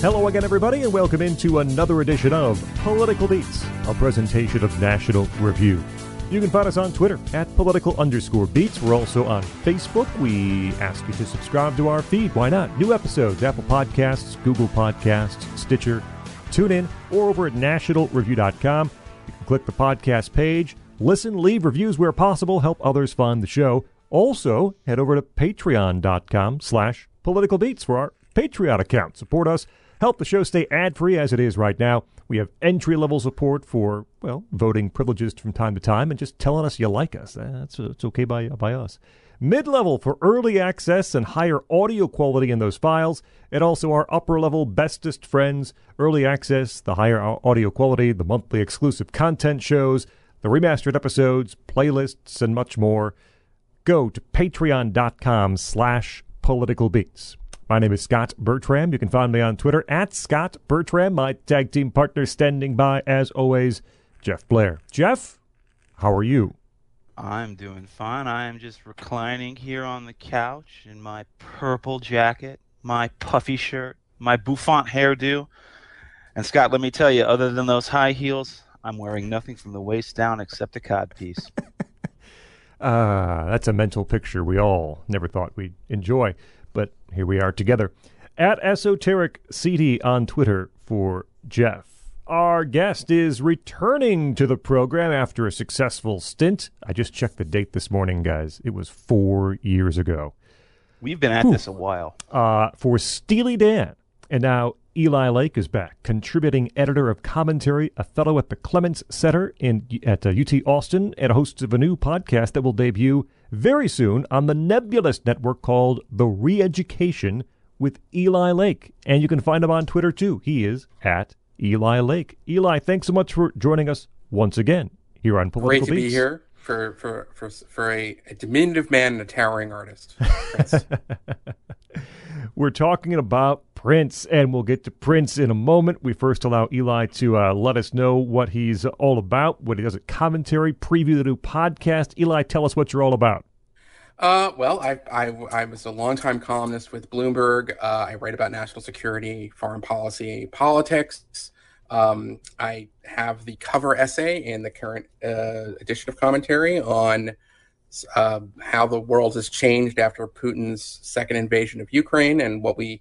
Hello again, everybody, and welcome into another edition of Political Beats, a presentation of National Review. You can find us on Twitter at political underscore beats. We're also on Facebook. We ask you to subscribe to our feed. Why not? New episodes, Apple Podcasts, Google Podcasts, Stitcher, TuneIn, or over at nationalreview.com. You can click the podcast page, listen, leave reviews where possible, help others find the show. Also, head over to patreon.com slash political beats for our Patreon account. Support us help the show stay ad free as it is right now. We have entry level support for, well, voting privileges from time to time and just telling us you like us. That's it's okay by, by us. Mid level for early access and higher audio quality in those files, and also our upper level bestest friends, early access, the higher audio quality, the monthly exclusive content shows, the remastered episodes, playlists, and much more. Go to patreon.com slash political beats. My name is Scott Bertram. You can find me on Twitter at Scott Bertram. My tag team partner standing by, as always, Jeff Blair. Jeff, how are you? I'm doing fine. I am just reclining here on the couch in my purple jacket, my puffy shirt, my bouffant hairdo. And Scott, let me tell you, other than those high heels, I'm wearing nothing from the waist down except a codpiece. Ah, uh, that's a mental picture we all never thought we'd enjoy but here we are together. At Esoteric CD on Twitter for Jeff. Our guest is returning to the program after a successful stint. I just checked the date this morning, guys. It was four years ago. We've been at Whew. this a while. Uh, for Steely Dan. And now Eli Lake is back, contributing editor of commentary, a fellow at the Clements Center in, at uh, UT Austin, and a host of a new podcast that will debut very soon on the Nebulous Network called The Reeducation with Eli Lake. And you can find him on Twitter too. He is at Eli Lake. Eli, thanks so much for joining us once again here on Political Great to Beats. be here for for for for a, a diminutive man and a towering artist. We're talking about Prince, and we'll get to Prince in a moment. We first allow Eli to uh, let us know what he's all about, what he does at commentary, preview the new podcast. Eli, tell us what you're all about. Uh, well, I, I, I was a longtime columnist with Bloomberg. Uh, I write about national security, foreign policy, politics. Um, I have the cover essay in the current uh, edition of commentary on uh, how the world has changed after Putin's second invasion of Ukraine and what we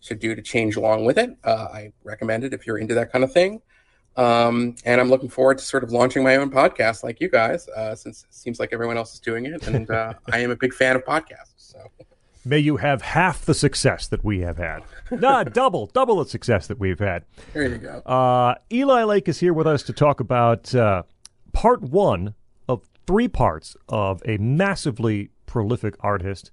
should do to change along with it. Uh, I recommend it if you're into that kind of thing. Um, and I'm looking forward to sort of launching my own podcast like you guys, uh, since it seems like everyone else is doing it. And uh, I am a big fan of podcasts. So. May you have half the success that we have had. nah, double, double the success that we've had. There you go. Uh, Eli Lake is here with us to talk about uh, part one of three parts of a massively prolific artist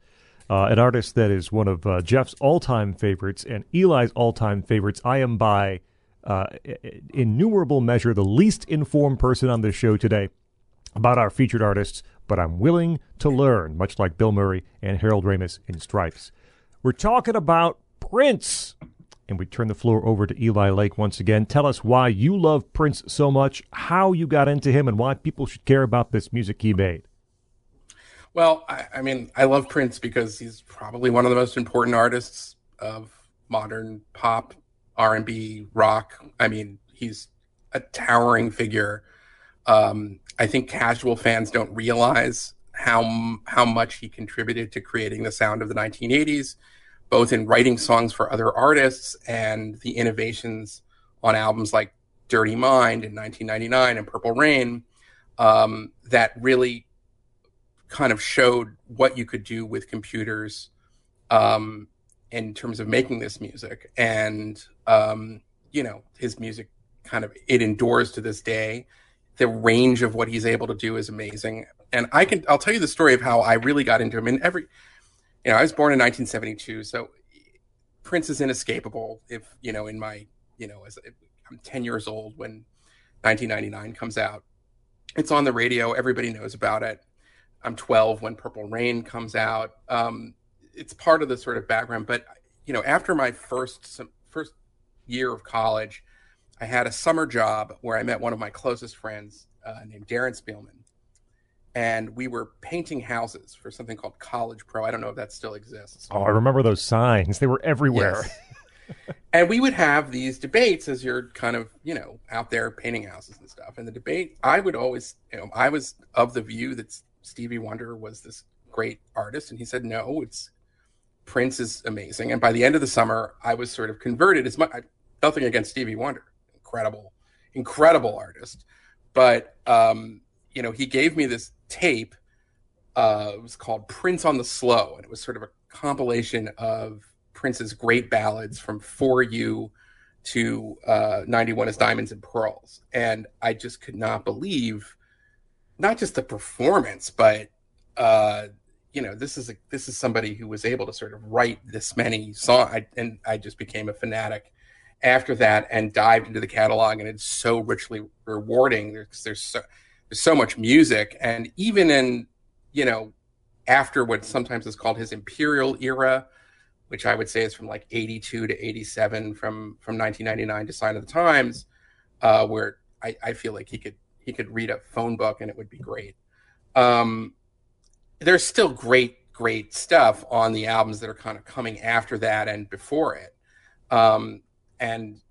uh, an artist that is one of uh, Jeff's all-time favorites and Eli's all-time favorites. I am by uh, innumerable measure the least informed person on this show today about our featured artists, but I'm willing to learn, much like Bill Murray and Harold Ramis in Stripes. We're talking about Prince. And we turn the floor over to Eli Lake once again. Tell us why you love Prince so much, how you got into him, and why people should care about this music he made. Well, I, I, mean, I love Prince because he's probably one of the most important artists of modern pop, R and B, rock. I mean, he's a towering figure. Um, I think casual fans don't realize how how much he contributed to creating the sound of the 1980s, both in writing songs for other artists and the innovations on albums like Dirty Mind in 1999 and Purple Rain um, that really kind of showed what you could do with computers um, in terms of making this music. And, um, you know, his music kind of, it endures to this day. The range of what he's able to do is amazing. And I can, I'll tell you the story of how I really got into him. And every, you know, I was born in 1972. So Prince is inescapable if, you know, in my, you know, as I'm 10 years old when 1999 comes out. It's on the radio. Everybody knows about it. I'm 12 when Purple Rain comes out. Um, it's part of the sort of background. But you know, after my first some, first year of college, I had a summer job where I met one of my closest friends uh, named Darren Spielman, and we were painting houses for something called College Pro. I don't know if that still exists. Oh, I remember those signs; they were everywhere. Yes. and we would have these debates as you're kind of you know out there painting houses and stuff. And the debate, I would always, you know, I was of the view that Stevie Wonder was this great artist, and he said no, it's Prince is amazing. And by the end of the summer, I was sort of converted. As much nothing against Stevie Wonder, incredible, incredible artist, but um, you know, he gave me this tape. Uh, it was called Prince on the Slow, and it was sort of a compilation of Prince's great ballads from For You to uh, 91 is Diamonds and Pearls. And I just could not believe not just the performance, but uh, you know, this is a this is somebody who was able to sort of write this many songs, and I just became a fanatic after that and dived into the catalog, and it's so richly rewarding. There's there's so, there's so much music, and even in you know after what sometimes is called his imperial era, which I would say is from like 82 to 87 from from 1999 to Sign of the Times, uh, where I, I feel like he could he could read a phone book and it would be great. Um, there's still great great stuff on the albums that are kind of coming after that and before it, um, and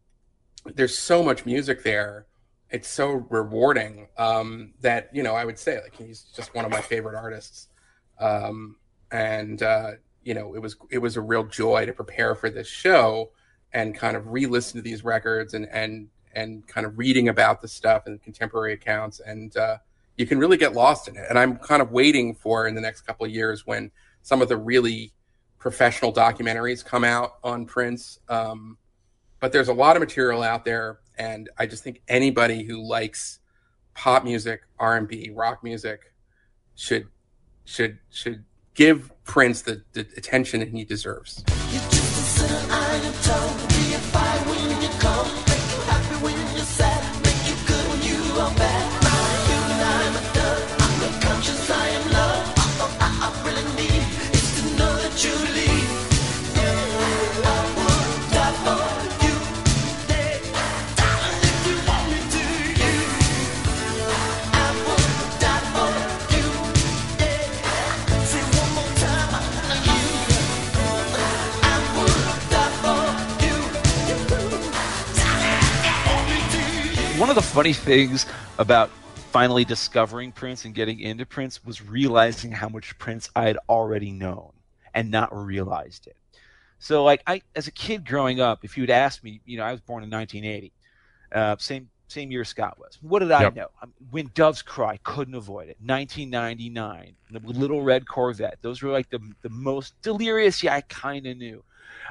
there's so much music there. It's so rewarding um, that you know I would say like he's just one of my favorite artists, um, and uh, you know, it was it was a real joy to prepare for this show and kind of re-listen to these records and and and kind of reading about the stuff and contemporary accounts and uh, you can really get lost in it. And I'm kind of waiting for in the next couple of years when some of the really professional documentaries come out on Prince. Um, but there's a lot of material out there, and I just think anybody who likes pop music, R&B, rock music should should should give Prince the, the attention that he deserves. Funny things about finally discovering Prince and getting into Prince was realizing how much Prince I had already known and not realized it. So, like, I as a kid growing up, if you had asked me, you know, I was born in 1980, uh, same same year Scott was. What did I yep. know? when Doves Cry, couldn't avoid it. 1999, the Little Red Corvette. Those were like the the most delirious. Yeah, I kind of knew.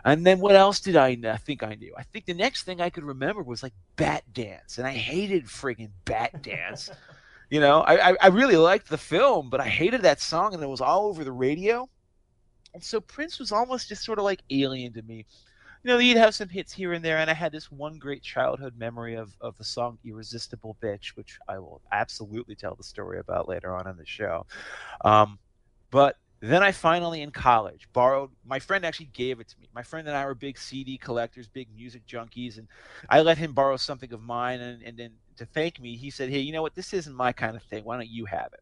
And then what else did I, I think I knew? I think the next thing I could remember was like Bat Dance, and I hated friggin' Bat Dance. you know, I, I really liked the film, but I hated that song, and it was all over the radio. And so Prince was almost just sort of like alien to me. You know, he'd have some hits here and there, and I had this one great childhood memory of, of the song Irresistible Bitch, which I will absolutely tell the story about later on in the show. Um, but then I finally, in college, borrowed. My friend actually gave it to me. My friend and I were big CD collectors, big music junkies, and I let him borrow something of mine. And, and then to thank me, he said, "Hey, you know what? This isn't my kind of thing. Why don't you have it?"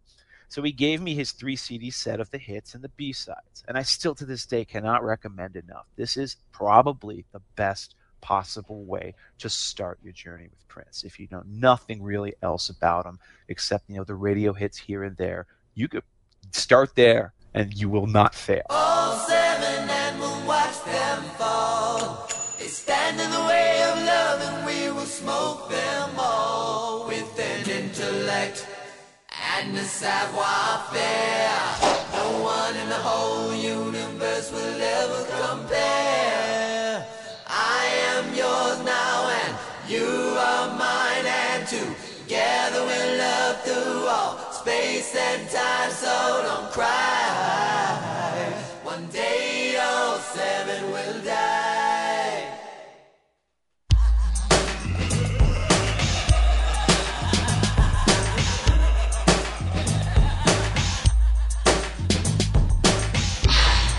So he gave me his three CD set of the hits and the B sides, and I still to this day cannot recommend enough. This is probably the best possible way to start your journey with Prince. If you know nothing really else about him except you know the radio hits here and there, you could start there and you will not fail. All seven and we'll watch them fall. They stand in the way of love and we will smoke them all with an intellect and a savoir-faire. No one in the whole universe will ever compare. I am yours now and you are mine and together we'll love through all space and time, so don't cry. One day all seven will die.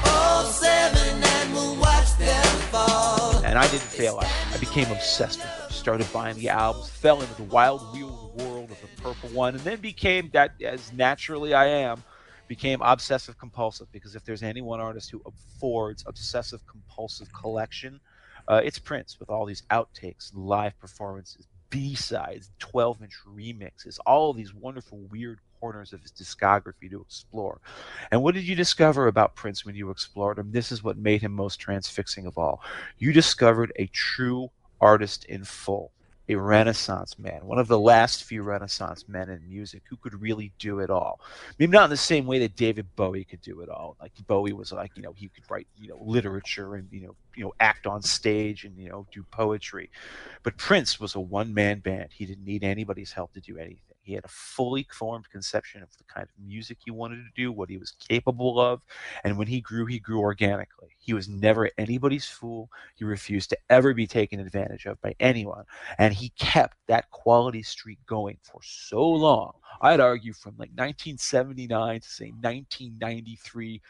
All seven and we'll watch them fall. And I didn't fail. I, I became obsessed with them. Started buying the albums, fell into the wild wheel world of the purple one, and then became that as naturally I am, became obsessive compulsive because if there's any one artist who affords obsessive compulsive collection Uh, it's Prince with all these outtakes, live performances, B sides, 12 inch remixes, all these wonderful, weird corners of his discography to explore. And what did you discover about Prince when you explored him? This is what made him most transfixing of all. You discovered a true artist in full a renaissance man, one of the last few renaissance men in music who could really do it all. Maybe not in the same way that David Bowie could do it all. Like Bowie was like, you know, he could write, you know, literature and, you know, you know, act on stage and, you know, do poetry. But Prince was a one man band. He didn't need anybody's help to do anything. He had a fully formed conception of the kind of music he wanted to do, what he was capable of. And when he grew, he grew organically. He was never anybody's fool. He refused to ever be taken advantage of by anyone. And he kept that quality streak going for so long. I'd argue from like 1979 to say 1993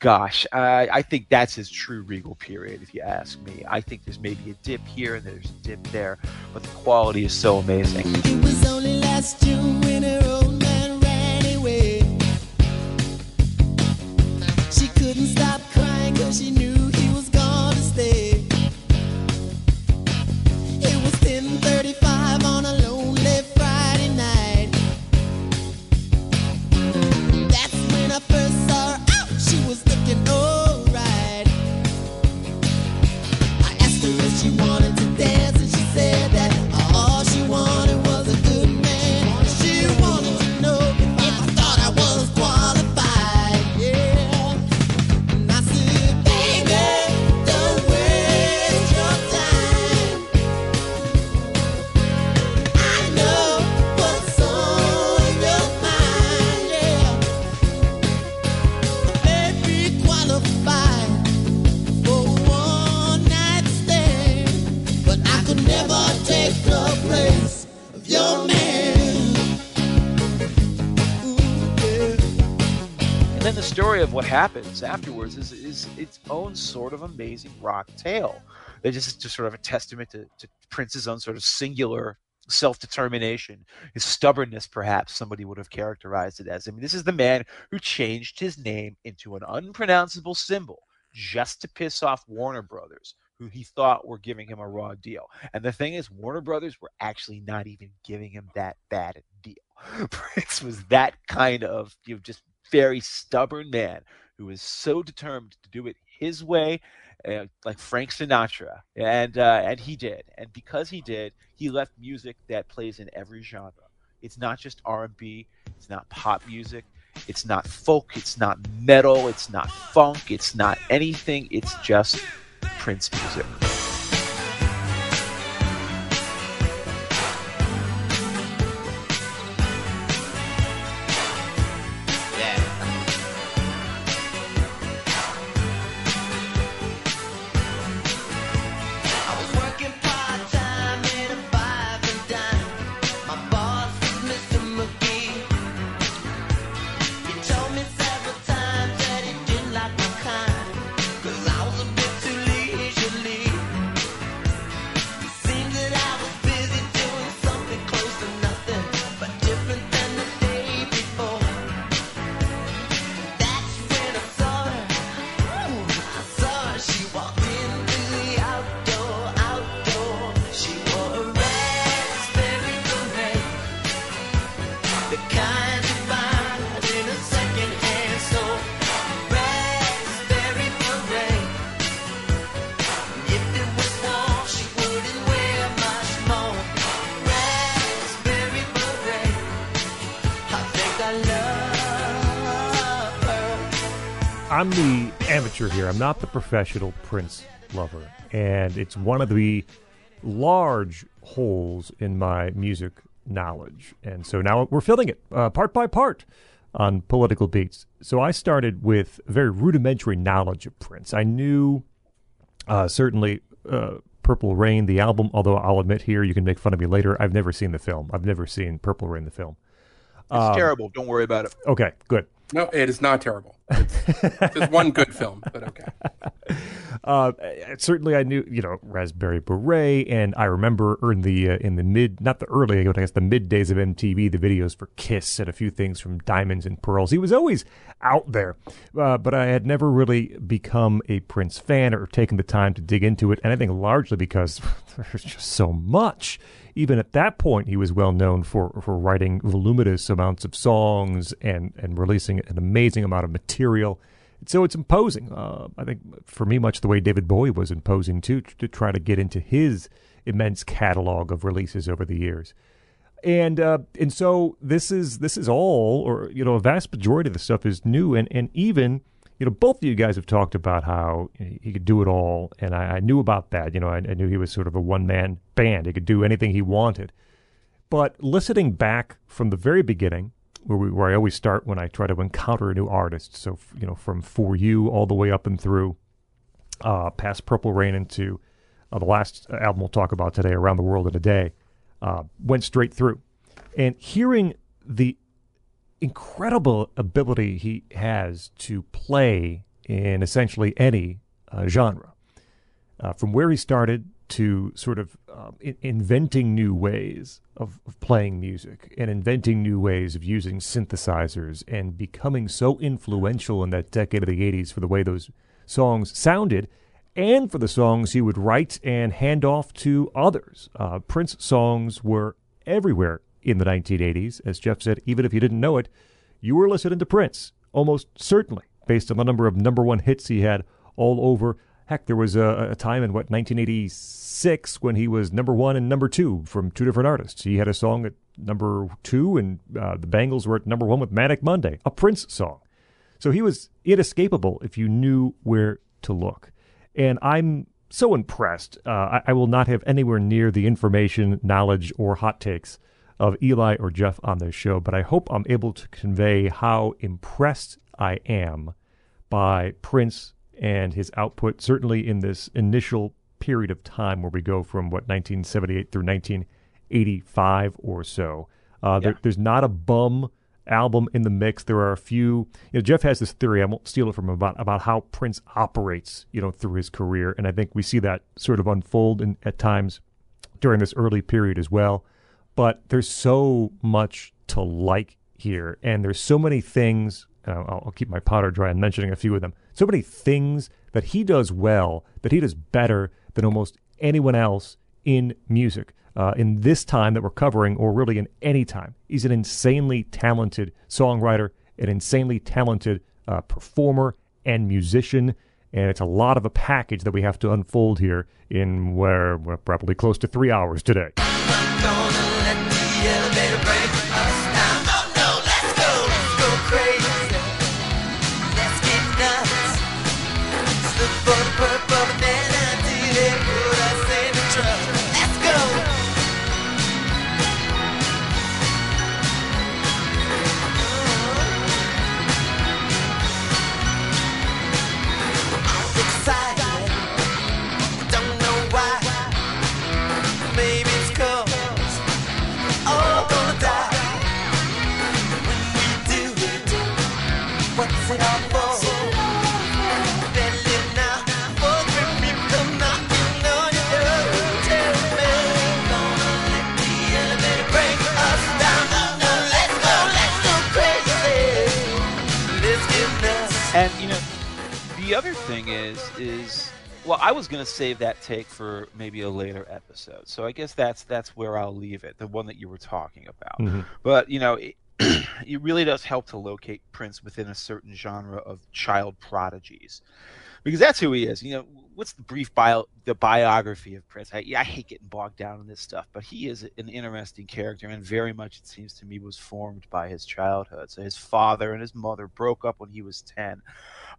gosh, I, I, think that's his true regal period, if you ask me. I think there's maybe a dip here and there's a dip there, but the quality is so amazing. Own sort of amazing rock tale. It is just sort of a testament to, to Prince's own sort of singular self-determination, his stubbornness, perhaps somebody would have characterized it as. I mean, this is the man who changed his name into an unpronounceable symbol just to piss off Warner Brothers, who he thought were giving him a raw deal. And the thing is, Warner Brothers were actually not even giving him that bad a deal. Prince was that kind of you know, just very stubborn man who was so determined to do it his way uh, like Frank Sinatra, and uh, and he did, and because he did, he left music that plays in every genre. It's not just R and B, it's not pop music, it's not folk, it's not metal, it's not funk, it's not anything. It's just Prince music. Professional Prince lover. And it's one of the large holes in my music knowledge. And so now we're filling it uh, part by part on political beats. So I started with very rudimentary knowledge of Prince. I knew uh, certainly uh, Purple Rain, the album, although I'll admit here, you can make fun of me later. I've never seen the film. I've never seen Purple Rain, the film. It's terrible. Don't worry about it. Okay, good. No, it is not terrible. It's, it's one good film, but okay. Uh, certainly I knew, you know, Raspberry Beret, and I remember in the uh, in the mid, not the early, I guess the mid days of MTV, the videos for Kiss and a few things from Diamonds and Pearls. He was always out there, uh, but I had never really become a Prince fan or taken the time to dig into it, and I think largely because there's just so much. Even at that point, he was well known for, for writing voluminous amounts of songs and, and releasing an amazing amount of material. So it's imposing. Uh, I think for me, much the way David Bowie was imposing too, to try to get into his immense catalog of releases over the years. And uh, and so this is this is all, or you know, a vast majority of the stuff is new, and and even you know, both of you guys have talked about how he could do it all, and I, I knew about that. You know, I, I knew he was sort of a one man band; he could do anything he wanted. But listening back from the very beginning, where, we, where I always start when I try to encounter a new artist. So, you know, from For You all the way up and through uh, past Purple Rain into uh, the last album we'll talk about today, Around the World in a Day, uh, went straight through. And hearing the incredible ability he has to play in essentially any uh, genre, uh, from where he started to sort of um, in- inventing new ways of, of playing music and inventing new ways of using synthesizers and becoming so influential in that decade of the 80s for the way those songs sounded and for the songs he would write and hand off to others. Uh, Prince songs were everywhere in the 1980s. As Jeff said, even if you didn't know it, you were listening to Prince, almost certainly, based on the number of number one hits he had all over Heck, there was a, a, time in what 1986 when he was number one and number two from two different artists. He had a song at number two, and uh, the Bangles were at number one with Manic Monday, a Prince song. So he was inescapable if you knew where to look. And I'm so impressed. Uh, I, I will not have anywhere near the information, knowledge, or hot takes of Eli or Jeff on this show, but I hope I'm able to convey how impressed I am by Prince and his output, certainly in this initial period of time where we go from what 1978 through 1985 or so. Uh, there, there's not a bum album in the mix. There are a few. You know, Jeff has this theory. I won't steal it from him about about how Prince operates. You know, through his career, and I think we see that sort of unfold in, at times during this early period as well. But there's so much to like here, and there's so many things. I'll, I'll keep my powder dry on mentioning a few of them so many things that he does well, that he does better than almost anyone else in music. Uh, in this time that we're covering, or really in any time, he's an insanely talented songwriter, an insanely talented uh, performer and musician, and it's a lot of a package that we have to unfold here in where we're probably close to three hours today. The other thing is is well, I was going to save that take for maybe a later episode. So I guess that's that's where I'll leave it, the one that you were talking about. Mhm. But you know, it, it really does help to locate Prince within a certain genre of child prodigies, because that's who he is. You know, what's the brief bio, the biography of Prince? I, I hate getting bogged down in this stuff, but he is an interesting character, and very much it seems to me was formed by his childhood. So his father and his mother broke up when he was ten.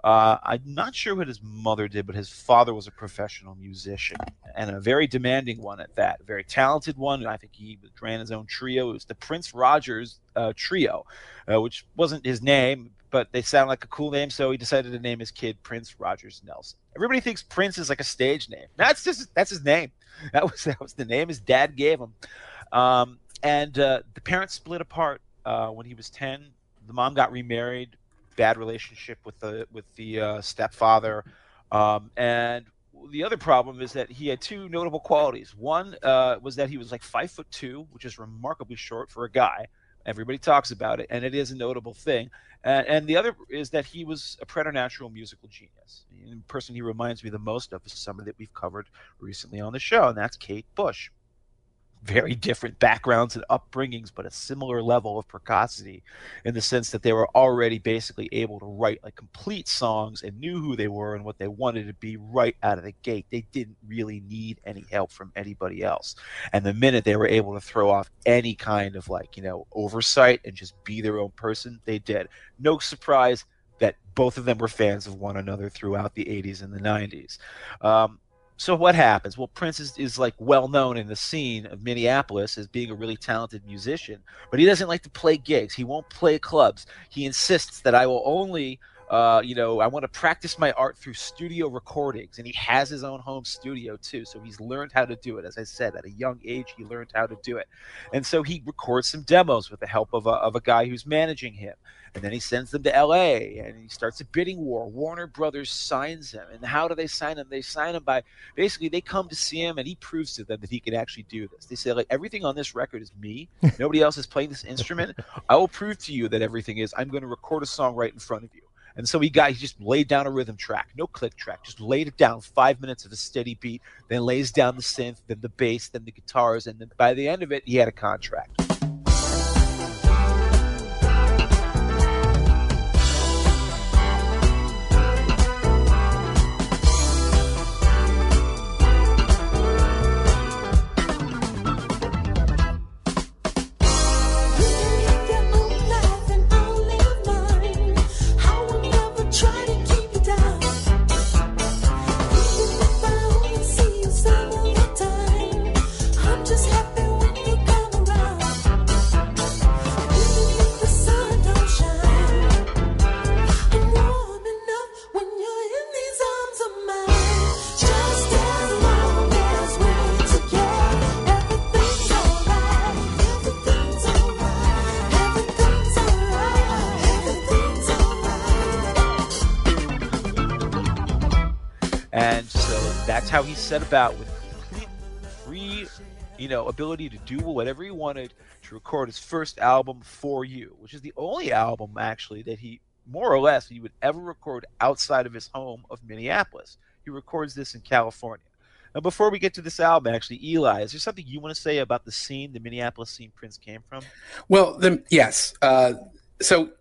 Uh, I'm not sure what his mother did, but his father was a professional musician and a very demanding one at that. A very talented one. I think he ran his own trio. It was the Prince Rogers uh, Trio, uh, which wasn't his name, but they sound like a cool name, so he decided to name his kid Prince Rogers Nelson. Everybody thinks Prince is like a stage name. That's just that's his name. That was that was the name his dad gave him. Um, and uh, the parents split apart uh, when he was ten. The mom got remarried. Bad relationship with the with the uh, stepfather, um, and the other problem is that he had two notable qualities. One uh, was that he was like five foot two, which is remarkably short for a guy. Everybody talks about it, and it is a notable thing. And, and the other is that he was a preternatural musical genius. The person he reminds me the most of is somebody that we've covered recently on the show, and that's Kate Bush very different backgrounds and upbringings, but a similar level of precocity in the sense that they were already basically able to write like complete songs and knew who they were and what they wanted to be right out of the gate. They didn't really need any help from anybody else. And the minute they were able to throw off any kind of like, you know, oversight and just be their own person, they did. No surprise that both of them were fans of one another throughout the 80s and the 90s. Um, so what happens? Well, Prince is, is like well known in the scene of Minneapolis as being a really talented musician, but he doesn't like to play gigs. He won't play clubs. He insists that I will only uh, you know, I want to practice my art through studio recordings, and he has his own home studio too. So he's learned how to do it. As I said, at a young age, he learned how to do it, and so he records some demos with the help of a, of a guy who's managing him, and then he sends them to L.A. and he starts a bidding war. Warner Brothers signs him, and how do they sign him? They sign him by basically they come to see him, and he proves to them that he can actually do this. They say like everything on this record is me. Nobody else is playing this instrument. I will prove to you that everything is. I'm going to record a song right in front of you. And so he got he just laid down a rhythm track, no click track, just laid it down five minutes of a steady beat, then lays down the synth, then the bass, then the guitars, and then by the end of it, he had a contract. How he set about with complete free, you know, ability to do whatever he wanted to record his first album for you, which is the only album actually that he more or less he would ever record outside of his home of Minneapolis. He records this in California. Now, before we get to this album, actually, Eli, is there something you want to say about the scene, the Minneapolis scene Prince came from? Well, the, yes. Uh, so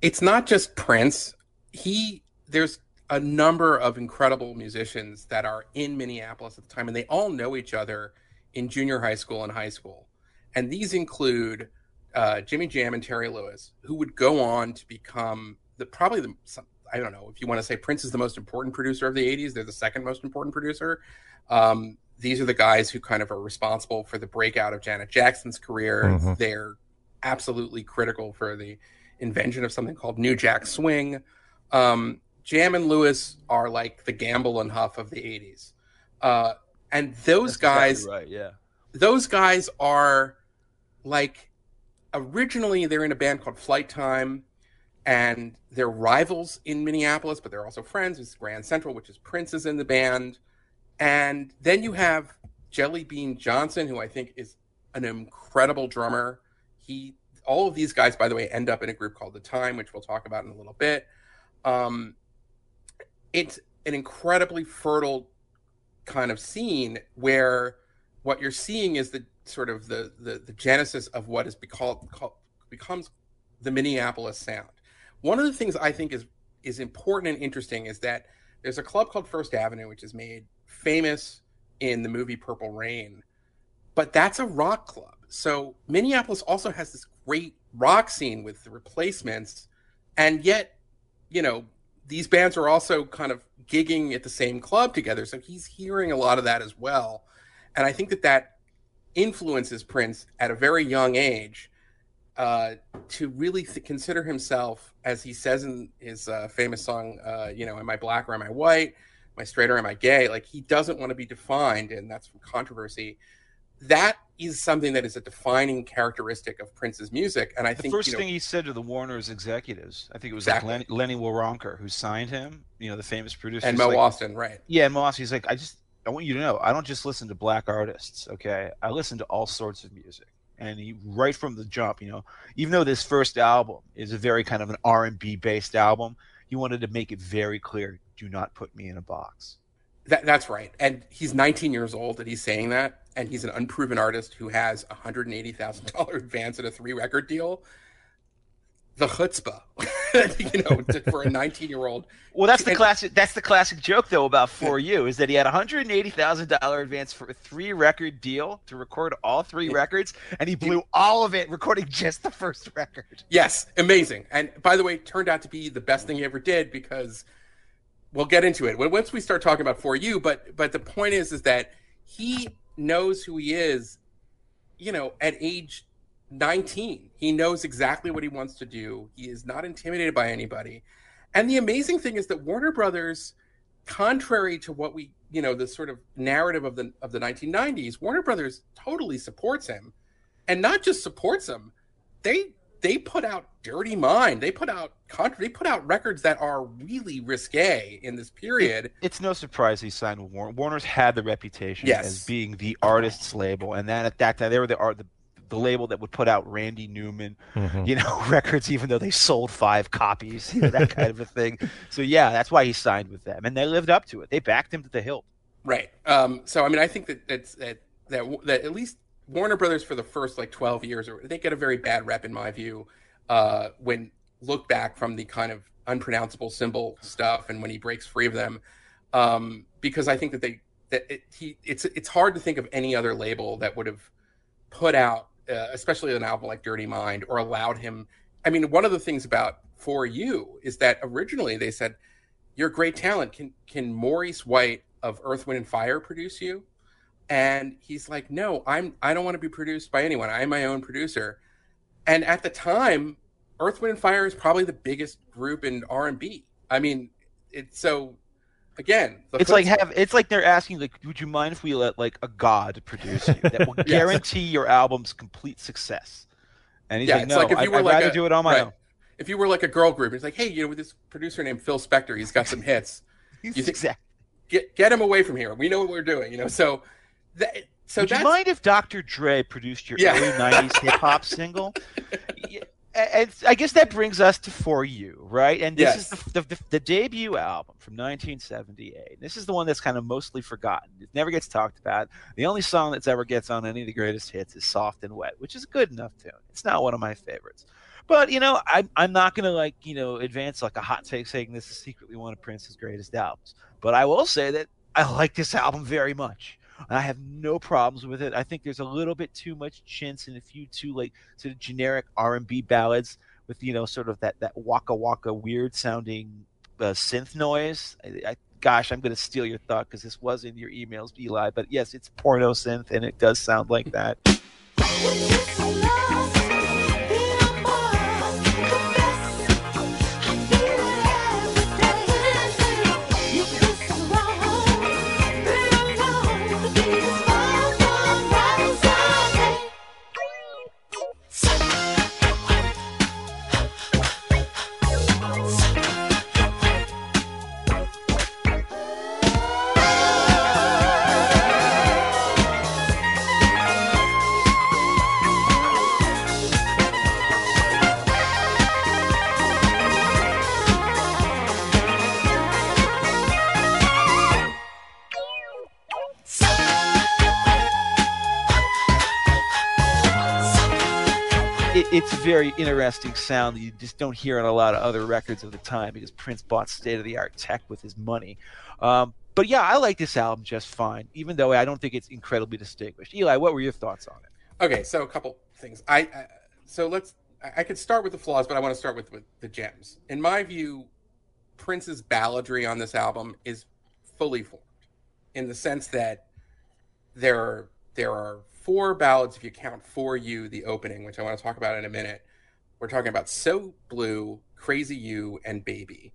it's not just Prince. He there's a number of incredible musicians that are in Minneapolis at the time, and they all know each other in junior high school and high school. And these include uh, Jimmy Jam and Terry Lewis, who would go on to become the probably the I don't know if you want to say Prince is the most important producer of the '80s. They're the second most important producer. Um, these are the guys who kind of are responsible for the breakout of Janet Jackson's career. Mhm. They're absolutely critical for the invention of something called New Jack Swing. Um, Jam and Lewis are like the Gamble and Huff of the '80s, uh, and those guys, right? Yeah. those guys are like originally they're in a band called Flyte Tyme, and they're rivals in Minneapolis, but they're also friends. It's Grand Central, which is Prince is in the band, and then you have Jelly Bean Johnson, who I think is an incredible drummer. He, all of these guys, by the way, end up in a group called The Time, which we'll talk about in a little bit. Um, it's an incredibly fertile kind of scene where what you're seeing is the sort of the the, the genesis of what is called, called becomes the Minneapolis sound. One of the things I think is is important and interesting is that there's a club called First Avenue, which is made famous in the movie Purple Rain, but that's a rock club. So Minneapolis also has this great rock scene with the replacements, and yet, you know, these bands are also kind of gigging at the same club together. So he's hearing a lot of that as well. And I think that that influences Prince at a very young age uh, to really th- consider himself, as he says in his uh, famous song, uh, you know, am I black or am I white? Am I straight or am I gay? Like he doesn't want to be defined, and that's from controversy that is something that is a defining characteristic of Prince's music. And I The think first you know, thing he said to the Warner's executives, I think it was Exactly. like Lenny, Lenny Waronker who signed him, you know, the famous producer. and Mo like, Ostin, right? Yeah, and Moss, he's like, I just, I want you to know, I don't just listen to black artists, okay? I listen to all sorts of music. And he, right from the jump, you know, even though this first album is a very kind of an R&B based album, he wanted to make it very clear, do not put me in a box. That, that's right. And he's 19 years old and he's saying that. And he's an unproven artist who has a $180,000 advance at a three record deal. The chutzpah, you know, for a 19 year old. Well, that's the And- classic. That's the classic joke, though, about For You is that he had a hundred and eighty thousand dollar advance for a three record deal to record all three Yeah. records, and he blew all of it recording just the first record. Yes, amazing. And by the way, it turned out to be the best thing he ever did because we'll get into it when once we start talking about for you. But but the point is is that he knows who he is. You know, at age 19, he knows exactly what he wants to do. He is not intimidated by anybody. And the amazing thing is that Warner Brothers, contrary to what we you know the sort of narrative of the of the 1990s, Warner Brothers totally supports him, and not just supports him, they they put out Dirty Mind. They put out contra- they put out records that are really risque in this period. It's no surprise he signed with Warner. Warner's had the reputation Yes. as being the artist's label, and then at that time they were the art the, the label that would put out Randy Newman, Mhm. you know, records even though they sold five copies, you know, that kind of a thing. So yeah, that's why he signed with them, and they lived up to it. They backed him to the hilt. Right. Um, so I mean, I think that that's that that that at least Warner Brothers for the first like twelve years, or they get a very bad rep in my view. Uh, when look back from the kind of unpronounceable symbol stuff, and when he breaks free of them, um, because I think that they that it, he it's it's hard to think of any other label that would have put out, uh, especially an album like Dirty Mind, or allowed him. I mean, one of the things about For You is that originally they said, "You're great talent. Can can Maurice White of Earth, Wind, and Fire produce you?" And he's like, "No, I'm. I don't want to be produced by anyone. I'm my own producer." And at the time, Earth, Wind, and Fire is probably the biggest group in r&b i mean, it's so. Again, the It's like have it's like they're asking like, would you mind if we let like a god produce you that will Yes. guarantee your album's complete success? And he's Yeah, like, no, like if I, you were would like rather a- do it on my right. own. if you were like a girl group, it's like, hey, you know, with this producer named Phil Spector, he's got some hits. You think- exactly. Get get him away from here. We know what we're doing, you know. So that so Would you mind if Dr. Dre produced your Yeah. early '90s hip hop single? Yeah, And I guess that brings us to For You, right? And this Yes. is the, the, the debut album from 1978. This is the one that's kind of mostly forgotten. It never gets talked about. The only song that's ever gets on any of the greatest hits is Soft and Wet, which is a good enough tune. It's not one of my favorites. But, you know, I'm, I'm not going to, like, you know, advance like a hot take saying this is secretly one of Prince's greatest albums. But I will say that I like this album very much. I have no problems with it. I think there's a little bit too much chintz and a few too like sort of generic R and B ballads with you know sort of that that waka waka weird sounding uh, synth noise. I, I, gosh, I'm going to steal your thought because this was in your emails, Eli. But yes, it's porno synth and it does sound like that. very interesting sound that you just don't hear on a lot of other records of the time because Prince bought state of the art tech with his money. Um, but yeah, I like this album just fine, even though I don't think it's incredibly distinguished. Eli, what were your thoughts on it? Okay, so a couple things. I, I so let's. I- could start with the flaws, but I want to start with, with the gems. In my view, Prince's balladry on this album is fully formed, in the sense that there are there are four ballads if you count "For You," the opening, which I want to talk about in a minute. We're talking about "So Blue," "Crazy You," and "Baby."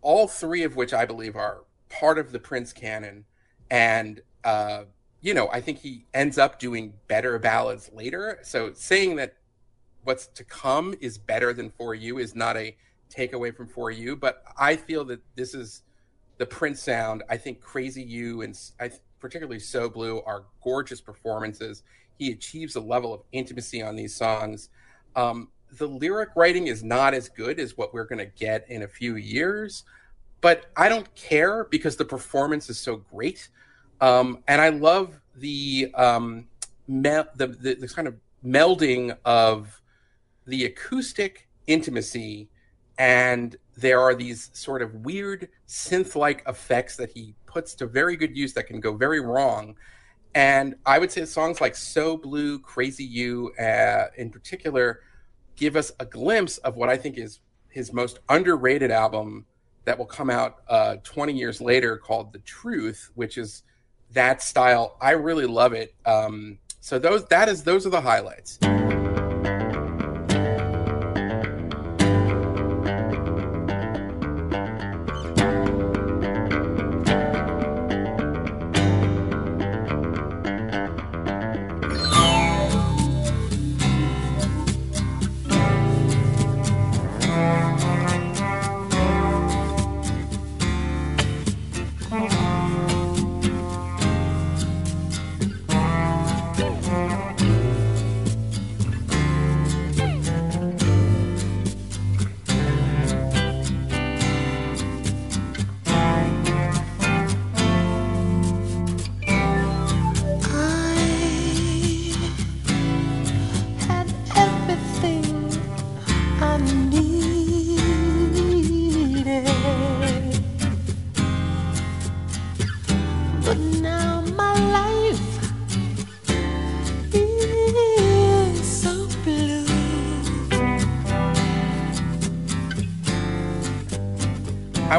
All three of which I believe are part of the Prince canon, and uh, you know, I think he ends up doing better ballads later. So saying that what's to come is better than For You is not a takeaway from For You, but I feel that this is the Prince sound. I think Crazy You and I, particularly So Blue are gorgeous performances. He achieves a level of intimacy on these songs. Um, the lyric writing is not as good as what we're going to get in a few years, but I don't care because the performance is so great. Um, and I love the, um, me- the, the the kind of melding of the acoustic intimacy and there are these sort of weird synth-like effects that he puts to very good use that can go very wrong. And i would say songs like so blue crazy you uh, in particular give us a glimpse of what i think is his most underrated album that will come out uh, 20 years later called the truth which is that style. I really love it. Um, so those that is those are the highlights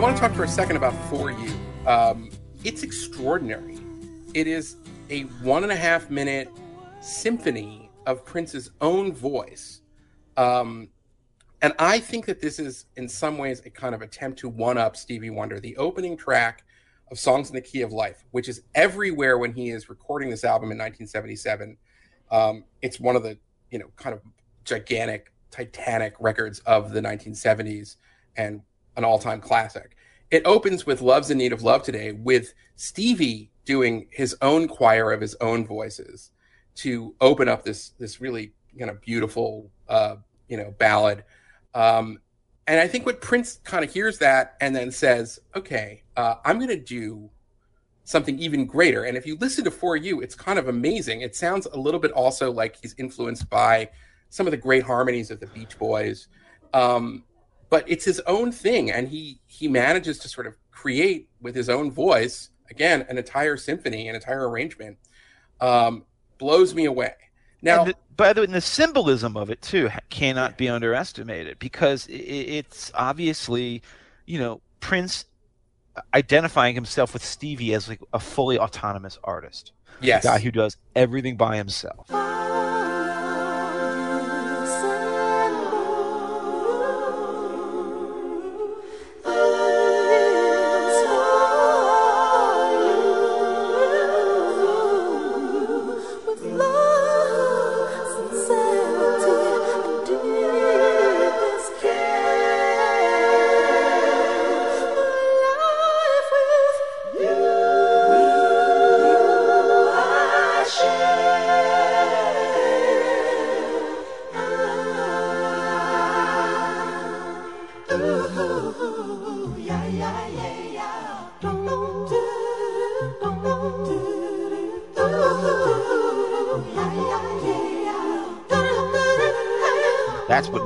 want to talk for a second about For You. Um, it's extraordinary. It is a one and a half minute symphony of Prince's own voice. Um, and I think that this is, in some ways, a kind of attempt to one up Stevie Wonder. The opening track of Songs in the Key of Life, which is everywhere when he is recording this album in 1977. Um, it's one of the, you know, kind of gigantic, titanic records of the 1970s and an all time classic. It opens with Love's in Need of Love Today with Stevie doing his own choir of his own voices to open up this this really kind of beautiful uh, you know ballad. Um, and I think what Prince kind of hears that and then says, "Okay, uh, I'm going to do something even greater." And if you listen to For You, it's kind of amazing. It sounds a little bit also like he's influenced by some of the great harmonies of the Beach Boys. Um, but it's his own thing and he he manages to sort of create with his own voice again an entire symphony an entire arrangement um blows me away. Now And the, by the way, the symbolism of it too cannot be underestimated because i i- it's obviously, you know, Prince identifying himself with Stevie as like a fully autonomous artist, yes. A guy who does everything by himself.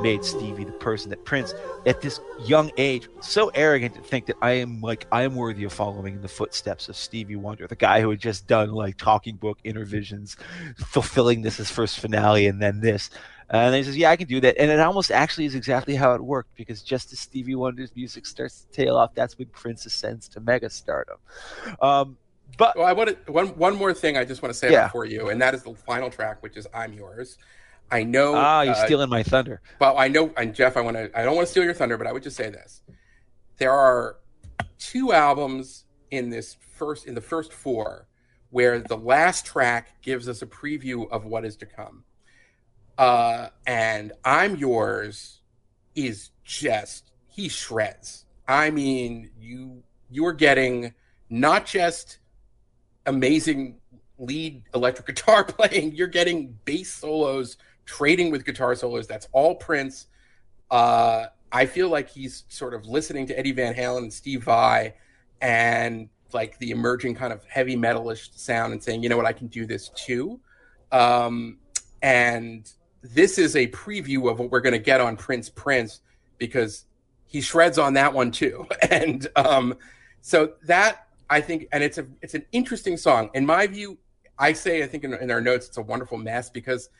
Made Stevie the person that Prince, at this young age, so arrogant to think that I am like I am worthy of following in the footsteps of Stevie Wonder, the guy who had just done like talking book Innervisions, fulfilling this as first finale and then this. And he says, "Yeah, I can do that." And it almost actually is exactly how it worked because just as Stevie Wonder's music starts to tail off, that's when Prince ascends to mega stardom. Um, but well i want to one one more thing i just want to say Yeah. before you and that is the final track which is i'm yours i know ah, you're uh, stealing my thunder. Well, I know, and Jeff, I want to. I don't want to steal your thunder, but I would just say this: there are two albums in this first, in the first four, where the last track gives us a preview of what is to come. Uh, and I'm yours is just he shreds. I mean, you you're getting not just amazing lead electric guitar playing, you're getting bass solos trading with guitar solos. That's all Prince. Uh, I feel like he's sort of listening to Eddie Van Halen and Steve Vai and like the emerging kind of heavy metalish sound and saying, you know what, I can do this too. Um, and this is a preview of what we're going to get on Prince Prince because he shreds on that one too. And um, so that I think, and it's a it's an interesting song in my view. I say I think in, in our notes it's a wonderful mess because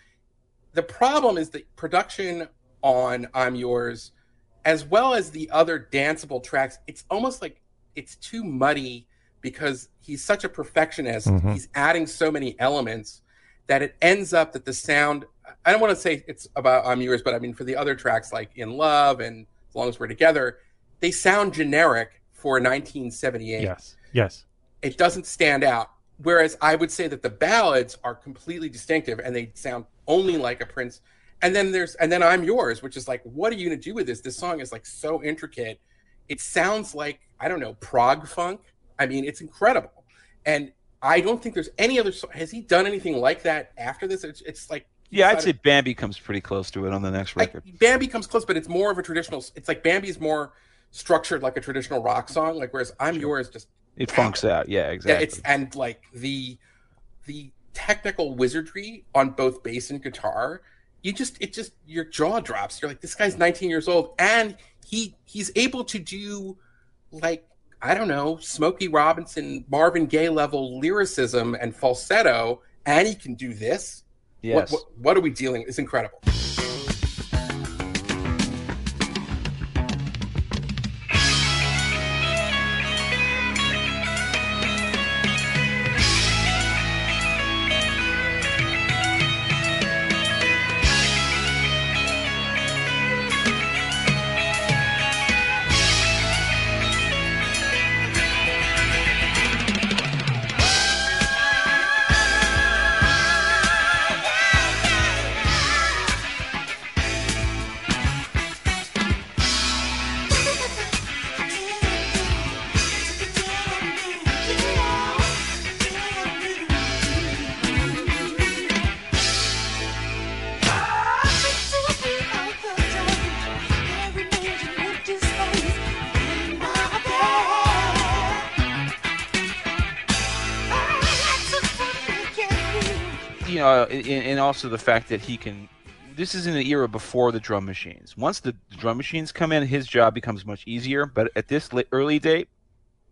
the problem is the production on I'm Yours, as well as the other danceable tracks. It's almost like it's too muddy because he's such a perfectionist. Mhm. He's adding so many elements that it ends up that the sound. I don't want to say it's about I'm Yours, but I mean for the other tracks like In Love and As Long as We're Together, they sound generic for 1978 Yes. Yes. it doesn't stand out. Whereas I would say that the ballads are completely distinctive and they sound only like a Prince. And then there's and then I'm yours, which is like, what are you gonna do with this? This song is like so intricate. It sounds like I don't know prog funk. I mean, it's incredible. And I don't think there's any other. Has he done anything like that after this? It's, it's like Yeah, I'd say not Bambi comes pretty close to it on the next record. like, Bambi comes close, but it's more of a traditional. It's like Bambi's more structured like a traditional rock song. Like whereas I'm yours just It funks out. Yeah, exactly. yeah, exactly. it's and like the the technical wizardry on both bass and guitar. You just it just your jaw drops. You're like, this guy's 19 years old, and he he's able to do like I don't know, Smokey Robinson, Marvin Gaye level lyricism and falsetto, and he can do this. yes. What, what what are we dealing? It's incredible. Also the fact that he can. This is in the era before the drum machines. Once the drum machines come in, his job becomes much easier. But at this early date,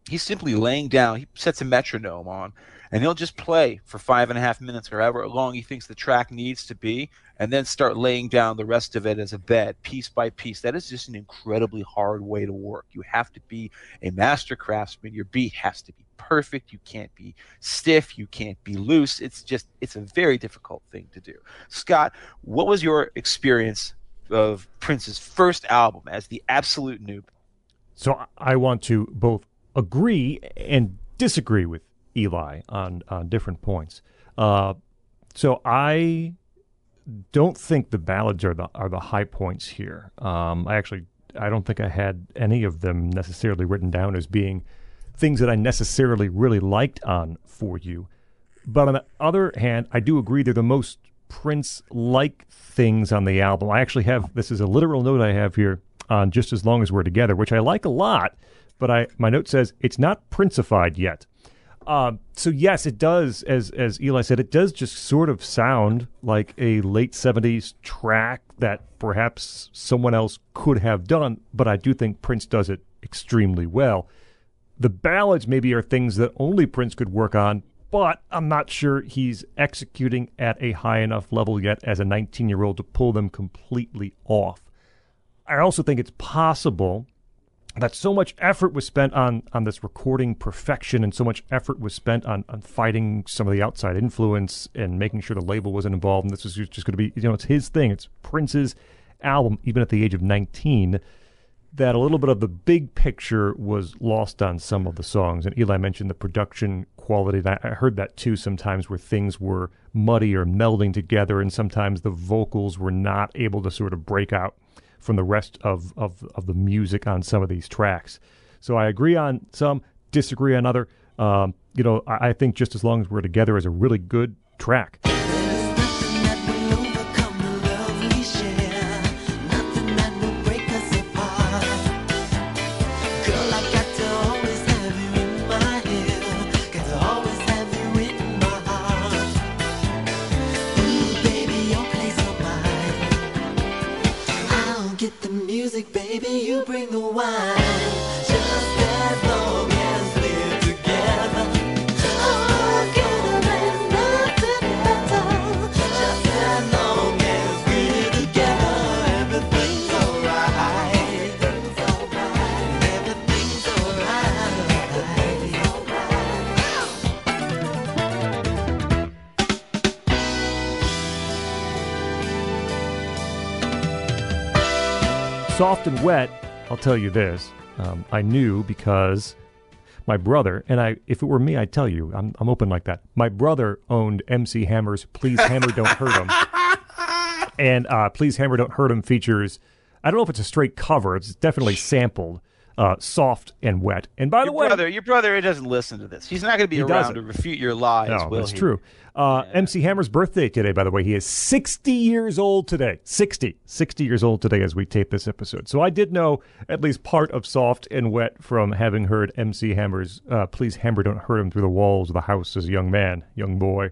he's simply laying down. He sets a metronome on, and he'll just play for five and a half minutes or however long he thinks the track needs to be, and then start laying down the rest of it as a bed, piece by piece. That is just an incredibly hard way to work. You have to be a master craftsman. Your beat has to be perfect. You can't be stiff. You can't be loose. It's just, it's a very difficult thing to do. Scott, what was your experience of Prince's first album as the absolute noob? So I- want to both agree and disagree with Eli on on different points. Uh, so I don't think the ballads are the are the high points here. Um, I actually I don't think I had any of them necessarily written down as being things that I necessarily really liked on for you. But on the other hand, I do agree they're the most Prince like things on the album. I actually have this is a literal note I have here on Just As Long as We're Together, which I like a lot, but I my note says it's not Princified yet. Um, so yes, it does, as as Eli said, it does just sort of sound like a late '70s track that perhaps someone else could have done, but I do think Prince does it extremely well. The ballads maybe are things that only Prince could work on, but I'm not sure he's executing at a high enough level yet as a 19 year old to pull them completely off. I also think it's possible that so much effort was spent on on this recording perfection and so much effort was spent on on fighting some of the outside influence and making sure the label wasn't involved and this was just going to be you know it's his thing it's Prince's album even at the age of 19 that a little bit of the big picture was lost on some of the songs. And Eli mentioned the production quality. I heard that too sometimes where things were muddy or melding together, and sometimes the vocals were not able to sort of break out from the rest of, of, of the music on some of these tracks. So I agree on some, disagree on other. Um, you know, I, I think just as long as we're together is a really good track. Soft and wet, I'll tell you this. Um, I knew because my brother, and I, if it were me, I'd tell you. I'm, I'm open like that. My brother owned MC Hammer's Please Hammer Don't Hurt Him. and uh, Please Hammer Don't Hurt Him features, I don't know if it's a straight cover, it's definitely sampled, uh, soft and wet. And by the way, brother, your brother doesn't listen to this. He's not going to be around doesn't. to refute your lies. No, will that's he? true. Uh, MC Hammer's birthday today, by the way. He is 60 years old today. 60. 60 years old today as we tape this episode. So I did know at least part of Soft and Wet from having heard MC Hammer's uh, Please Hammer Don't Hurt Him Through the Walls of the House as a young man, young boy.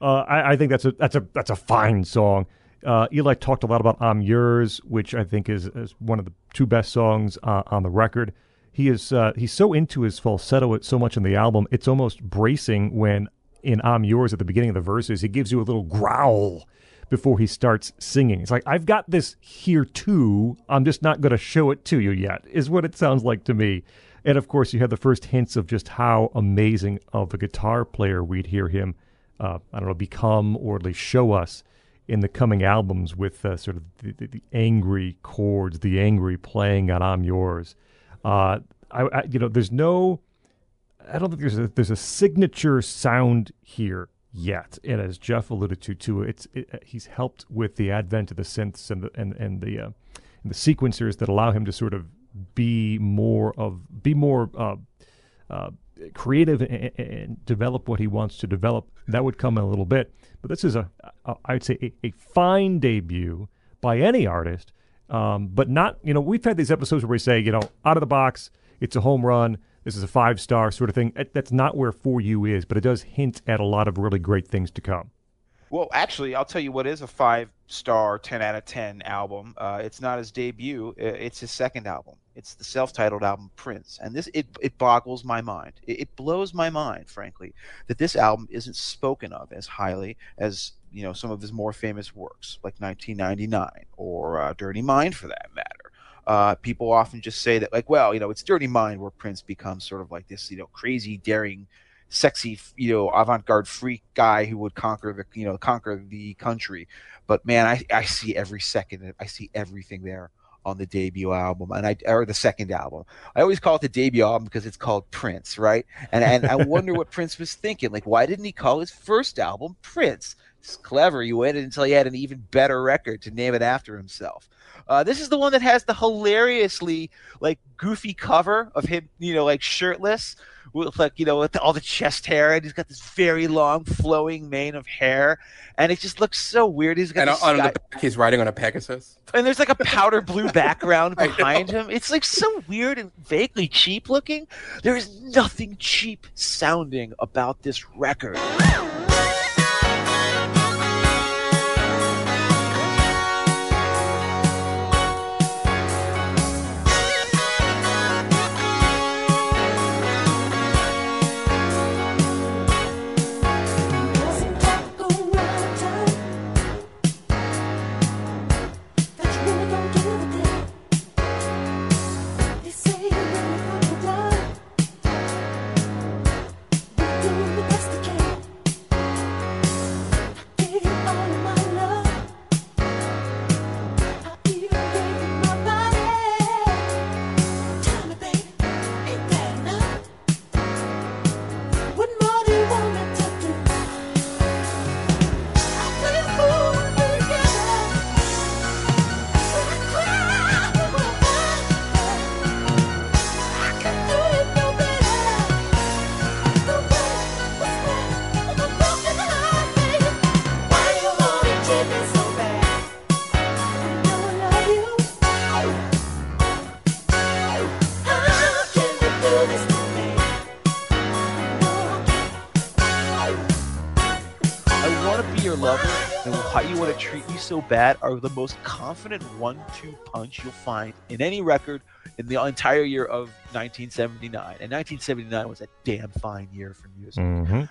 Uh, I, I think that's a that's a that's a fine song. Uh, Eli talked a lot about "I'm Yours," which I think is, is one of the two best songs uh, on the record. He is uh, he's so into his falsetto so much in the album, it's almost bracing when in "I'm Yours" at the beginning of the verses he gives you a little growl before he starts singing. It's like I've got this here too. I'm just not going to show it to you yet. Is what it sounds like to me. And of course, you have the first hints of just how amazing of a guitar player we'd hear him. Uh, I don't know, become or at least show us in the coming albums with uh, sort of the, the, the angry chords, the angry playing on "I'm Yours." Uh, I, I, you know, there's no, I don't think there's a there's a signature sound here yet. And as Jeff alluded to, too, it's it, he's helped with the advent of the synths and the and and the uh, and the sequencers that allow him to sort of be more of be more uh, uh, creative and, and develop what he wants to develop. That would come in a little bit, but this is a, a I'd say a, a fine debut by any artist. Um, but not, you know, we've had these episodes where we say, you know, out of the box, it's a home run. This is a five star sort of thing. That's not where For You is, but it does hint at a lot of really great things to come. Well, actually, I'll tell you what is a five star, 10 out of 10 album. Uh, it's not his debut, it's his second album. It's the self titled album Prince. And this, it, it boggles my mind. It, it blows my mind, frankly, that this album isn't spoken of as highly as, you know, some of his more famous works, like 1999 or uh, Dirty Mind for that matter. Uh, people often just say that, like, well, you know, it's Dirty Mind where Prince becomes sort of like this, you know, crazy, daring sexy, you know, avant-garde freak guy who would conquer the, you know, conquer the country. But man, I, I see every second, I see everything there on the debut album, and I or the second album. I always call it the debut album because it's called Prince, right? And and I wonder what Prince was thinking. Like, why didn't he call his first album Prince? It's clever. He waited until he had an even better record to name it after himself. Uh, this is the one that has the hilariously like goofy cover of him, you know, like shirtless with like you know with all the chest hair, and he's got this very long flowing mane of hair, and it just looks so weird. He's got And on the back, he's riding on a Pegasus. and there's like a powder blue background behind him. It's like so weird and vaguely cheap looking. There is nothing cheap sounding about this record. Treat Me So Bad are the most confident one two punch you'll find in any record in the entire year of 1979. And 1979 was a damn fine year for music. hmm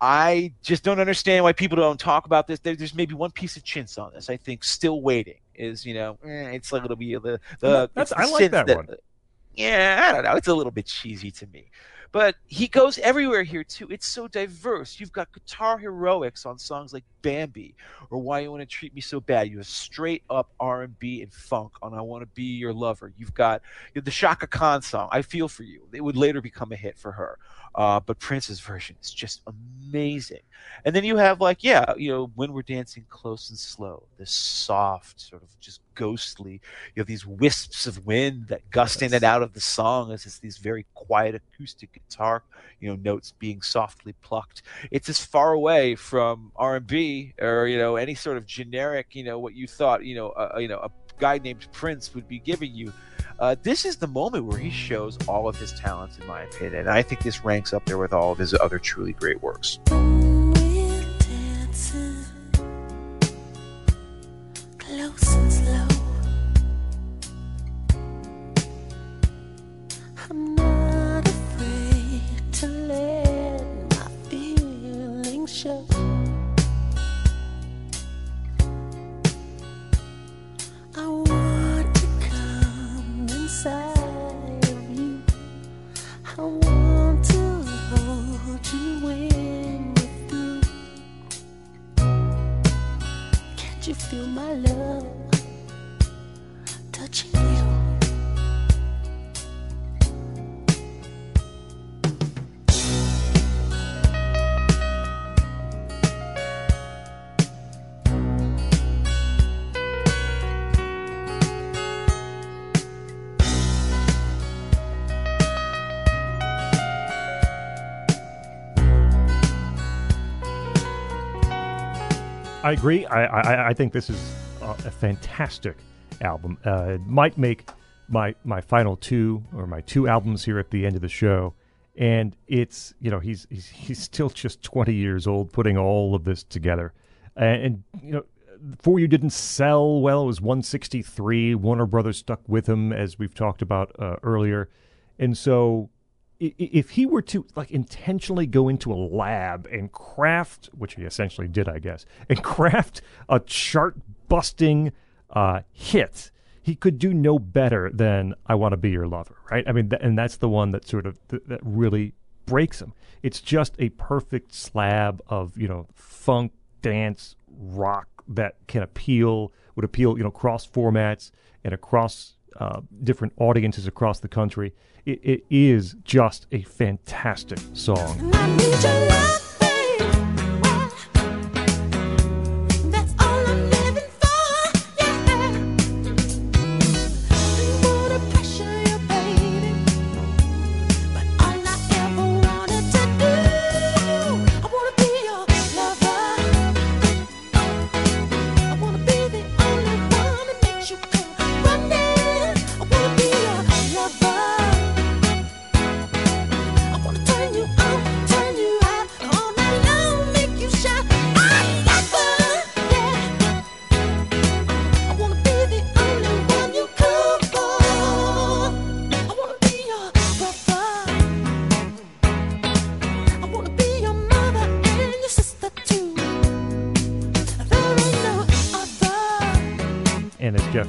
I just don't understand why people don't talk about this. There, there's maybe one piece of chintz on this. I think "Still Waiting" is, you know, eh, it's like it'll be the the. That's- I like synth that one. Yeah, I don't know. It's a little bit cheesy to me, but he goes everywhere here too. It's so diverse. You've got guitar heroics on songs like "Bambi" or "Why You Want to Treat Me So Bad." You have straight up R and funk on "I Want to Be Your Lover." You've got you the Chaka Khan song "I Feel for You." It would later become a hit for her. Uh, but Prince's version is just amazing. And then you have like, yeah, you know, when we're dancing close and slow, this soft, sort of just ghostly. You have these wisps of wind that gust in and out of the song as it's these very quiet acoustic guitar, you know, notes being softly plucked. It's as far away from R and B or you know any sort of generic, you know, what you thought, you know, uh, you know, a guy named Prince would be giving you. Uh, this is the moment where he shows all of his talents, in my opinion. And I think this ranks up there with all of his other truly great works. I want to come inside of you. I want to hold you when we're through. Can't you feel my love I agree. I, I I think this is a, a fantastic album. Uh, it might make my my final two or my two albums here at the end of the show. And it's you know he's he's he's still just twenty years old putting all of this together, and, and you know for you didn't sell well. It was one sixty three. Warner Brothers stuck with him as we've talked about uh, earlier, and so if he were to like intentionally go into a lab and craft, which he essentially did, I guess, and craft a chart busting uh, hit, he could do no better than "I Want to Be Your Lover," right? I mean, th- and that's the one that sort of th- that really breaks him. It's just a perfect slab of you know funk, dance, rock that can appeal would appeal you know cross formats and across uh, different audiences across the country. It, it is just a fantastic song.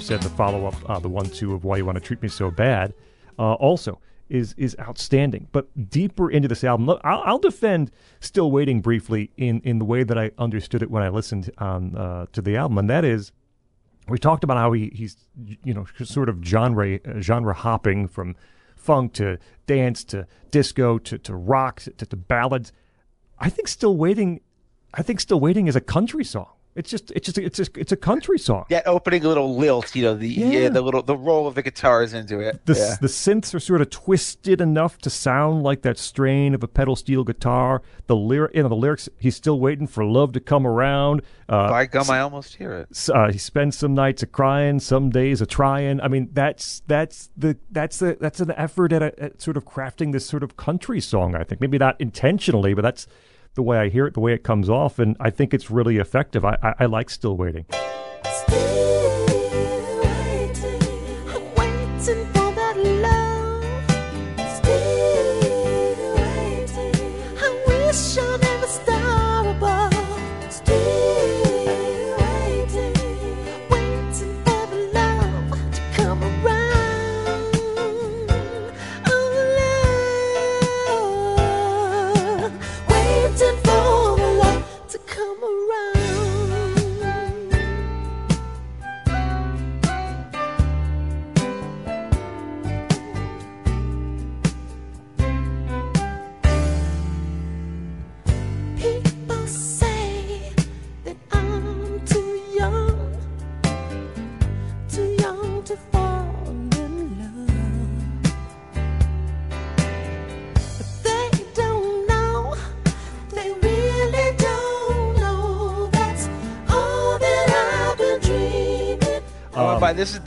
Said, the follow up, uh, the one two of Why You Want to Treat Me So Bad, uh, also is is outstanding. But deeper into this album, look, I'll, I'll defend Still Waiting briefly in, in the way that I understood it when I listened on, uh, to the album, and that is we talked about how he, he's you know sort of genre genre hopping from funk to dance to disco to, to rock to, to ballads. I think Still Waiting, I think Still Waiting is a country song. It's just it's just it's just, it's a country song. That opening a little lilt, you know, the yeah. Yeah. the little the roll of the guitars into it. The, yeah. the synths are sort of twisted enough to sound like that strain of a pedal steel guitar. The lyric, you know, the lyrics. He's still waiting for love to come around. Uh, By gum, I almost hear it. uh, he spends some nights a crying, some days a trying. I mean, that's that's the that's the that's an effort at, a, at sort of crafting this sort of country song. I think maybe not intentionally, but that's the way I hear it, the way it comes off, and I think it's really effective. I, I, I like Still Waiting. Still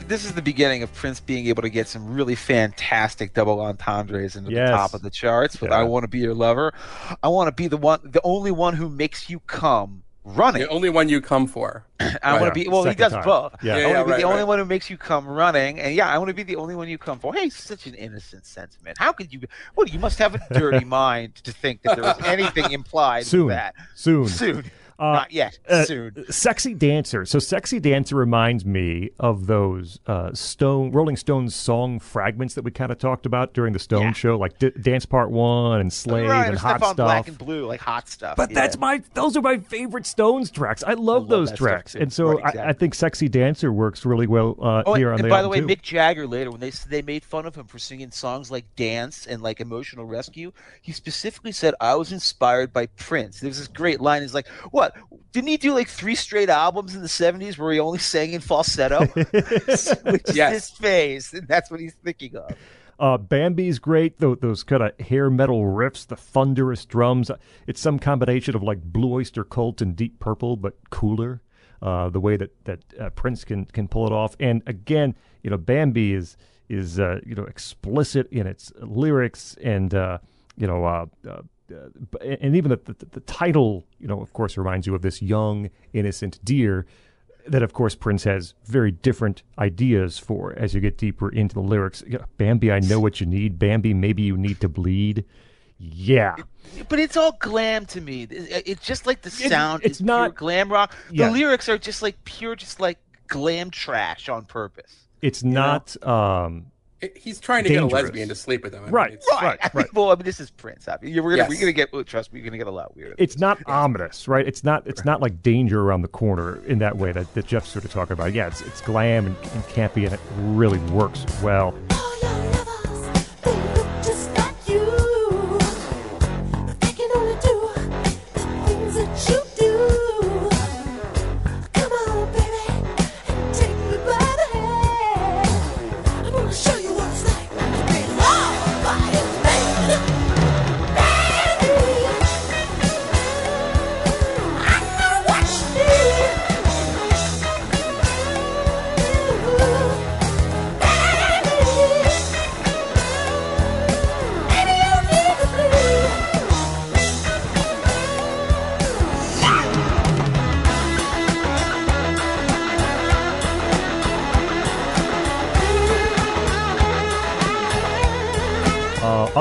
this is the beginning of Prince being able to get some really fantastic double entendres into Yes. the top of the charts with Yeah. "I Want to Be Your Lover." I want to be the one, the only one who makes you come running. The only one you come for. I want to be. Well, he does time. both. Yeah. I Yeah, want to yeah, be right, the only one who makes you come running, and yeah, I want to be the only one you come for. Hey, such an innocent sentiment. How could you? Well, you must have a dirty mind to think that there was anything implied Soon. with that. Soon. Soon. Uh, Not yet. uh, Soon. Sexy Dancer. So Sexy Dancer reminds me of those uh, Stone Rolling Stones song fragments that we kind of talked about during the Stone Yeah. show, like D- Dance Part One and Slave right, and Hot stuff black and blue, like hot stuff. But yeah. that's my those are my favorite Stones tracks. I love, love those tracks, and so Right, I, I think "Sexy Dancer" works really well uh, Oh, here and, on and the by the way, too. Mick Jagger later when they they made fun of him for singing songs like "Dance" and like "Emotional Rescue," he specifically said, "I was inspired by Prince." There's this great line. He's like, "What? Didn't he do like three straight albums in the '70s where he only sang in falsetto?" Which is Yes. his phase, and that's what he's thinking of. Uh, Bambi's great. Those, those kind of hair metal riffs, the thunderous drums. It's some combination of like Blue Oyster Cult and Deep Purple, but cooler. Uh, the way that that uh, Prince can can pull it off, and again, you know, Bambi is is uh, you know explicit in its lyrics, and uh, you know, uh, b- and even the, the the title, you know, of course, reminds you of this young innocent deer that of course Prince has very different ideas for as you get deeper into the lyrics. You know, Bambi, I know what you need. Bambi, maybe you need to bleed. Yeah. But it's all glam to me. It's just like the sound. it's is pure not- glam rock. The Yeah. lyrics are just like pure, just like glam trash on purpose. It's not um It- He's trying to get a lesbian to sleep with him. I mean, Right. it's- Right, I mean, right. Well, I mean, this is Prince. I mean, you're, we're gonna, Yes. we're gonna get. oh, Trust me, you're gonna get a lot weirder. it's not ominous, right? It's not it's not like danger around the corner in that way that, that Jeff's sort of talking about. Yeah, it's it's glam and, and campy and it really works well.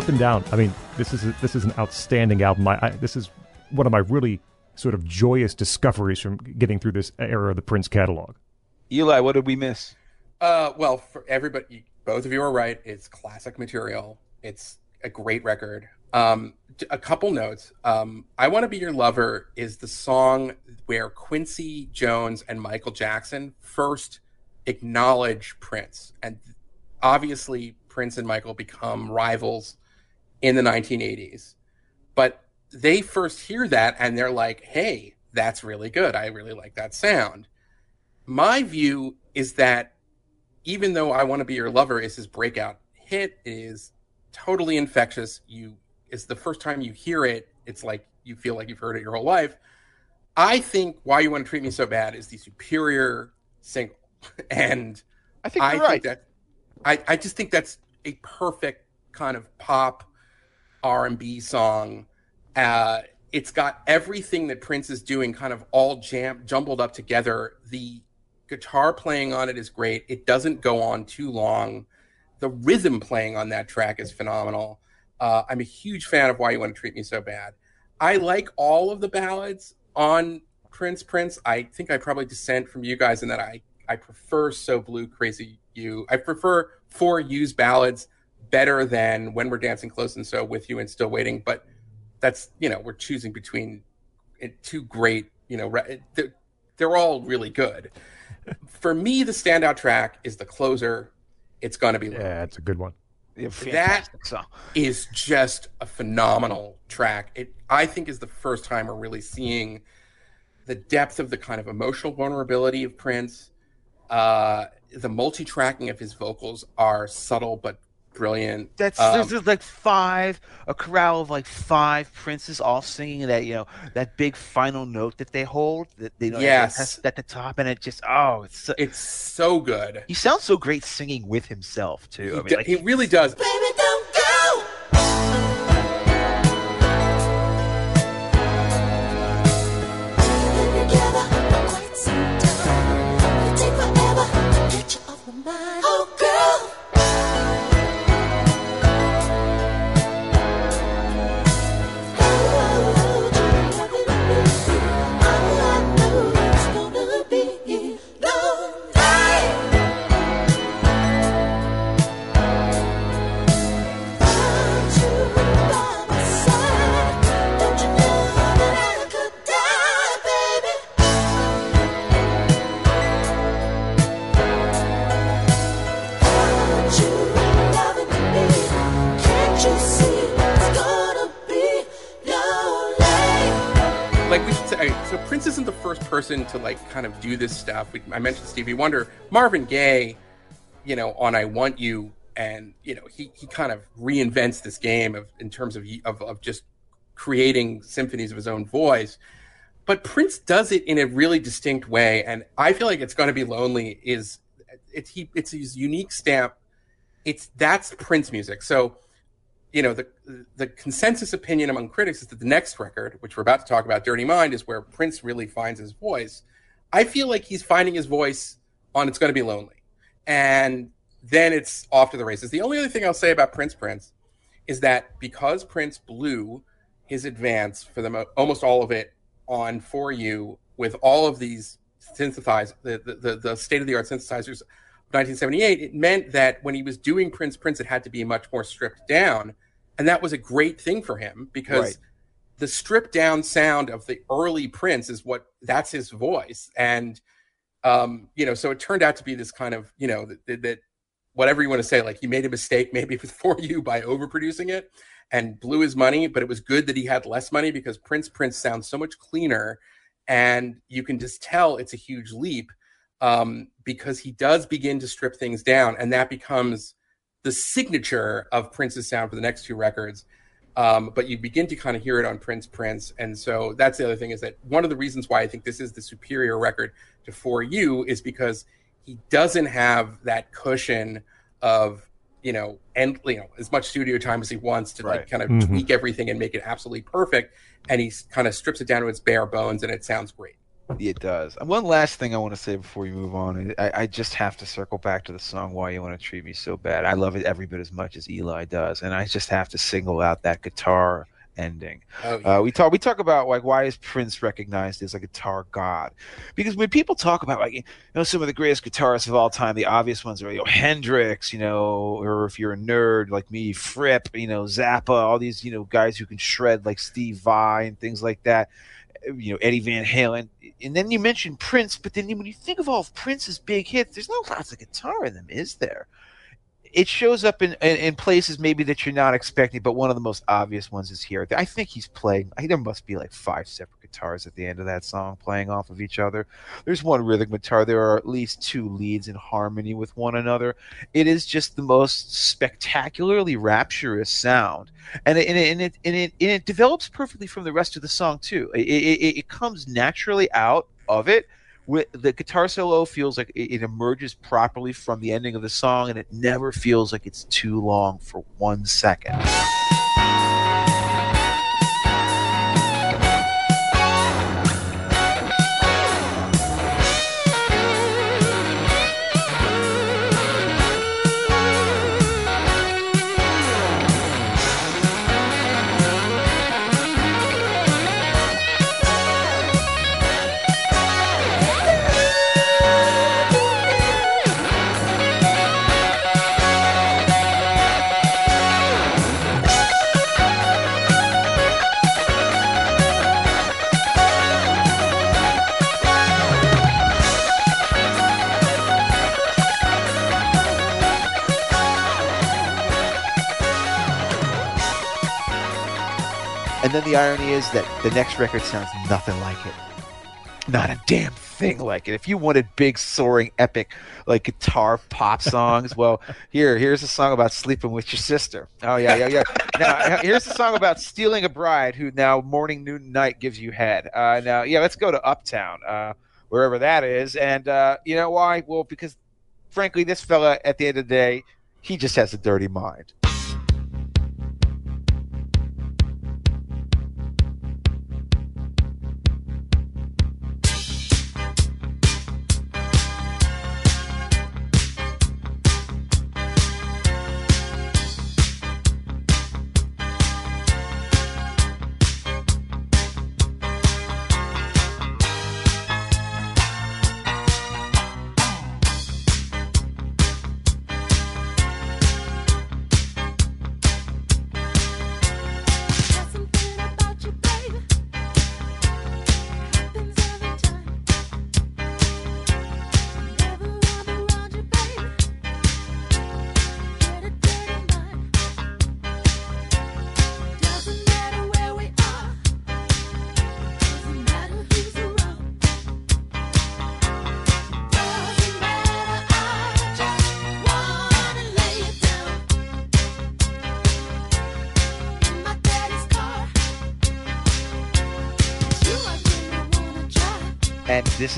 Up and down. I mean, this is a, this is an outstanding album. I, I this is one of my really sort of joyous discoveries from getting through this era of the Prince catalog. Eli, what did we miss? Uh, well, for everybody, both of you are right. It's classic material. It's a great record. Um, j- a couple notes. Um, "I Want to Be Your Lover" is the song where Quincy Jones and Michael Jackson first acknowledge Prince, and obviously Prince and Michael become rivals in the 1980s. But they first hear that and they're like, "Hey, that's really good. I really like that sound." My view is that even though I Want to Be Your Lover is his breakout hit, it is totally infectious. You it's the first time you hear it, it's like you feel like you've heard it your whole life. I think Why You Want to Treat Me So Bad is the superior single. And I think you're right. think that I, I just think that's a perfect kind of pop R and B song. Uh, it's got everything that Prince is doing kind of all jam jumbled up together. The guitar playing on it is great. It doesn't go on too long. The rhythm playing on that track is phenomenal. Uh, I'm a huge fan of Why You Want to Treat Me So Bad. I like all of the ballads on Prince Prince. I think I probably dissent from you guys in that I, I prefer So Blue, Crazy You. I prefer For You's ballads better than When We're Dancing Close and So With You and Still Waiting. But that's, you know, we're choosing between two great, you know, they're, they're all really good. For me, the standout track is the closer. It's going to be Love Yeah, it's a good one. Yeah, fantastic song. is just a phenomenal track. It I think is the first time we're really seeing the depth of the kind of emotional vulnerability of Prince. Uh, the multi-tracking of his vocals are subtle but brilliant. That's Um, there's, there's like five, a corral of like five princes all singing that you know that big final note that they hold that they know at- Yes. at, at the top, and it just oh, it's so, it's so good. he sounds so great singing with himself too. He, I mean, d- like, he really does. Baby, prince isn't the first person to like kind of do this stuff. I mentioned stevie wonder. Marvin gaye you know on i want you and you know he, he kind of reinvents this game of in terms of, of of just creating symphonies of his own voice. But prince does it in a really distinct way and i feel like it's going to be lonely is it's he it's his unique stamp. It's that's prince music. So you know the the consensus opinion among critics is that the next record, which we're about to talk about, "Dirty Mind," is where Prince really finds his voice. I feel like he's finding his voice on "It's to Be Lonely," and then it's off to the races. The only other thing I'll say about Prince Prince is that because Prince blew his advance for the mo- almost all of it on "For You" with all of these synthesized the the, the, the state of the art synthesizers of 1978, it meant that when he was doing Prince Prince, it had to be much more stripped down and that was a great thing for him because Right. the stripped down sound of the early Prince is what that's his voice, and um, you know, so it turned out to be this kind of you know that, that whatever you want to say, like he made a mistake maybe for you by overproducing it and blew his money, but it was good that he had less money because Prince Prince sounds so much cleaner, and you can just tell it's a huge leap um, because he does begin to strip things down, and that becomes the signature of Prince's sound for the next two records. Um, but you begin to kind of hear it on Prince Prince. And so that's the other thing is that one of the reasons why I think this is the superior record to For You is because he doesn't have that cushion of, you know, and you know, as much studio time as he wants to Right. like kind of Mhm. tweak everything and make it absolutely perfect. And he kind of strips it down to its bare bones and it sounds great. It does. And one last thing I want to say before you move on, I, I just have to circle back to the song "Why You Want to Treat Me So Bad." I love it every bit as much as Eli does, and I just have to single out that guitar ending. Oh, yeah. Uh, we talk we talk about like why is Prince recognized as a guitar god? Because when people talk about like you know some of the greatest guitarists of all time, the obvious ones are you know Hendrix, you know, or if you're a nerd like me, Fripp, you know, Zappa, all these you know guys who can shred like Steve Vai and things like that. You know Eddie Van Halen, and then you mentioned Prince, but then when you think of all of Prince's big hits, there's no lots of guitar in them, is there? It shows up in, in in places maybe that you're not expecting, but one of the most obvious ones is here. I think he's playing. There must be like five separate guitars at the end of that song playing off of each other. There's one rhythm guitar. There are at least two leads in harmony with one another. It is just the most spectacularly rapturous sound, and it, and it, and it, and it, and it develops perfectly from the rest of the song too. It, it, it comes naturally out of it with the guitar solo feels like it, it emerges properly from the ending of the song and it never feels like it's too long for one second And then the irony is that the next record sounds nothing like it. Not a damn thing like it. If you wanted big, soaring, epic, like guitar pop songs, well, here, here's a song about sleeping with your sister. Oh yeah, yeah, yeah. Now here's a song about stealing a bride who now morning, noon, night gives you head. Uh, now, yeah, let's go to Uptown, uh, wherever that is, and uh, you know why? Well, because frankly, this fella, at the end of the day, he just has a dirty mind.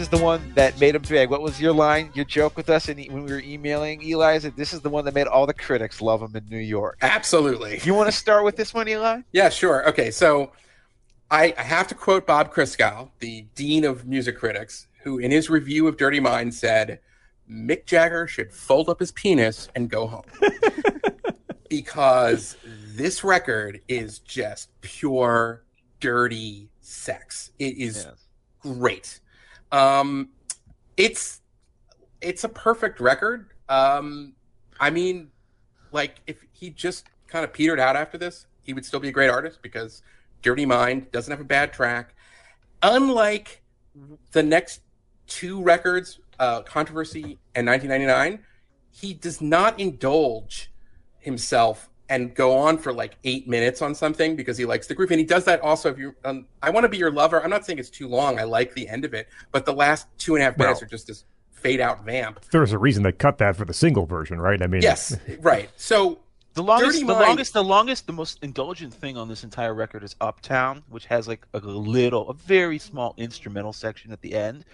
Is the one that made him big. What was your line, your joke with us and when we were emailing Eli? Is that this is the one that made all the critics love him in New York? Absolutely. You want to start with this one, Eli? Yeah, sure. Okay, so I, I have to quote Bob Christgau, the dean of music critics, who in his review of Dirty Mind said Mick Jagger should fold up his penis and go home. because this record is just pure dirty sex. It is great. Um, it's it's a perfect record. Um, I mean, like if he just kind of petered out after this, he would still be a great artist because Dirty Mind doesn't have a bad track. Unlike the next two records, uh, Controversy and 1999, he does not indulge himself and go on for like eight minutes on something because he likes the groove. And he does that also. If you, um, I want to be your lover. I'm not saying it's too long. I like the end of it, but the last two and a half minutes Well- are just this fade out vamp. There's a reason they cut that for the single version, right? I mean, Yes, right. So The longest, the Mind- longest, the longest, the most indulgent thing on this entire record is Uptown, which has like a little, a very small instrumental section at the end.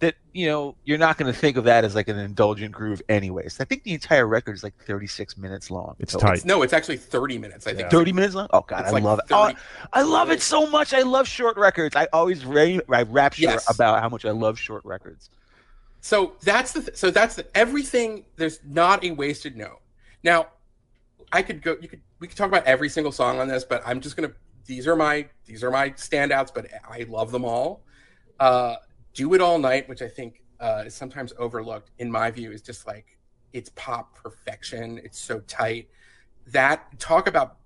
That you know, you're not going to think of that as like an indulgent groove, anyways. I think the entire record is like 36 minutes long. It's So- tight. no, it's actually 30 minutes. I think. 30 minutes long. Oh God, It's I like love it. Oh, I love it so much. I love short records. I always ra- I rapture Yes. about how much I love short records. So that's the th- so that's the everything. There's not a wasted note. Now, I could go. You could we could talk about every single song on this, but I'm just gonna. These are my these are my standouts, but I love them all. Uh, Do it all night, which I think uh, is sometimes overlooked in my view, is just like it's pop perfection. It's so tight. That talk about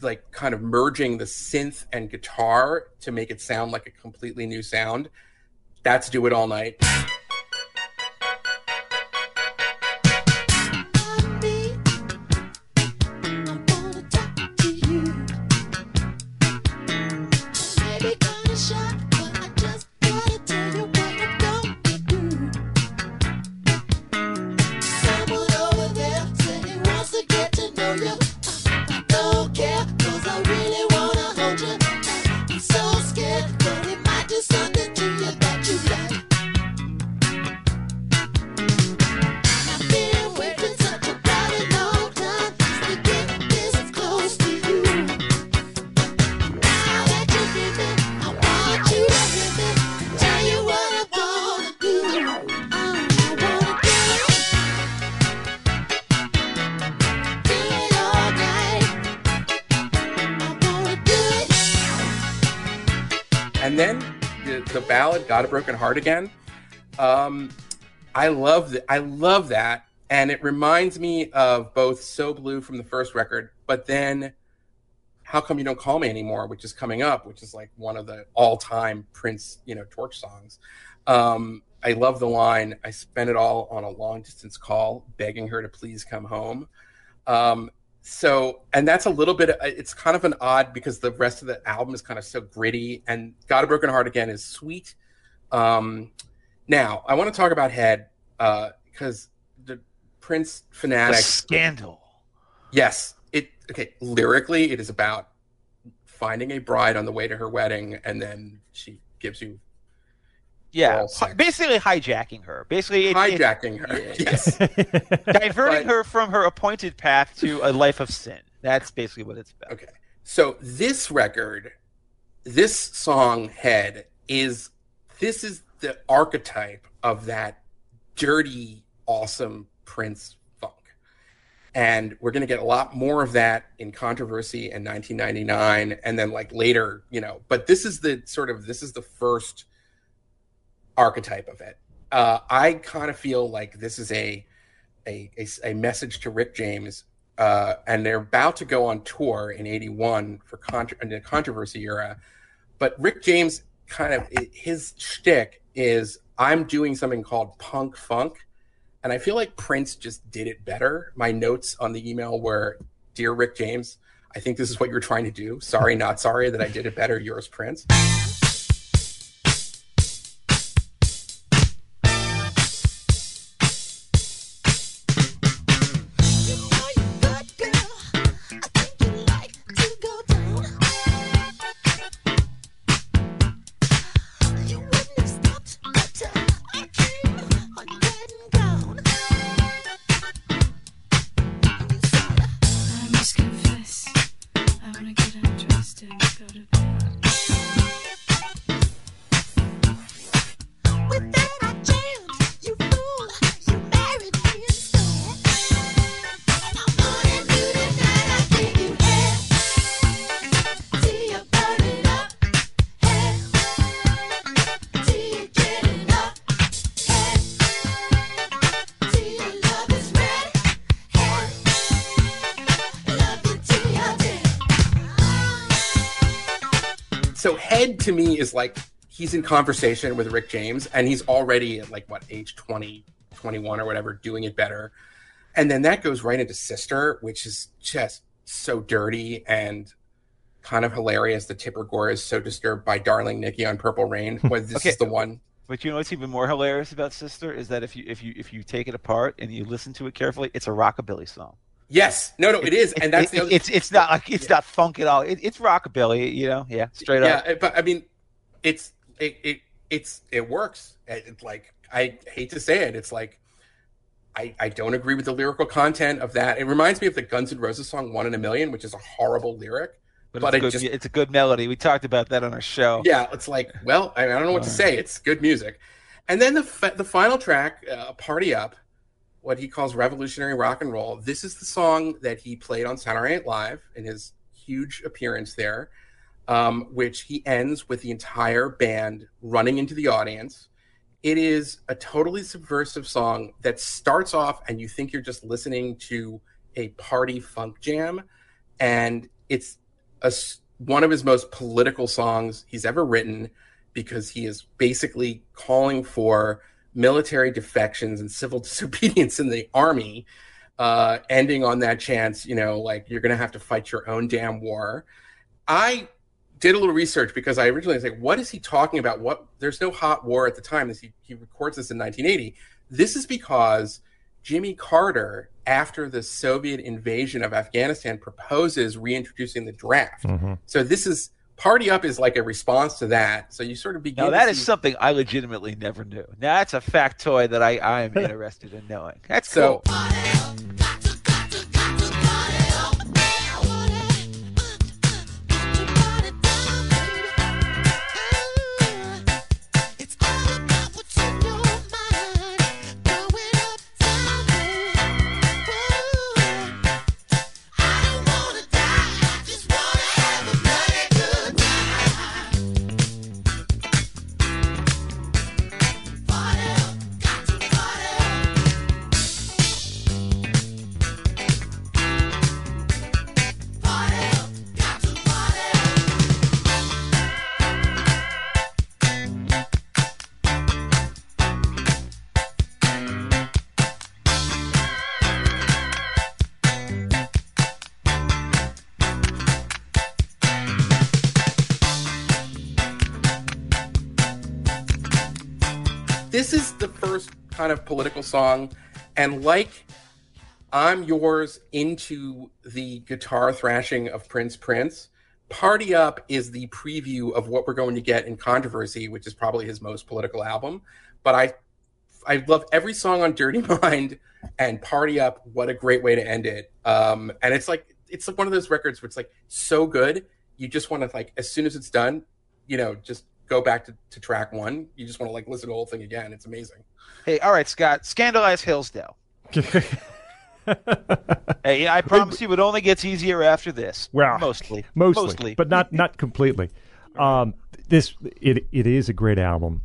like kind of merging the synth and guitar to make it sound like a completely new sound. That's do it all night. "Got a Broken Heart Again." Um, I love that. I love that, and it reminds me of both "So Blue" from the first record, but then "How Come You Don't Call Me Anymore," which is coming up, which is like one of the all-time Prince, you know, torch songs. Um, I love the line, "I spent it all on a long-distance call, begging her to please come home." Um, so and that's a little bit uh, it's kind of an odd because the rest of the album is kind of so gritty and got a broken heart again is sweet um now i want to talk about head uh because the prince The fanatic scandal. yes it okay lyrically it is about finding a bride on the way to her wedding and then she gives you Yeah, hi- basically hijacking her. Basically, it, it- hijacking her yeah. yes diverting But- her from her appointed path to a life of sin. That's basically what it's about. Okay. So this record, this song head is this is the archetype of that dirty, awesome Prince funk. And we're gonna get a lot more of that in controversy in 1999 and then like later, you know, but this is the sort of this is the first archetype of it. Uh, I kind of feel like this is a a, a, a message to Rick James uh, and they're about to go on tour in '81 for contra- in the controversy era. But Rick James kind of his shtick is I'm doing something called punk funk, and I feel like Prince just did it better. My notes on the email were, "Dear Rick James, I think this is what you're trying to do. Sorry, not sorry that I did it better. Yours, Prince." He's in conversation with rick james and he's already at like what age 20 21 or whatever doing it better and then that goes right into sister which is just so dirty and kind of hilarious The tipper gore is so disturbed by darling nikki on purple rain but this Okay. is the one But you know what's even more hilarious about Sister is that if you if you if you take it apart and you listen to it carefully, it's a rockabilly song. yes no no it is and that's the other it's it's not like it's Yeah. not funk at all. It, it's rockabilly, you know. Yeah, straight up. yeah but i mean it's it, it it's it works it's like i hate to say it it's like I, I don't agree with the lyrical content of that. It reminds me of the Guns N' Roses song "One in a Million, which is a horrible lyric. But, But it's, it good, just- it's a good melody. We talked about that on our show. Yeah, it's like, well, I, I don't know what to say. It's good music. And then the the final track, uh, "Party Up," what he calls revolutionary rock and roll. This is the song that he played on Saturday Night Live in his huge appearance there, um, which he ends with the entire band running into the audience. It is a totally subversive song that starts off, and you think you're just listening to a party funk jam, and it's a one of his most political songs he's ever written because he is basically calling for military defections and civil disobedience in the army, uh, ending on that chance, you know, like you're going to have to fight your own damn war. I did a little research because I originally was like, what is he talking about? What there's no hot war at the time. This he, he records this in 1980. This is because Jimmy Carter, after the Soviet invasion of Afghanistan, proposes reintroducing the draft. Mhm. So this is Party Up is like a response to that. So you sort of begin. Now to that is see- something I legitimately never knew. Now that's a factoid that I, I am interested in knowing. That's So- cool. Song, and like I'm yours into the guitar thrashing of Prince Prince. Party Up is the preview of what we're going to get in Controversy, which is probably his most political album. But I I love every song on Dirty Mind and Party Up. What a great way to end it. Um, and it's like it's like one of those records where it's like so good, you just want to like as soon as it's done, you know, just go back to, to track one. You just want to like listen to the whole thing again. It's amazing. Hey, all right, Scott. Scandalize Hillsdale. Hey, I promise you, it only gets easier after this. Well, mostly, mostly, but not not completely. Um, this it it is a great album.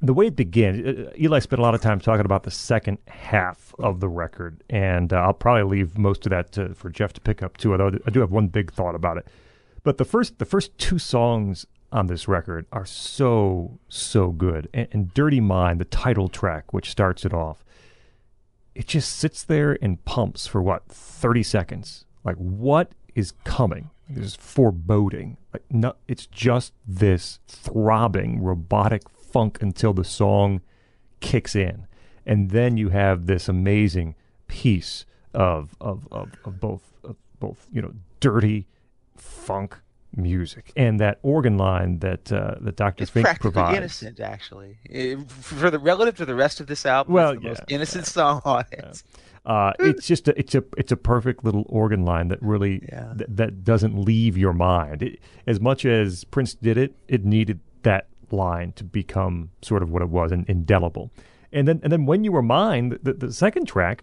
The way it begins, uh, Eli spent a lot of time talking about the second half of the record, and uh, I'll probably leave most of that to, for Jeff to pick up too. Although I do have one big thought about it. But the first the first two songs on this record are so so good, and, and "Dirty Mind," the title track, which starts it off, it just sits there and pumps for what 30 seconds. Like what is coming? There's foreboding. Like no it's just this throbbing robotic funk until the song kicks in. And then you have this amazing piece of of of, of both of both you know dirty funk music and that organ line that uh, that Dr. It's Fink practically provides innocent, actually. Eh, For the relative to the rest of this album, Well, it's the most yeah, innocent song on it. Uh, it's just a, it's a it's a perfect little organ line that really Yeah. th- that doesn't leave your mind. It, as much as Prince did it, it needed that line to become sort of what it was, and indelible. And then and then when you were mine, the, the second track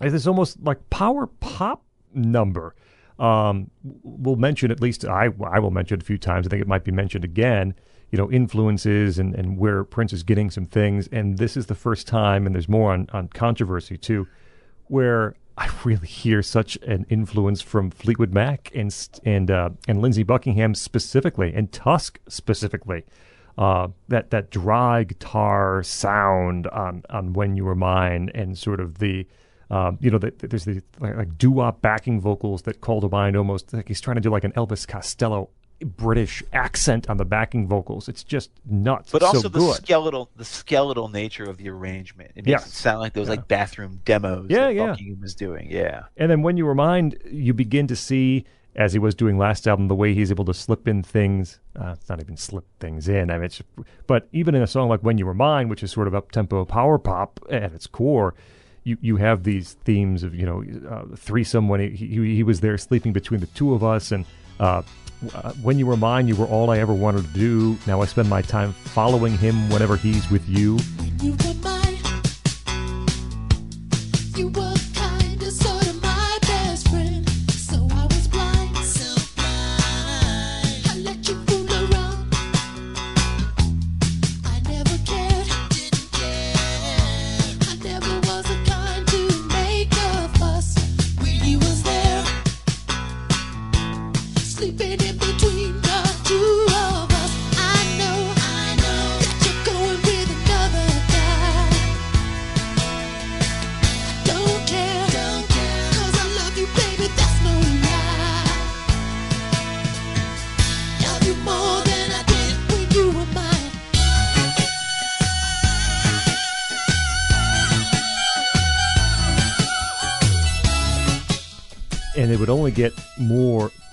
is this almost like power pop number. Um, we'll mention at least I I will mention a few times. I think it might be mentioned again. You know, influences and, and where Prince is getting some things. And this is the first time, and there's more on, on controversy too, where I really hear such an influence from Fleetwood Mac and and uh, and Lindsey Buckingham specifically, and Tusk specifically. Uh, that that dry guitar sound on on When You Were Mine, and sort of the um, you know, the, there's the like, like doo-wop backing vocals that call to mind almost like he's trying to do like an Elvis Costello British accent on the backing vocals. It's just nuts. But also so the good. skeletal, the skeletal nature of the arrangement. It makes Yeah. it sound like those like bathroom demos Yeah, that yeah. Buckingham was doing. Yeah. And then when you remind, you begin to see, as he was doing last album, the way he's able to slip in things. Uh, it's not even slip things in. I mean, it's, but even in a song like "When You Were Mine," which is sort of up tempo power pop at its core, you you have these themes of you know uh, threesome when he, he he was there sleeping between the two of us and. Uh, when you were mine, you were all I ever wanted to do. Now I spend my time following him whenever he's with. You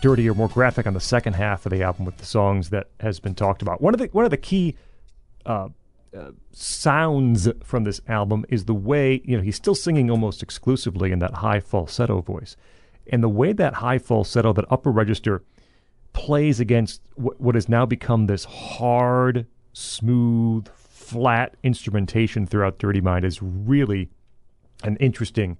dirtier, more graphic on the second half of the album with the songs that has been talked about. One of the one of the key uh, uh, sounds from this album is the way you know he's still singing almost exclusively in that high falsetto voice, and the way that high falsetto, that upper register, plays against what, what has now become this hard, smooth, flat instrumentation throughout Dirty Mind is really an interesting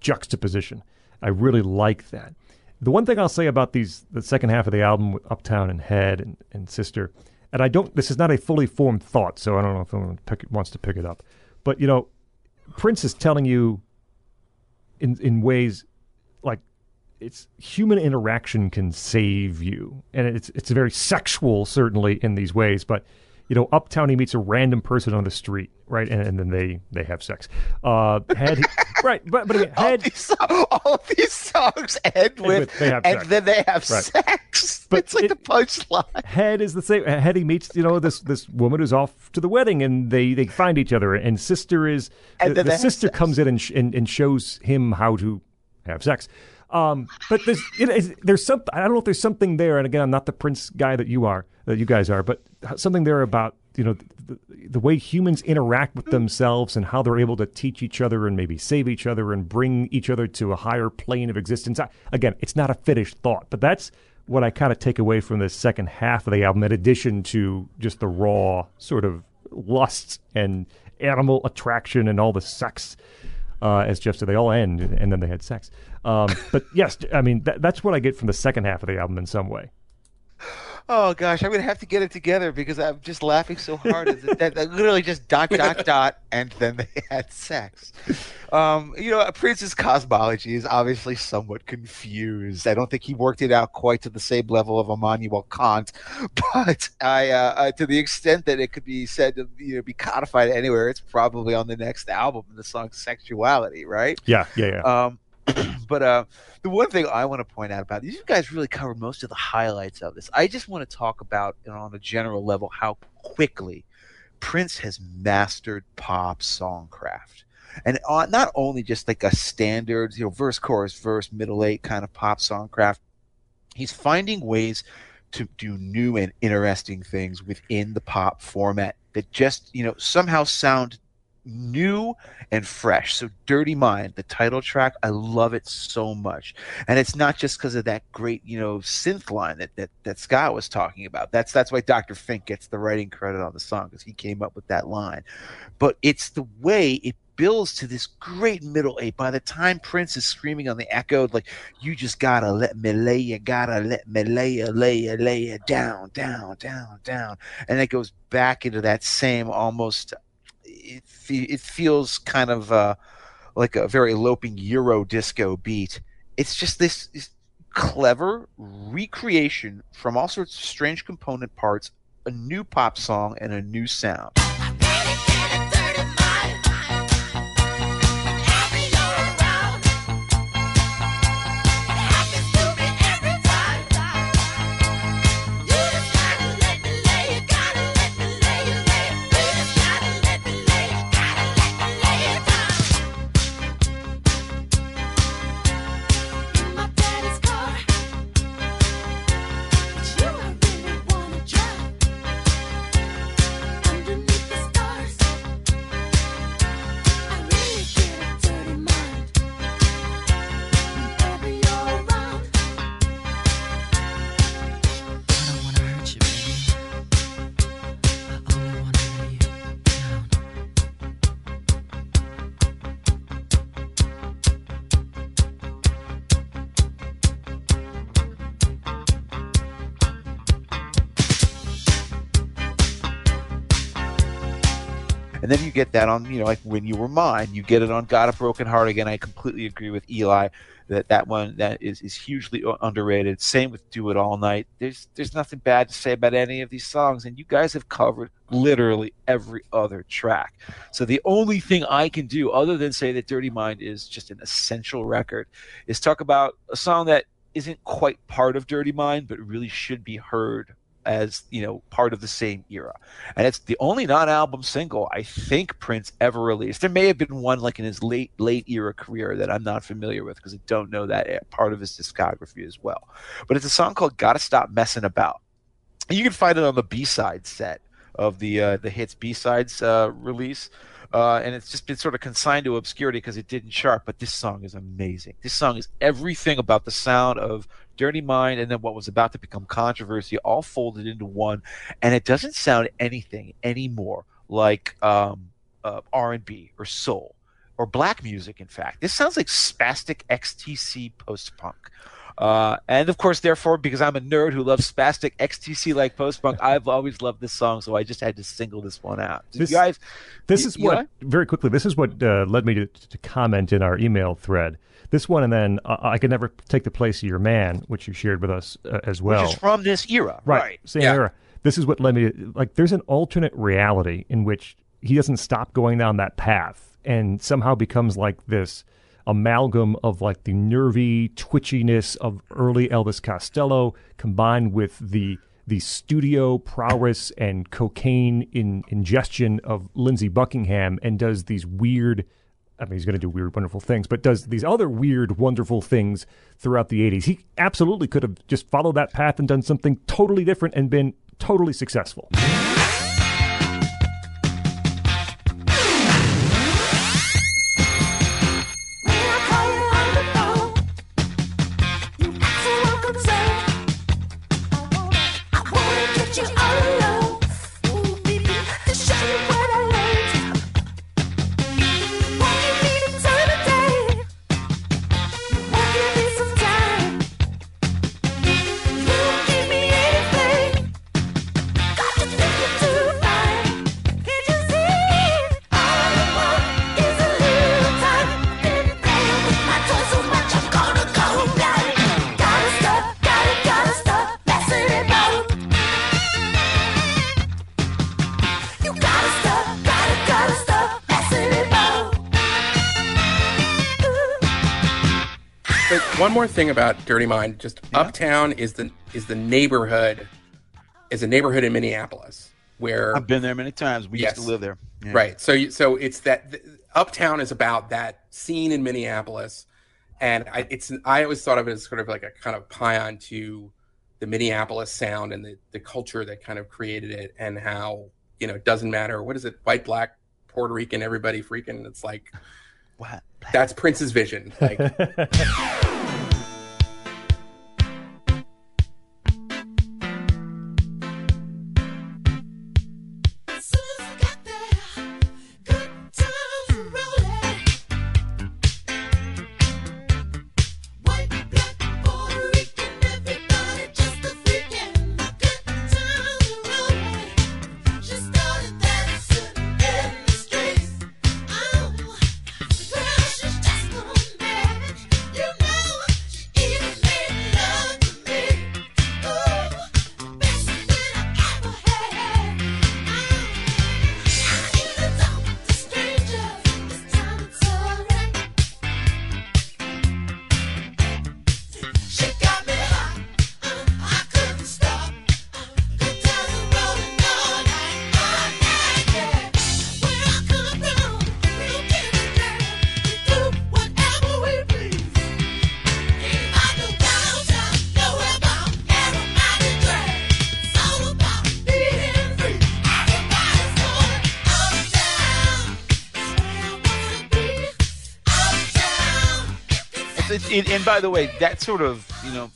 juxtaposition. I really like that. The one thing I'll say about these, the second half of the album Uptown and Head and, and Sister, and I don't, this is not a fully formed thought, so I don't know if anyone pick, wants to pick it up. But, you know, Prince is telling you in, in ways like it's human interaction can save you. And it's, it's very sexual, certainly, in these ways, but you know, Uptown he meets a random person on the street, right, and, and then they they have sex. Uh, Head, right, but but again, all, Head, these, all of these songs end with, with they have and then they have Right. sex. But it's like it- the punchline. Head is the same. Head he meets, you know, this this woman who's off to the wedding, and they they find each other. And sister is And the, then the sister comes in and, sh- and and shows him how to have sex. Um, but there's is, there's some I don't know if there's something there. And again, I'm not the Prince guy that you are, that you guys are, but something there about you know the, the way humans interact with themselves and how they're able to teach each other and maybe save each other and bring each other to a higher plane of existence. I, again, it's not a finished thought, but that's what I kind of take away from the second half of the album, in addition to just the raw sort of lust and animal attraction and all the sex. Uh, as Jeff said, they all end and then they had sex. Um, but yes, I mean that, that's what I get from the second half of the album in some way. Oh gosh, I'm gonna have to get it together because I'm just laughing so hard. that, that, that literally just dot dot dot, and then they had sex. Um, you know, Prince's cosmology is obviously somewhat confused. I don't think he worked it out quite to the same level of Immanuel Kant, but I, uh, uh, to the extent that it could be said to you know be codified anywhere, it's probably on the next album, the song "Sexuality," right? Yeah, yeah, yeah. Um, but uh, the one thing I want to point out about these, you guys really covered most of the highlights of this. I just want to talk about, you know, on a general level, how quickly Prince has mastered pop songcraft. And uh, not only just like a standard, you know, verse, chorus, verse, middle eight kind of pop songcraft, he's finding ways to do new and interesting things within the pop format that just, you know, somehow sound new and fresh. So Dirty Mind, the title track, I love it so much. And it's not just because of that great, you know, synth line that, that, that Scott was talking about. That's that's why Dr. Fink gets the writing credit on the song, because he came up with that line. But it's the way it builds to this great middle eight. By the time Prince is screaming on the echo, like, you just gotta let me lay you, gotta let me lay lay lay down, down, down, down. And it goes back into that same almost it, it feels kind of uh, like a very eloping Euro disco beat. It's just this, this clever recreation from all sorts of strange component parts, a new pop song, and a new sound. Get that on, you know, like when you were mine, you get it on Got a Broken Heart again. I completely agree with Eli that that one that is, is hugely underrated. Same with Do It All Night. There's there's nothing bad to say about any of these songs, and you guys have covered literally every other track. So the only thing I can do, other than say that Dirty Mind is just an essential record, is talk about a song that isn't quite part of Dirty Mind, but really should be heard as you know part of the same era and it's the only non-album single I think Prince ever released. There may have been one like in his late late era career that I'm not familiar with because I don't know that eh, part of his discography as well. But it's a song called "Gotta Stop Messing About." And you can find it on the B-side set of the uh, the hits B-sides uh, release. Uh, and it's just been sort of consigned to obscurity because it didn't chart. But this song is amazing. This song is everything about the sound of Dirty Mind and then what was about to become controversy, all folded into one. And it doesn't sound anything anymore like um, uh, R&B or soul or black music. In fact, this sounds like spastic XTC post-punk. Uh, and of course, therefore, because I'm a nerd who loves spastic XTC like post-punk, I've always loved this song, so I just had to single this one out. Did This- you guys, This Y- is what Eli? very quickly. This is what uh, led me to, to comment in our email thread. This one, and then uh, I could never take the place of your man, which you shared with us uh, as well. which is from this era, right, right? same Yeah. era. this is what led me to like. There's an alternate reality in which he doesn't stop going down that path and somehow becomes like this amalgam of like the nervy twitchiness of early Elvis Costello combined with the the studio prowess and cocaine in ingestion of Lindsey Buckingham and does these weird I mean he's going to do weird wonderful things but does these other weird wonderful things throughout the 80s. He absolutely could have just followed that path and done something totally different and been totally successful. One more thing about Dirty Mind, just Uptown is the is the neighborhood is a neighborhood in Minneapolis where I've been there many times. We Yes. used to live there. Yeah. Right. So so it's that th- Uptown is about that scene in Minneapolis, and I, it's I always thought of it as sort of like a kind of paean to the Minneapolis sound and the the culture that kind of created it, and how you know it doesn't matter what is it white black Puerto Rican everybody freaking it's like What? that's Prince's vision like it, and by the way, that sort of you know,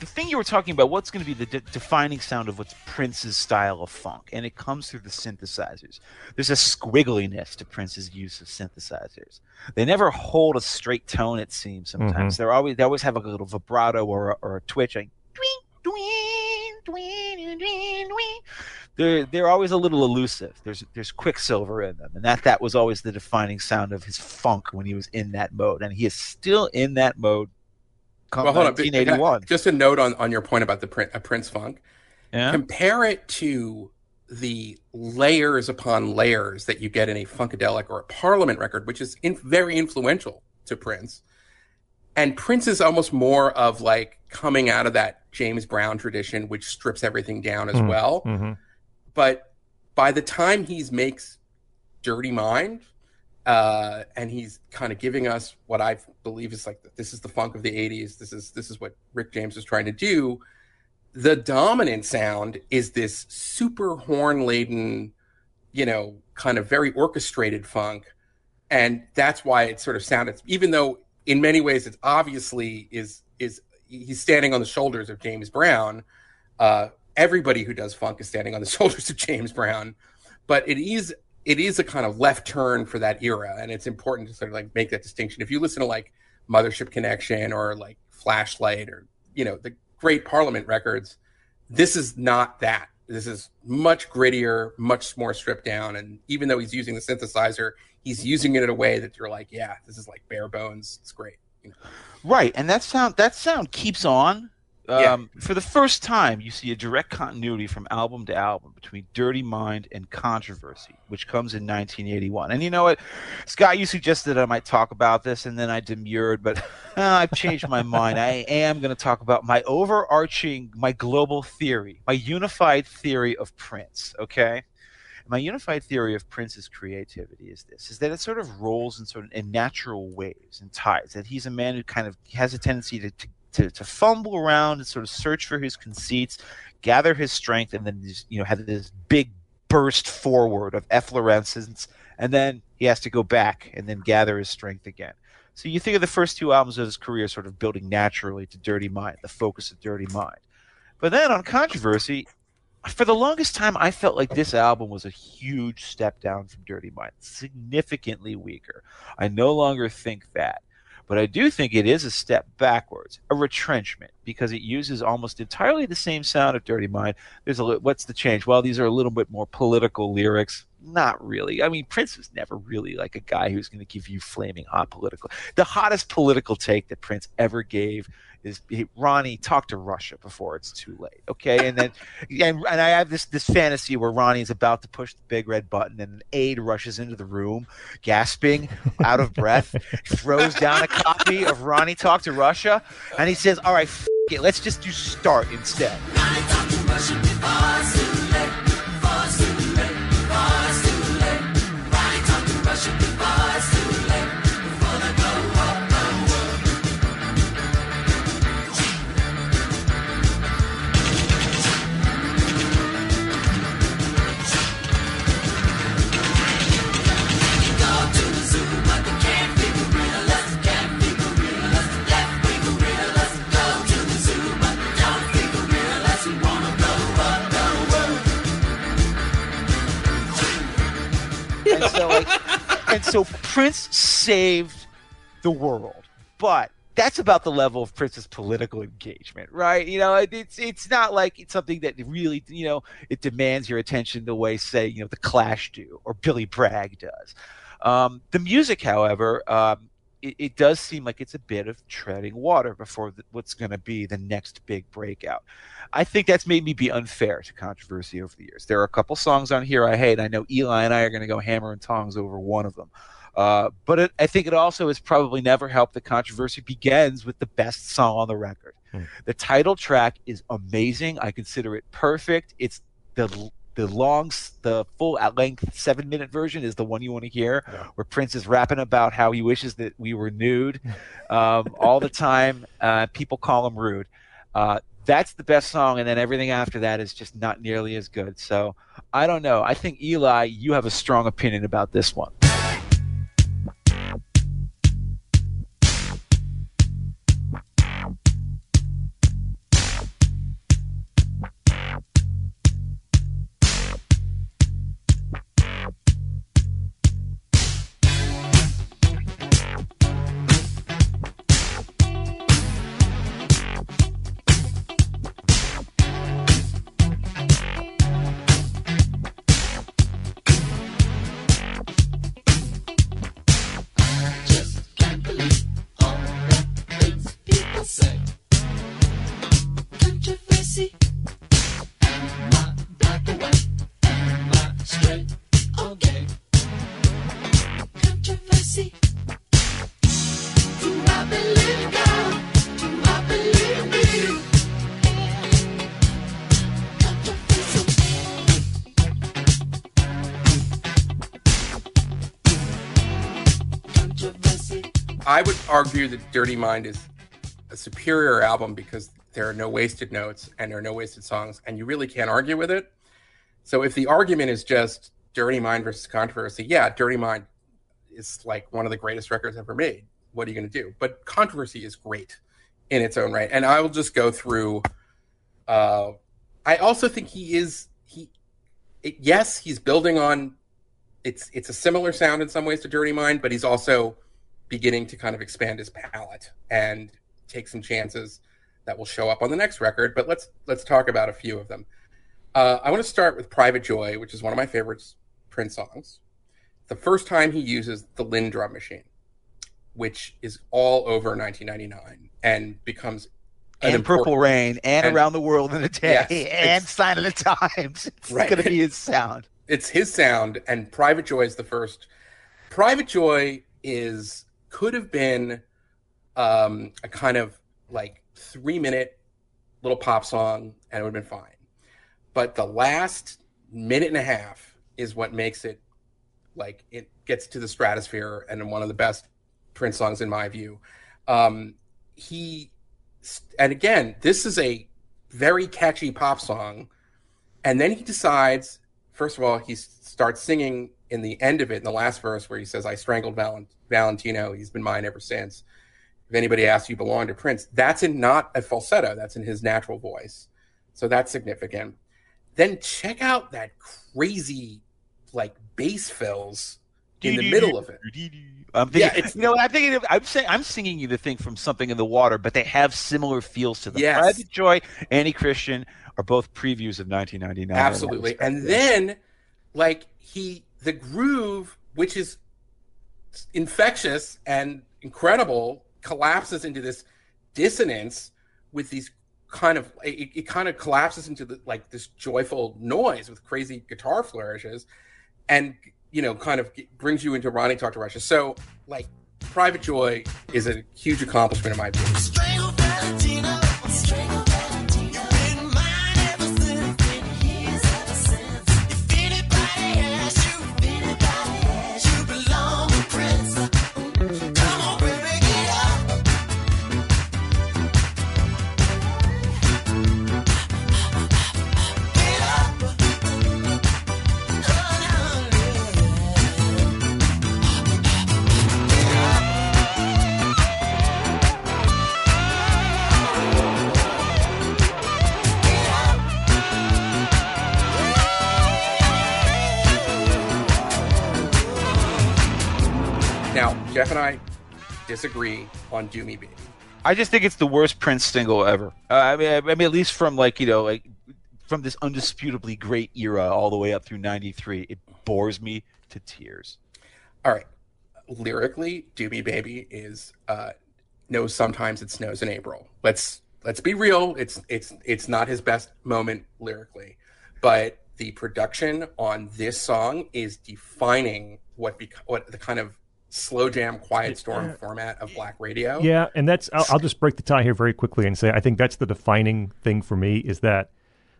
the thing you were talking about, what's going to be the de- defining sound of what's Prince's style of funk, and it comes through the synthesizers. There's a squiggliness to Prince's use of synthesizers. They never hold a straight tone. It seems sometimes mm-hmm. they're always they always have a little vibrato or a, or a twitch, like tween, tween, tween, tween, tween. They're they're always a little elusive. There's there's quicksilver in them, and that that was always the defining sound of his funk when he was in that mode, and he is still in that mode. Come well hold on but- 1981. just a note on on your point about the print a Prince funk Yeah. compare it to the layers upon layers that you get in a funkadelic or a parliament record which is in, very influential to prince and prince is almost more of like coming out of that james brown tradition which strips everything down as Mm. well hmm but by the time he makes dirty mind uh and he's kind of giving us what i believe is like this is the funk of the 80s this is this is what rick james is trying to do the dominant sound is this super horn laden you know kind of very orchestrated funk. And that's why it sort of sounded even though in many ways it's obviously is is he's standing on the shoulders of james brown uh everybody who does funk is standing on the shoulders of james brown. But it is it is a kind of left turn for that era and it's important to sort of like make that distinction. If you listen to like mothership connection or like flashlight or you know the great parliament records this is not that. This is much grittier much more stripped down and even though he's using the synthesizer he's using it in a way that you're like yeah this is like bare bones. It's great you know? Right, and that sound that sound keeps on Yeah. Um, For the first time, you see a direct continuity from album to album between Dirty Mind and Controversy, which comes in 1981. And you know what, Scott, you suggested I might talk about this, and then I demurred, but uh, I've changed my mind. I am going to talk about my overarching, my global theory, my unified theory of Prince. Okay. My unified theory of Prince's creativity is this: is that it sort of rolls in sort of in natural waves and tides. That he's a man who kind of has a tendency to, to to, to fumble around and sort of search for his conceits, gather his strength, and then you know have this big burst forward of efflorescence, and then he has to go back and then gather his strength again. So you think of the first two albums of his career sort of building naturally to Dirty Mind, the focus of Dirty Mind. But then on Controversy, for the longest time, I felt like this album was a huge step down from Dirty Mind, significantly weaker. I no longer think that. But I do think it is a step backwards, a retrenchment, because it uses almost entirely the same sound of Dirty Mind. There's a li- what's the change? Well, these are a little bit more political lyrics. Not really. I mean, Prince was never really like a guy who's going to give you flaming hot political. The hottest political take that Prince ever gave is hey, Ronnie talk to Russia before it's too late. Okay, and then and, and I have this this fantasy where Ronnie is about to push the big red button, and an aide rushes into the room, gasping, out of breath, throws down a copy of Ronnie talk to Russia, and he says, "All right, f- it, let's just do start instead." So like, and so Prince saved the world, but that's about the level of Prince's political engagement, right? You know, it, it's it's not like it's something that really, you know, it demands your attention the way, say, you know, the Clash do or Billy Bragg does. Um, the music, however, um, it, it does seem like it's a bit of treading water before the, what's going to be the next big breakout. I think that's made me be unfair to controversy over the years. There are a couple songs on here I hate. I know Eli and I are going to go hammer and tongs over one of them. Uh, but it, I think it also has probably never helped that controversy begins with the best song on the record. Hmm. The title track is amazing. I consider it perfect. It's the the long, the full at length seven minute version is the one you want to hear, Yeah. where Prince is rapping about how he wishes that we were nude um, all the time. Uh, people call him rude. Uh, that's the best song, and then everything after that is just not nearly as good. So I don't know. I think Eli, you have a strong opinion about this one. Dirty Mind is a superior album because there are no wasted notes and there are no wasted songs, and you really can't argue with it. So if the argument is just Dirty Mind versus Controversy, yeah, Dirty Mind is like one of the greatest records ever made. What are you going to do? But Controversy is great in its own right, and I will just go through. Uh, I also think he is he. It, yes, he's building on. It's it's a similar sound in some ways to Dirty Mind, but he's also beginning to kind of expand his palette and take some chances that will show up on the next record. But let's let's talk about a few of them. Uh, I want to start with "Private Joy," which is one of my favorite Prince songs. The first time he uses the Linn drum machine, which is all over 1999 and becomes and important- Purple Rain and, and- Around the World in a Day Yes, and Sign of the Times. It's Right. going to be his sound. it's his sound and private joy is the first private joy is could have been um a kind of like three minute little pop song and it would have been fine. But the last minute and a half is what makes it like it gets to the stratosphere and one of the best prince songs in my view. Um he and again this is a very catchy pop song and then he decides first of all, he starts singing in the end of it, in the last verse, where he says, I strangled Val- Valentino. He's been mine ever since. If anybody asks you belong to Prince, that's in not a falsetto, that's in his natural voice. So that's significant. Then check out that crazy, like, bass fills in the middle of it. I'm thinking, Yeah, it's- you know, I'm thinking, of, I'm saying, I'm singing you the thing from Something in the Water, but they have similar feels to them. Yes. Private Joy, Annie Christian are both previews of 1999. Absolutely. And then, like, he, the groove, which is infectious and incredible, collapses into this dissonance with these kind of, it, it kind of collapses into the, like this joyful noise with crazy guitar flourishes and, you know, kind of brings you into Ronnie Talk to Russia. So, like, Private Joy is a huge accomplishment in my view. And I disagree on Do Me Baby. I just think it's the worst Prince single ever. Uh, I mean, I mean, at least from like you know, like from this undisputably great era all the way up through '93, it bores me to tears. All right. Lyrically, Do Me Baby is uh no sometimes it snows in April. Let's let's be real. It's it's it's not his best moment lyrically. But the production on this song is defining what bec- what the kind of slow jam quiet storm format of black radio. Yeah, and that's I'll, I'll just break the tie here very quickly and say I think that's the defining thing for me is that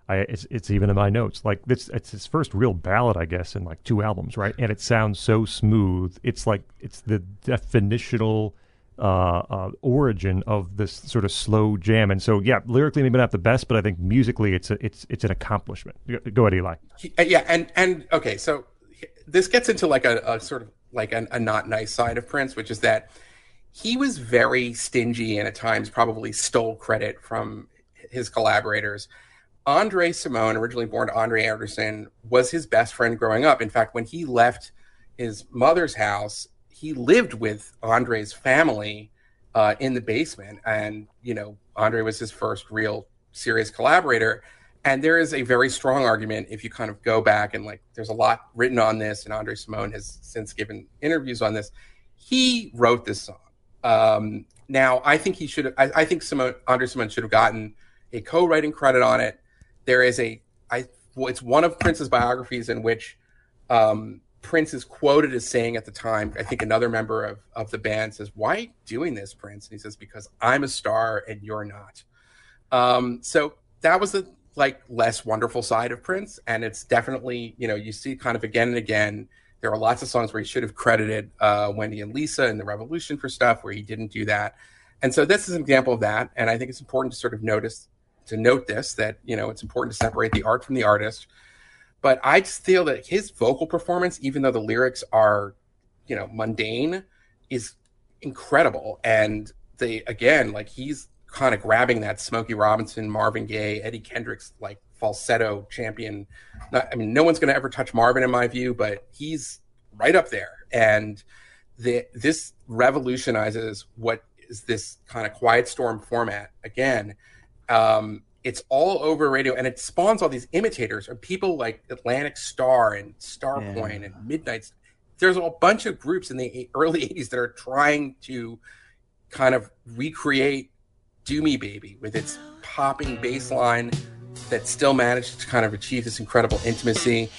I it's, it's even in my notes. Like this it's his first real ballad I guess in like two albums right? And it sounds so smooth. It's like it's the definitional uh, uh, origin of this sort of slow jam. And so yeah lyrically maybe not the best but I think musically it's a, it's it's an accomplishment. Go ahead Eli. Uh, yeah, and and okay, so this gets into like a, a sort of like an, a not nice side of Prince, which is that he was very stingy and at times probably stole credit from his collaborators. Andre Cymone, originally born to Andre Anderson, was his best friend growing up. In fact, when he left his mother's house, he lived with Andre's family uh, in the basement, and you know, Andre was his first real serious collaborator. And there is a very strong argument if you kind of go back and like, there's a lot written on this, and Andre Cymone has since given interviews on this. He wrote this song. Um, now, I think he should have. I, I think Cymone, Andre Cymone should have gotten a co-writing credit on it. There is a, I, it's one of Prince's biographies in which um, Prince is quoted as saying at the time. I think another member of of the band says, "Why are you doing this, Prince?" And he says, "Because I'm a star and you're not." Um, so that was the like less wonderful side of Prince, and it's definitely you know you see kind of again and again. There are lots of songs where he should have credited uh, Wendy and Lisa and the Revolution for stuff where he didn't do that, and so this is an example of that. And I think it's important to sort of notice to note this that you know it's important to separate the art from the artist. But I just feel that his vocal performance, even though the lyrics are, you know, mundane, is incredible. And they again, like he's kind of grabbing that Smokey Robinson, Marvin Gaye, Eddie Kendricks like falsetto champion. Not, I mean, no one's going to ever touch Marvin in my view, but he's right up there. And the this revolutionizes what is this kind of quiet storm format again. Um, it's all over radio, and it spawns all these imitators of people like Atlantic Starr and Starpoint Yeah. and Midnight. There's a bunch of groups in the early '80s that are trying to kind of recreate Do Me Baby with its popping bass line that still managed to kind of achieve this incredible intimacy.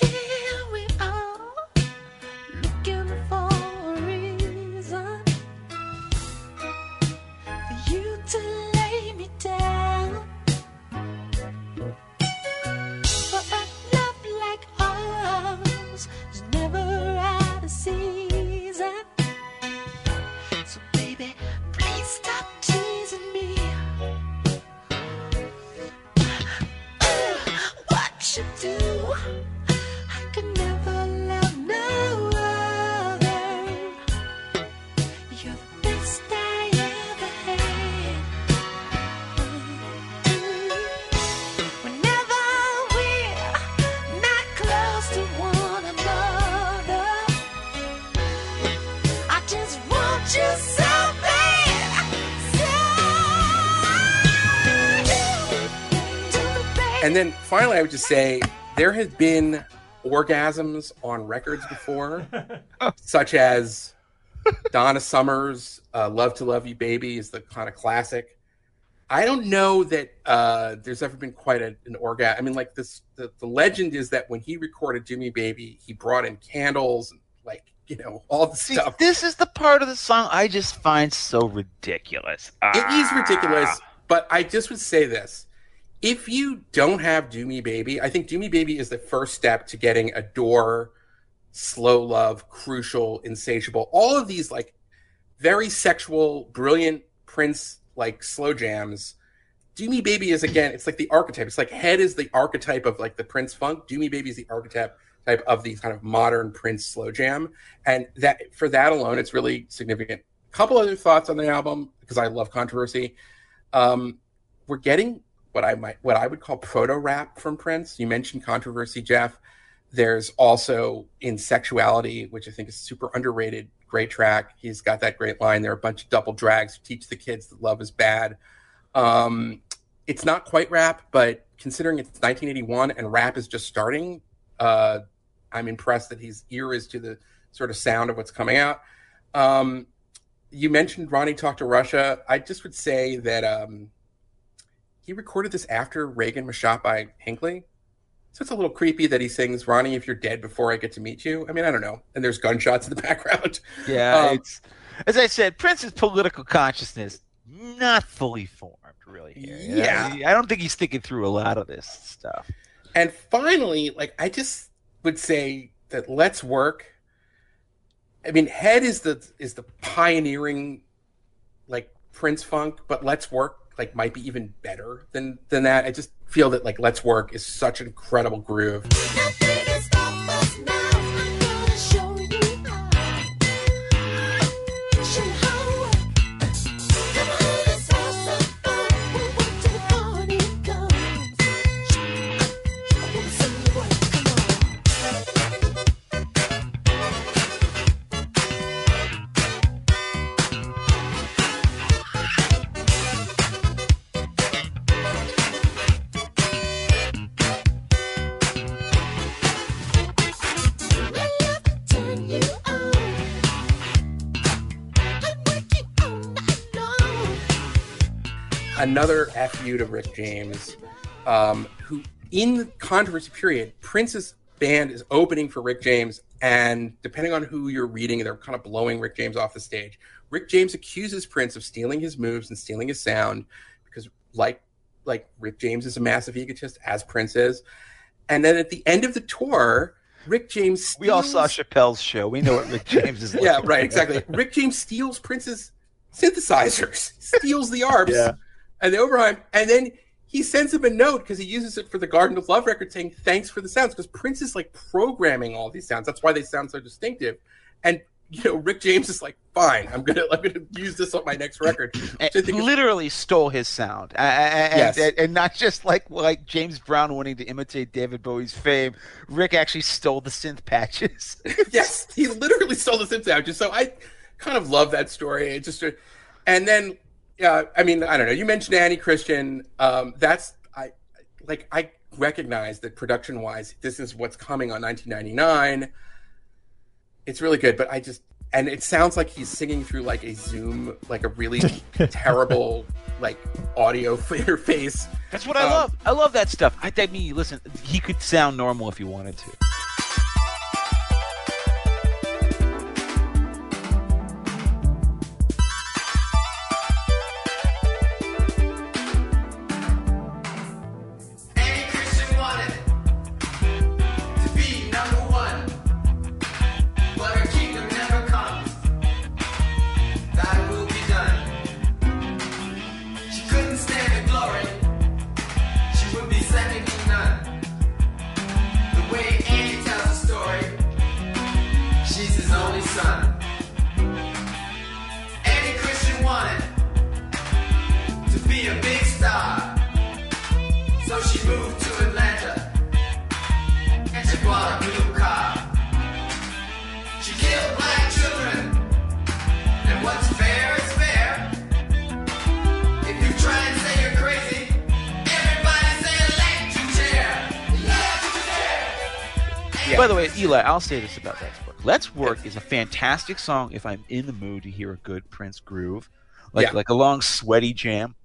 Finally, I would just say there has been orgasms on records before, such as Donna Summers' uh, "Love to Love You, Baby" is the kind of classic. I don't know that uh, there's ever been quite a, an orgasm. I mean, like this, the, the legend is that when he recorded "Do Me Baby," he brought in candles and like you know all the See, stuff. this is the part of the song I just find so ridiculous. It is Ah. ridiculous, but I just would say this. If you don't have Do Me Baby, I think Do Me Baby is the first step to getting Adore, Slow Love, Crucial, Insatiable, all of these like very sexual, brilliant Prince like slow jams. Do Me Baby is again, it's like the archetype. It's like Head is the archetype of like the Prince funk. Do Me Baby is the archetype type of the kind of modern Prince slow jam. And that for that alone, it's really significant. A Couple other thoughts on the album because I love controversy. Um, we're getting what I might what I would call proto rap from Prince. You mentioned controversy, Jeff. There's also in sexuality, which I think is super underrated. Great track. He's got that great line. There are a bunch of double drags who teach the kids that love is bad. Um, it's not quite rap, but considering it's 1981 and rap is just starting, uh, I'm impressed that his ear is to the sort of sound of what's coming out. Um, you mentioned Ronnie talked to Russia. I just would say that um, he recorded this after Reagan was shot by Hinckley. So it's a little creepy that he sings "Ronnie, if you're dead before I get to meet you." I mean, I don't know. And there's gunshots in the background. Yeah, Um, it's as I said, Prince's political consciousness not fully formed, really. Here. Know, Yeah. I don't think he's thinking through a lot of this stuff. And finally, like I just would say that "Let's Work." I mean, Head is the is the pioneering, like Prince funk, but "Let's Work" like might be even better than than that. I just feel that like "Let's Work" is such an incredible groove. Another fu to Rick James, um, who in the controversy period, Prince's band is opening for Rick James, and depending on who you're reading, they're kind of blowing Rick James off the stage. Rick James accuses Prince of stealing his moves and stealing his sound because, like, like Rick James is a massive egotist, as Prince is. And then at the end of the tour, Rick James We all saw Chappelle's show. We know what Rick James is like. yeah, right, exactly. Rick James steals Prince's synthesizers, steals the ARPs Yeah. And the Oberheim, and then he sends him a note because he uses it for the Garden of Love record saying thanks for the sounds because Prince is like programming all these sounds. That's why they sound so distinctive. And you know, Rick James is like, fine, I'm gonna I'm gonna use this on my next record. Which I And think is- literally stole his sound, and, Yes. and, and not just like like James Brown wanting to imitate David Bowie's fame. Rick actually stole the synth patches. yes, he literally stole the synth patches. So I kind of love that story. It just and then yeah, I mean, I don't know. You mentioned Annie Christian. Um, that's I like I recognize that production wise, this is what's coming on 1999. It's really good, but I just and it sounds like he's singing through like a Zoom, like a really terrible like audio interface. That's what I Um, love. I love that stuff. I, I mean, listen, he could sound normal if he wanted to. Work. Work is a fantastic song if I'm in the mood to hear a good Prince groove, like Yeah. like a long sweaty jam,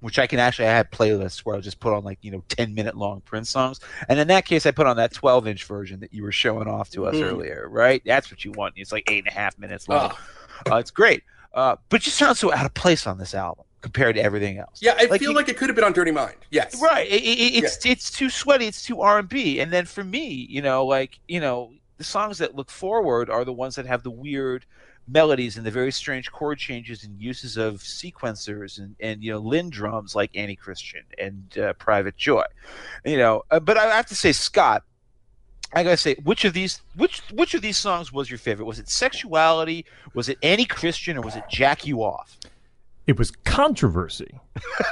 which I can actually. I have playlists where I'll just put on like you know ten minute long Prince songs, and in that case, I put on that twelve inch version that you were showing off to us Mhm. earlier, right? That's what you want. It's like eight and a half minutes long. Oh. Uh, it's great, uh, but it just sounds so out of place on this album compared to everything else. Yeah, I Like feel you- like it could have been on Dirty Mind. Yes. Right. It, it, it's it's too sweaty. It's too R and B. And then for me, you know, like you know, the songs that look forward are the ones that have the weird melodies and the very strange chord changes and uses of sequencers and and you know Linn drums like Annie Christian and uh, Private Joy. You know, uh, but I have to say, Scott. I gotta say, which of these which which of these songs was your favorite? Was it Sexuality? Was it Annie Christian? Or was it Jack You Off? It was controversy.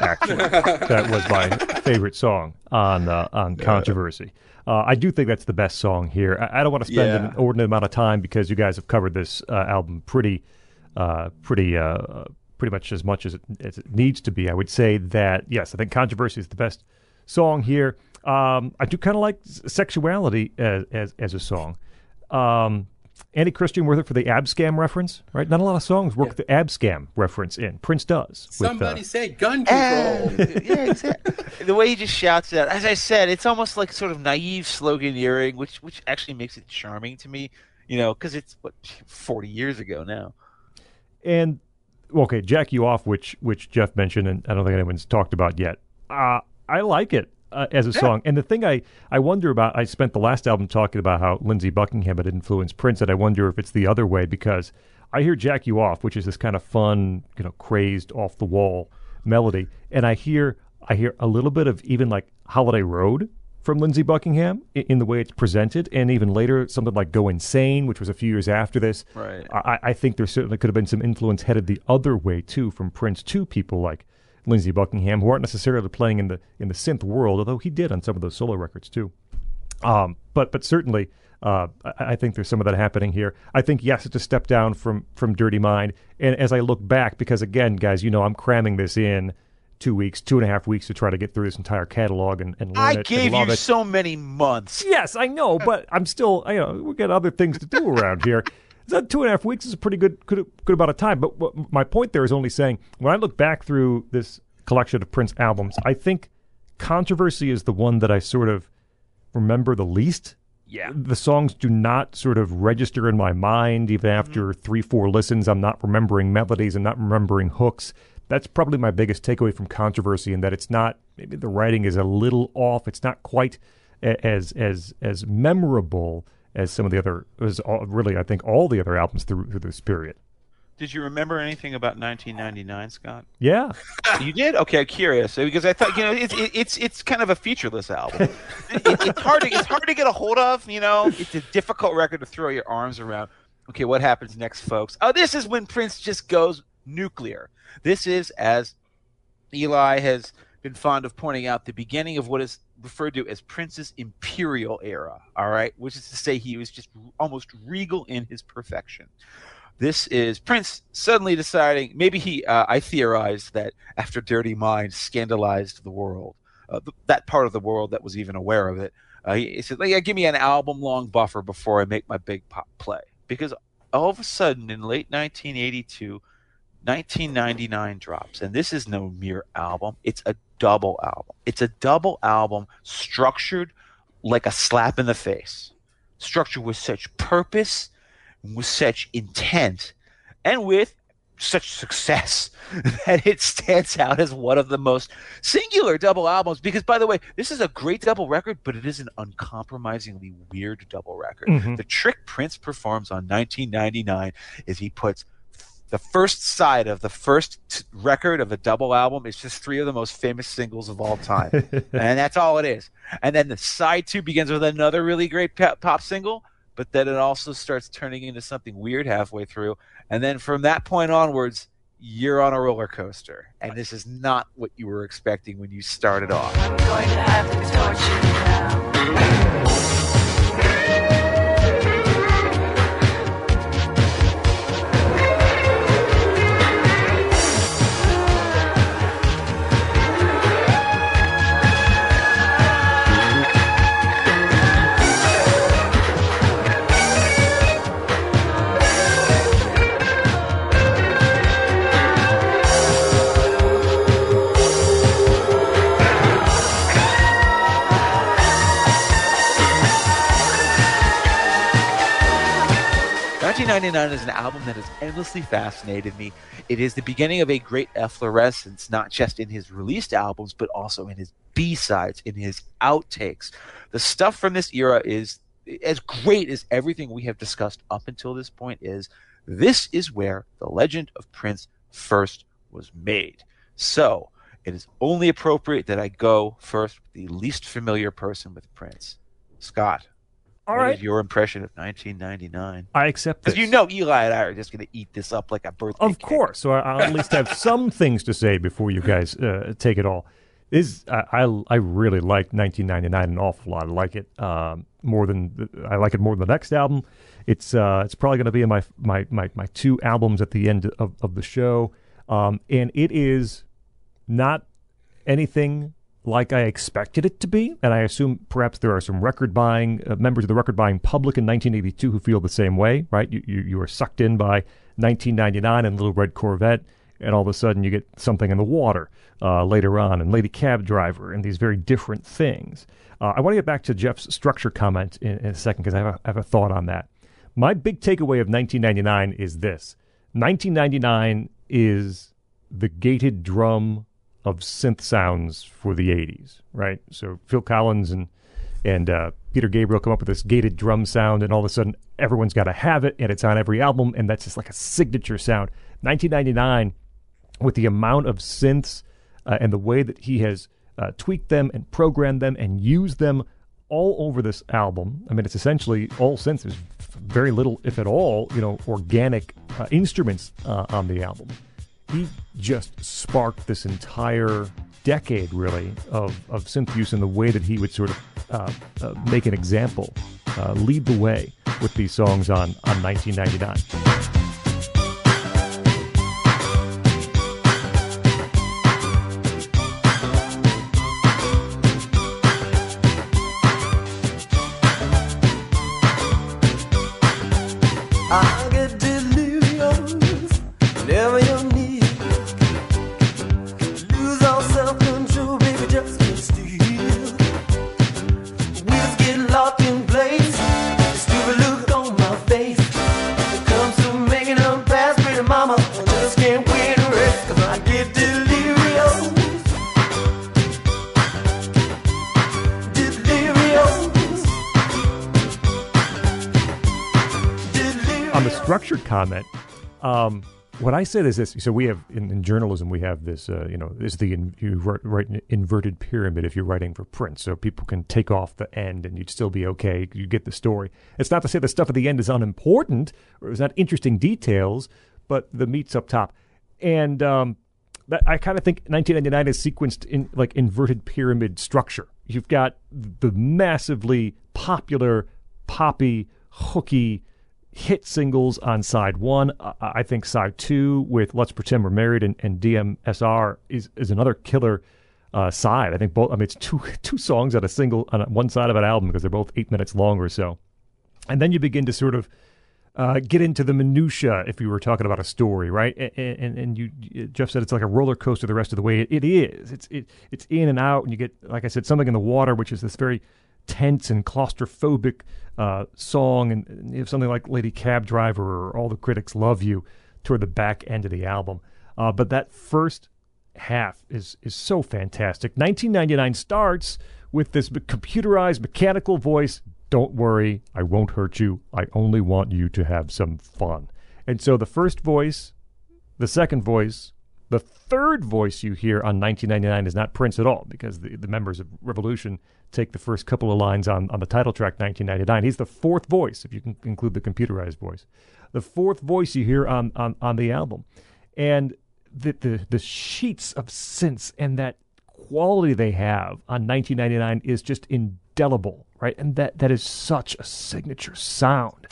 Actually, that was my favorite song on uh, on controversy. Uh, I do think that's the best song here. I, I don't want to spend Yeah. an inordinate amount of time because you guys have covered this uh, album pretty, uh, pretty, uh, pretty much as much as it, as it needs to be. I would say that yes, I think controversy is the best song here. Um, I do kind of like sexuality as as, as a song. Um, Annie Christian worth it for the Abscam reference, right? Not a lot of songs work the Abscam reference in. Prince does. with, uh, Somebody say gun control. yeah, exactly. the way he just shouts it out. As I said, it's almost like sort of naive sloganeering, which which actually makes it charming to me. You know, because it's what forty years ago now. and okay, Jack You Off, which which Jeff mentioned, and I don't think anyone's talked about yet. Uh, I like it uh, as a song. And the thing I, I wonder about, I spent the last album talking about how Lindsey Buckingham had influenced Prince, and I wonder if it's the other way because I hear Jack You Off, which is this kind of fun, you know, crazed, off the wall melody, and I hear I hear a little bit of even like Holiday Road from Lindsey Buckingham in, in the way it's presented, and even later something like Go Insane, which was a few years after this. Right. I, I think there certainly could have been some influence headed the other way too from Prince to people like Lindsey Buckingham, who aren't necessarily playing in the in the synth world, although he did on some of those solo records too. Um, but but certainly, uh, I, I think there's some of that happening here. I think yes, it's a step down from from Dirty Mind. And as I look back, because again, guys, you know, I'm cramming this in two weeks, two and a half weeks to try to get through this entire catalog and, and learn I it gave you it. so many months. Yes, I know, but I'm still, you know, we got other things to do around here. That two and a half weeks is a pretty good, good, good amount of time. But what, my point there is only saying when I look back through this collection of Prince albums, I think Controversy is the one that I sort of remember the least. Yeah. The songs do not sort of register in my mind even mm-hmm. after three, four listens. I'm not remembering melodies. I'm not remembering hooks. That's probably my biggest takeaway from Controversy, in that it's not. Maybe the writing is a little off. It's not quite as as as memorable as some of the other. As all, really, I think all the other albums through, through this period. Did you remember anything about 1999, Scott? Yeah, You did? Okay, I'm curious because I thought you know it's it's it's kind of a featureless album. It- it's hard to it's hard to get a hold of. You know, it's a difficult record to throw your arms around. Okay, what happens next, folks? Oh, this is when Prince just goes nuclear. This is as Eli has been fond of pointing out the beginning of what is referred to as Prince's imperial era. All right, which is to say he was just almost regal in his perfection. This is Prince suddenly deciding. Maybe he. Uh, I theorized that after Dirty Mind scandalized the world, uh, th- that part of the world that was even aware of it, uh, he, he said, "Yeah, give me an album-long buffer before I make my big pop play." Because all of a sudden in late 1982, 1999 drops, and this is no mere album. It's a double album. It's a double album structured like a slap in the face, structured with such purpose, with such intent, and with such success that it stands out as one of the most singular double albums. Because, by the way, this is a great double record, but it is an uncompromisingly weird double record. Mhm. The trick Prince performs on 1999 is he puts the first side of the first t- record of a double album is just three of the most famous singles of all time and that's all it is. And then the side two begins with another really great pop, pop single, but then it also starts turning into something weird halfway through. And then from that point onwards, you're on a roller coaster, and this is not what you were expecting when you started off. 1999 is an album that has endlessly fascinated me. It is the beginning of a great efflorescence, not just in his released albums, but also in his B sides, in his outtakes. The stuff from this era is as great as everything we have discussed up until this point is. This is where the legend of Prince first was made. So it is only appropriate that I go first with the least familiar person with Prince, Scott. All what is right. your impression of 1999? I accept this. Because you know Eli and I are just going to eat this up like a birthday Of cake. course. So I- I'll at least have some things to say before you guys uh, take it all. Is I, I I really like 1999 an awful lot. I like it um, more than I like it more than the next album. It's uh, it's probably going to be in my my my my two albums at the end of of the show, um, and it is not anything like I expected it to be. And I assume perhaps there are some record buying uh, members of the record buying public in 1982 who feel the same way, right? You, you, you are sucked in by 1999 and Little Red Corvette, and all of a sudden you get something in the water uh, later on, and Lady Cab Driver, and these very different things. Uh, I want to get back to Jeff's structure comment in, in a second because I, I have a thought on that. My big takeaway of 1999 is this 1999 is the gated drum of synth sounds for the 80s, right? So Phil Collins and and uh, Peter Gabriel come up with this gated drum sound, and all of a sudden everyone's got to have it, and it's on every album, and that's just like a signature sound. 1999, with the amount of synths uh, and the way that he has uh, tweaked them and programmed them and used them all over this album. I mean, it's essentially all synths. There's very little, if at all, you know, organic uh, instruments uh, on the album he just sparked this entire decade, really, of, of synth use in the way that he would sort of uh, uh, make an example, uh, lead the way with these songs on, on 1999. Comment, um, what I said is this: so we have in, in journalism we have this, uh, you know, is the in, you write, write an inverted pyramid if you're writing for print, so people can take off the end and you'd still be okay. You get the story. It's not to say the stuff at the end is unimportant or it's not interesting details, but the meat's up top, and um, that, I kind of think 1999 is sequenced in like inverted pyramid structure. You've got the massively popular, poppy, hooky hit singles on side one. I, think side two with "Let's Pretend We're Married" and, and DMSR is is another killer uh, side. I think both. I mean, it's two two songs on a single on one side of an album because they're both eight minutes long or so, and then you begin to sort of uh, get into the minutia if you were talking about a story, right? And, and, and you, Jeff said it's like a roller coaster the rest of the way. It, it is. It's it, it's in and out, and you get, like I said, something in the water, which is this very tense and claustrophobic uh, song, and, and you something like Lady Cab Driver or All the Critics Love You toward the back end of the album. Uh, but that first half is is so fantastic. 1999 starts with this computerized mechanical voice. Don't worry, I won't hurt you. I only want you to have some fun. And so the first voice, the second voice, the third voice you hear on 1999 is not Prince at all because the, the members of Revolution take the first couple of lines on, on the title track 1999. He's the fourth voice, if you can include the computerized voice. The fourth voice you hear on, on, on the album. And the, the, the sheets of synths and that quality they have on 1999 is just indelible, right? And that, that is such a signature sound.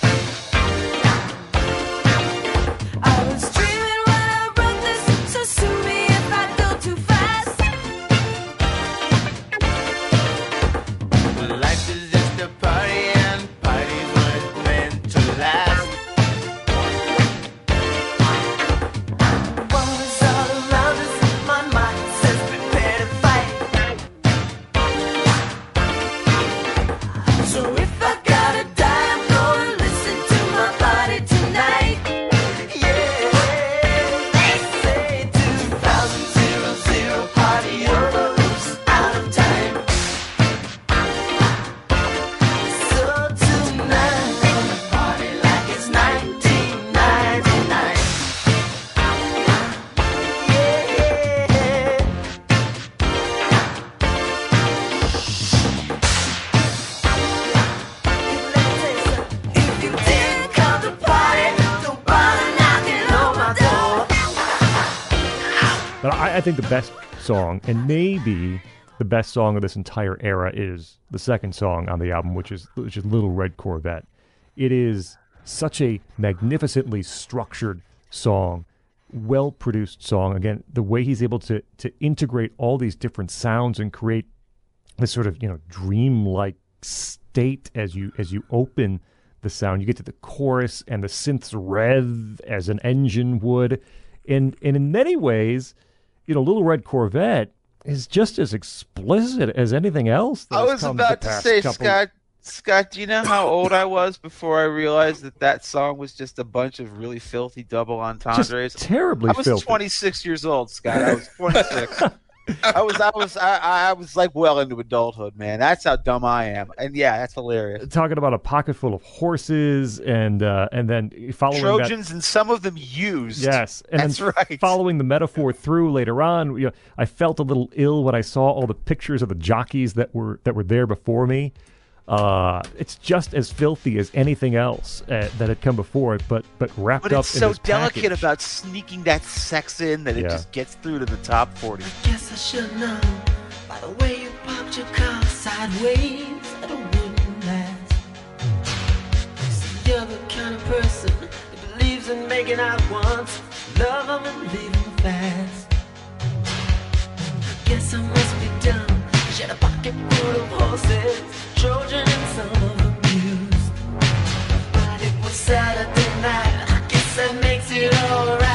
Think the best song, and maybe the best song of this entire era, is the second song on the album, which is which is Little Red Corvette. It is such a magnificently structured song, well produced song. Again, the way he's able to to integrate all these different sounds and create this sort of you know dreamlike state as you as you open the sound. You get to the chorus and the synths rev as an engine would, and and in many ways, you know, Little Red Corvette is just as explicit as anything else. I was come about to say, couple- Scott. Scott, do you know how old I was before I realized that that song was just a bunch of really filthy double entendres? just terribly I was filthy. 26 years old, Scott. I was 26. I was, I was, I, I was like well into adulthood, man. That's how dumb I am. And yeah, that's hilarious. Talking about a pocket full of horses and uh, and then following that Trojans and some of them used. Yes, and That's right. following the metaphor through later on, you know, I felt a little ill when I saw all the pictures of the jockeys that were that were there before me. Uh, it's just as filthy as anything else uh, that had come before it, but but wrapped But up it's in so delicate package. about sneaking that sex in that it Yeah. just gets through to the top 40. I Guess I should know by the way you parked your car sideways that it wouldn't last. See, you're the kind of person that believes in making out once, love 'em and leave 'em fast. I Guess I must be dumb. She had a pocket full of horses, Trojan and some of them used. But it was Saturday night. I guess that makes it alright.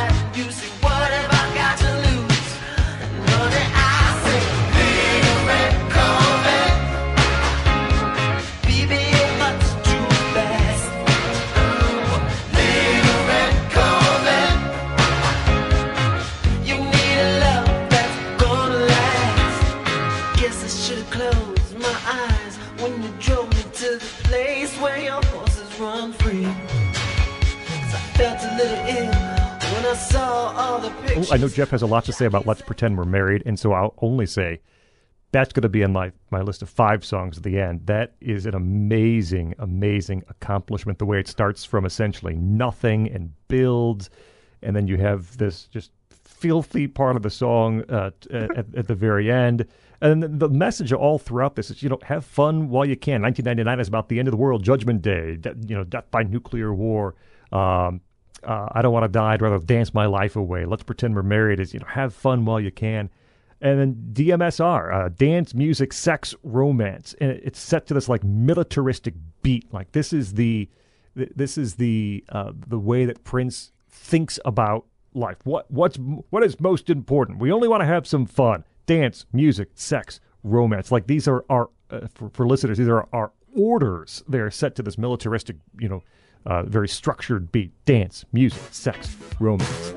I know Jeff has a lot to say about "Let's Pretend We're Married," and so I'll only say that's going to be on my my list of five songs at the end. That is an amazing, amazing accomplishment. The way it starts from essentially nothing and builds, and then you have this just filthy part of the song uh, t- at, at the very end. And the message all throughout this is, you know, have fun while you can. 1999 is about the end of the world, Judgment Day, de- you know, death by nuclear war. Um, uh, I don't want to die. I'd rather dance my life away. Let's pretend we're married. Is you know, have fun while you can. And then DMSR, uh, dance, music, sex, romance, and it's set to this like militaristic beat. Like this is the th- this is the uh, the way that Prince thinks about life. What what's what is most important? We only want to have some fun, dance, music, sex, romance. Like these are our uh, for, for listeners. These are our orders. They're set to this militaristic, you know, uh, very structured beat: dance, music, sex, romance.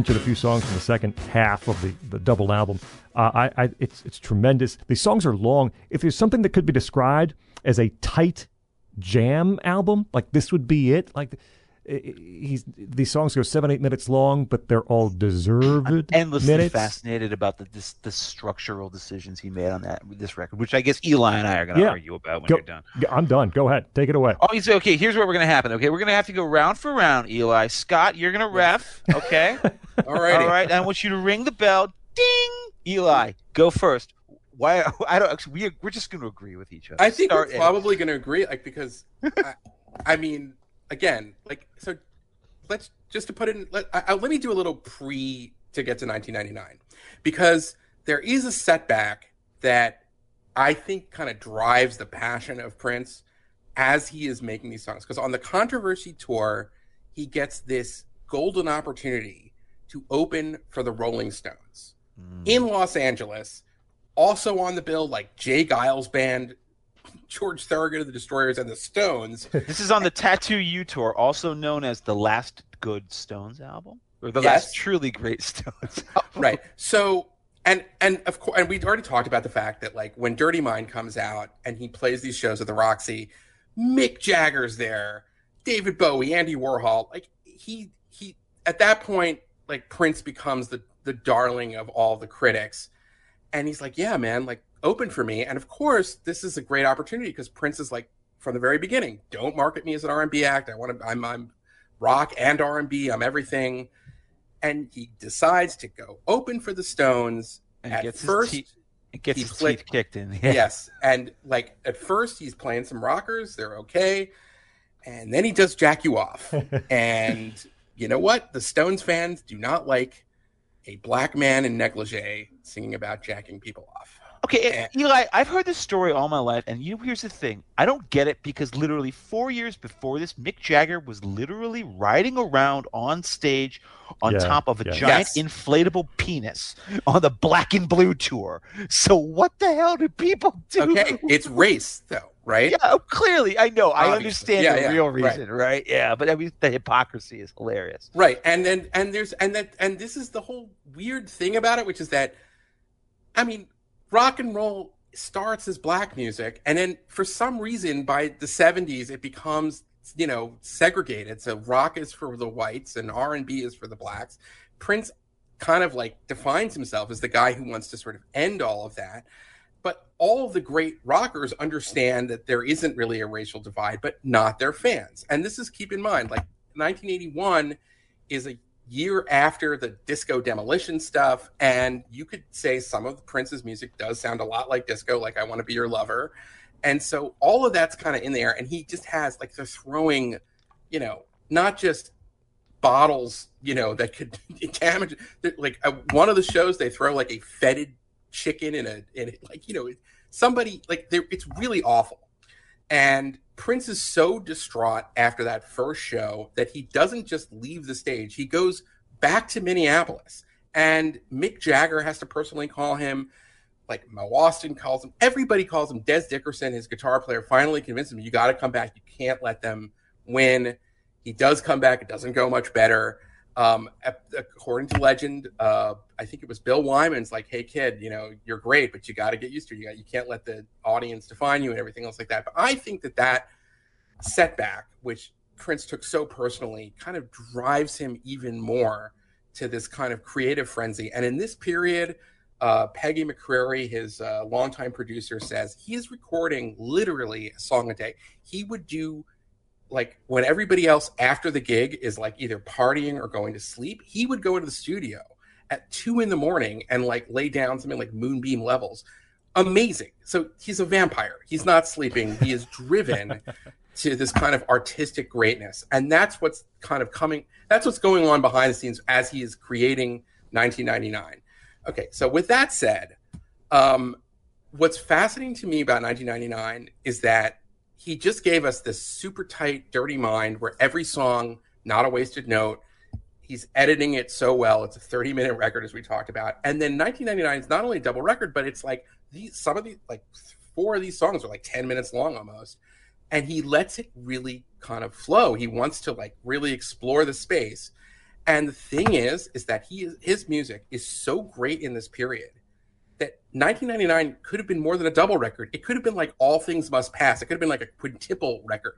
Mentioned a few songs from the second half of the, the double album. Uh, I, I it's it's tremendous. These songs are long. If there's something that could be described as a tight jam album, like this would be it. Like he's these songs go seven eight minutes long, but they're all deserved endlessly minutes. fascinated about the this, the structural decisions he made on that this record, which I guess Eli and I are going to Yeah. argue about when Go- you're done. I'm done. Go ahead, take it away. Oh, he's okay. Here's what we're going to happen. Okay, we're going to have to go round for round. Eli, Scott, you're going to ref. Okay. all right. All right. I want you to ring the bell. Ding. Eli, go first. Why? I don't. Actually, we we're just going to agree with each other. I think Start we're probably going to agree, like because, I, I mean, again, like so. Let's just to put it in. Let, I, let me do a little pre to get to 1999, because there is a setback that I think kind of drives the passion of Prince as he is making these songs. Because on the Controversy tour, he gets this golden opportunity to open for the Rolling Stones hmm. in Los Angeles. Also on the bill, like J. Geils Band, George Thorogood of the Destroyers, and the Stones. This is on the Tattoo You tour, also known as the Last Good Stones album, or the Yes. last truly great Stones oh, album. right. So and and of course and we'd already talked about the fact that like when Dirty Mind comes out and he plays these shows at the Roxy, Mick Jagger's there, David Bowie, Andy Warhol, like he he at that point like Prince becomes the the darling of all the critics. And he's like, "Yeah, man, like open for me." And of course, this is a great opportunity because Prince is like from the very beginning, don't market me as an R&B act. I want to I'm I'm rock and R&B, I'm everything and he decides to go open for the Stones. And at gets first, his teeth, it gets he his played- teeth kicked in. yes, and like at first he's playing some rockers, they're okay, and then he does jack you off. and you know what? The Stones fans do not like a black man in negligee singing about jacking people off. Okay, Eh. Eli, I've heard this story all my life, and you here's the thing: I don't get it because literally four years before this, Mick Jagger was literally riding around on stage on Yeah, top of a yeah. giant Yes. inflatable penis on the Black and Blue tour. So what the hell do people do? Okay, it's race though, right? Yeah, oh, clearly, I know. I understand Yeah, the yeah, real right. reason, right. Yeah, but I mean, the hypocrisy is hilarious. Right. And then and there's and that and this is the whole weird thing about it, which is that I mean, rock and roll starts as black music and then for some reason by the 70s it becomes you know segregated. So rock is for the whites and r&b is for the blacks. Prince kind of like defines himself as the guy who wants to sort of end all of that. But all of the great rockers understand that there isn't really a racial divide but not their fans. And this is keep in mind like 1981 is a year after the disco demolition stuff and you could say some of prince's music does sound a lot like disco like i want to be your lover. And so all of that's kind of in there and he just has like they're throwing you know not just bottles you know that could damage like one of the shows they throw like a fetid chicken in a in a, like you know somebody like it's really awful and Prince is so distraught after that first show that he doesn't just leave the stage. He goes back to Minneapolis. And Mick Jagger has to personally call him. Like Mo Ostin calls him. Everybody calls him. Dez Dickerson, his guitar player, finally convinced him, you got to come back. You can't let them win. He does come back. It doesn't go much better. Um, according to legend, uh, I think it was Bill Wyman's like, "Hey kid, you know you're great, but you got to get used to it. You got you can't let the audience define you and everything else like that." But I think that that setback, which Prince took so personally, kind of drives him even more to this kind of creative frenzy. And in this period, uh, Peggy McCreary, his uh, longtime producer, says he is recording literally a song a day. He would do like when everybody else after the gig is like either partying or going to sleep, he would go into the studio at two in the morning and like lay down something like moonbeam levels. Amazing. So he's a vampire. He's not sleeping. He is driven to this kind of artistic greatness. And that's what's kind of coming, that's what's going on behind the scenes as he is creating 1999. Okay, so with that said, um, what's fascinating to me about 1999 is that he just gave us this super tight, dirty mind where every song, not a wasted note, he's editing it so well. It's a 30 minute record, as we talked about. And then 1999 is not only a double record, but it's like these, some of these, like four of these songs are like 10 minutes long almost and he lets it really kind of flow. He wants to like really explore the space. And the thing is, is that he is, his music is so great in this period 1999 could have been more than a double record. It could have been like All Things Must Pass. It could have been like a quintuple record.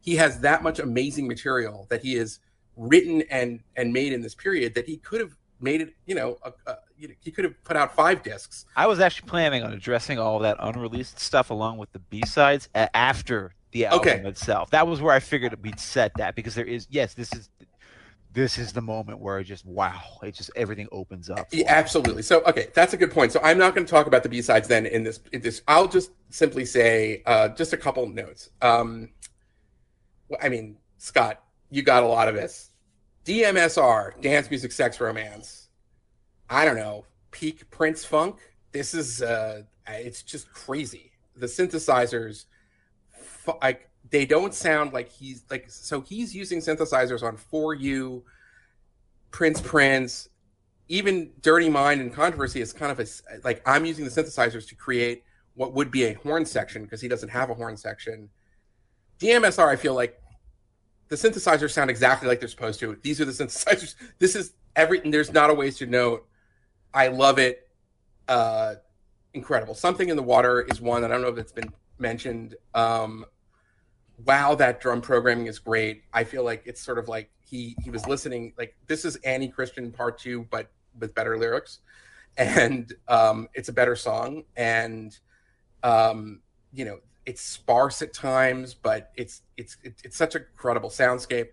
He has that much amazing material that he has written and and made in this period that he could have made it. You know, a, a, you know, he could have put out five discs. I was actually planning on addressing all that unreleased stuff along with the B sides after the album Okay. itself. That was where I figured we'd set that because there is yes, this is this is the moment where I just wow, it just everything opens up. Yeah, absolutely. So, okay, that's a good point. So, I'm not going to talk about the B sides then in this. In this, I'll just simply say uh, just a couple notes. Um, I mean, Scott, you got a lot of this. DMSR, dance music, sex, romance. I don't know, peak Prince funk. This is uh, it's just crazy. The synthesizers, like they don't sound like he's like. So he's using synthesizers on For You, Prince Prince, even Dirty Mind and Controversy is kind of a like I'm using the synthesizers to create what would be a horn section because he doesn't have a horn section. DMSR, I feel like the synthesizers sound exactly like they're supposed to. These are the synthesizers. This is everything. There's not a wasted note. I love it. Uh, incredible. Something in the water is one. I don't know if it's been mentioned. Um, wow, that drum programming is great. I feel like it's sort of like he he was listening. Like this is Annie Christian Part Two, but with better lyrics, and um, it's a better song. And um, you know, it's sparse at times, but it's it's it's, such a credible soundscape.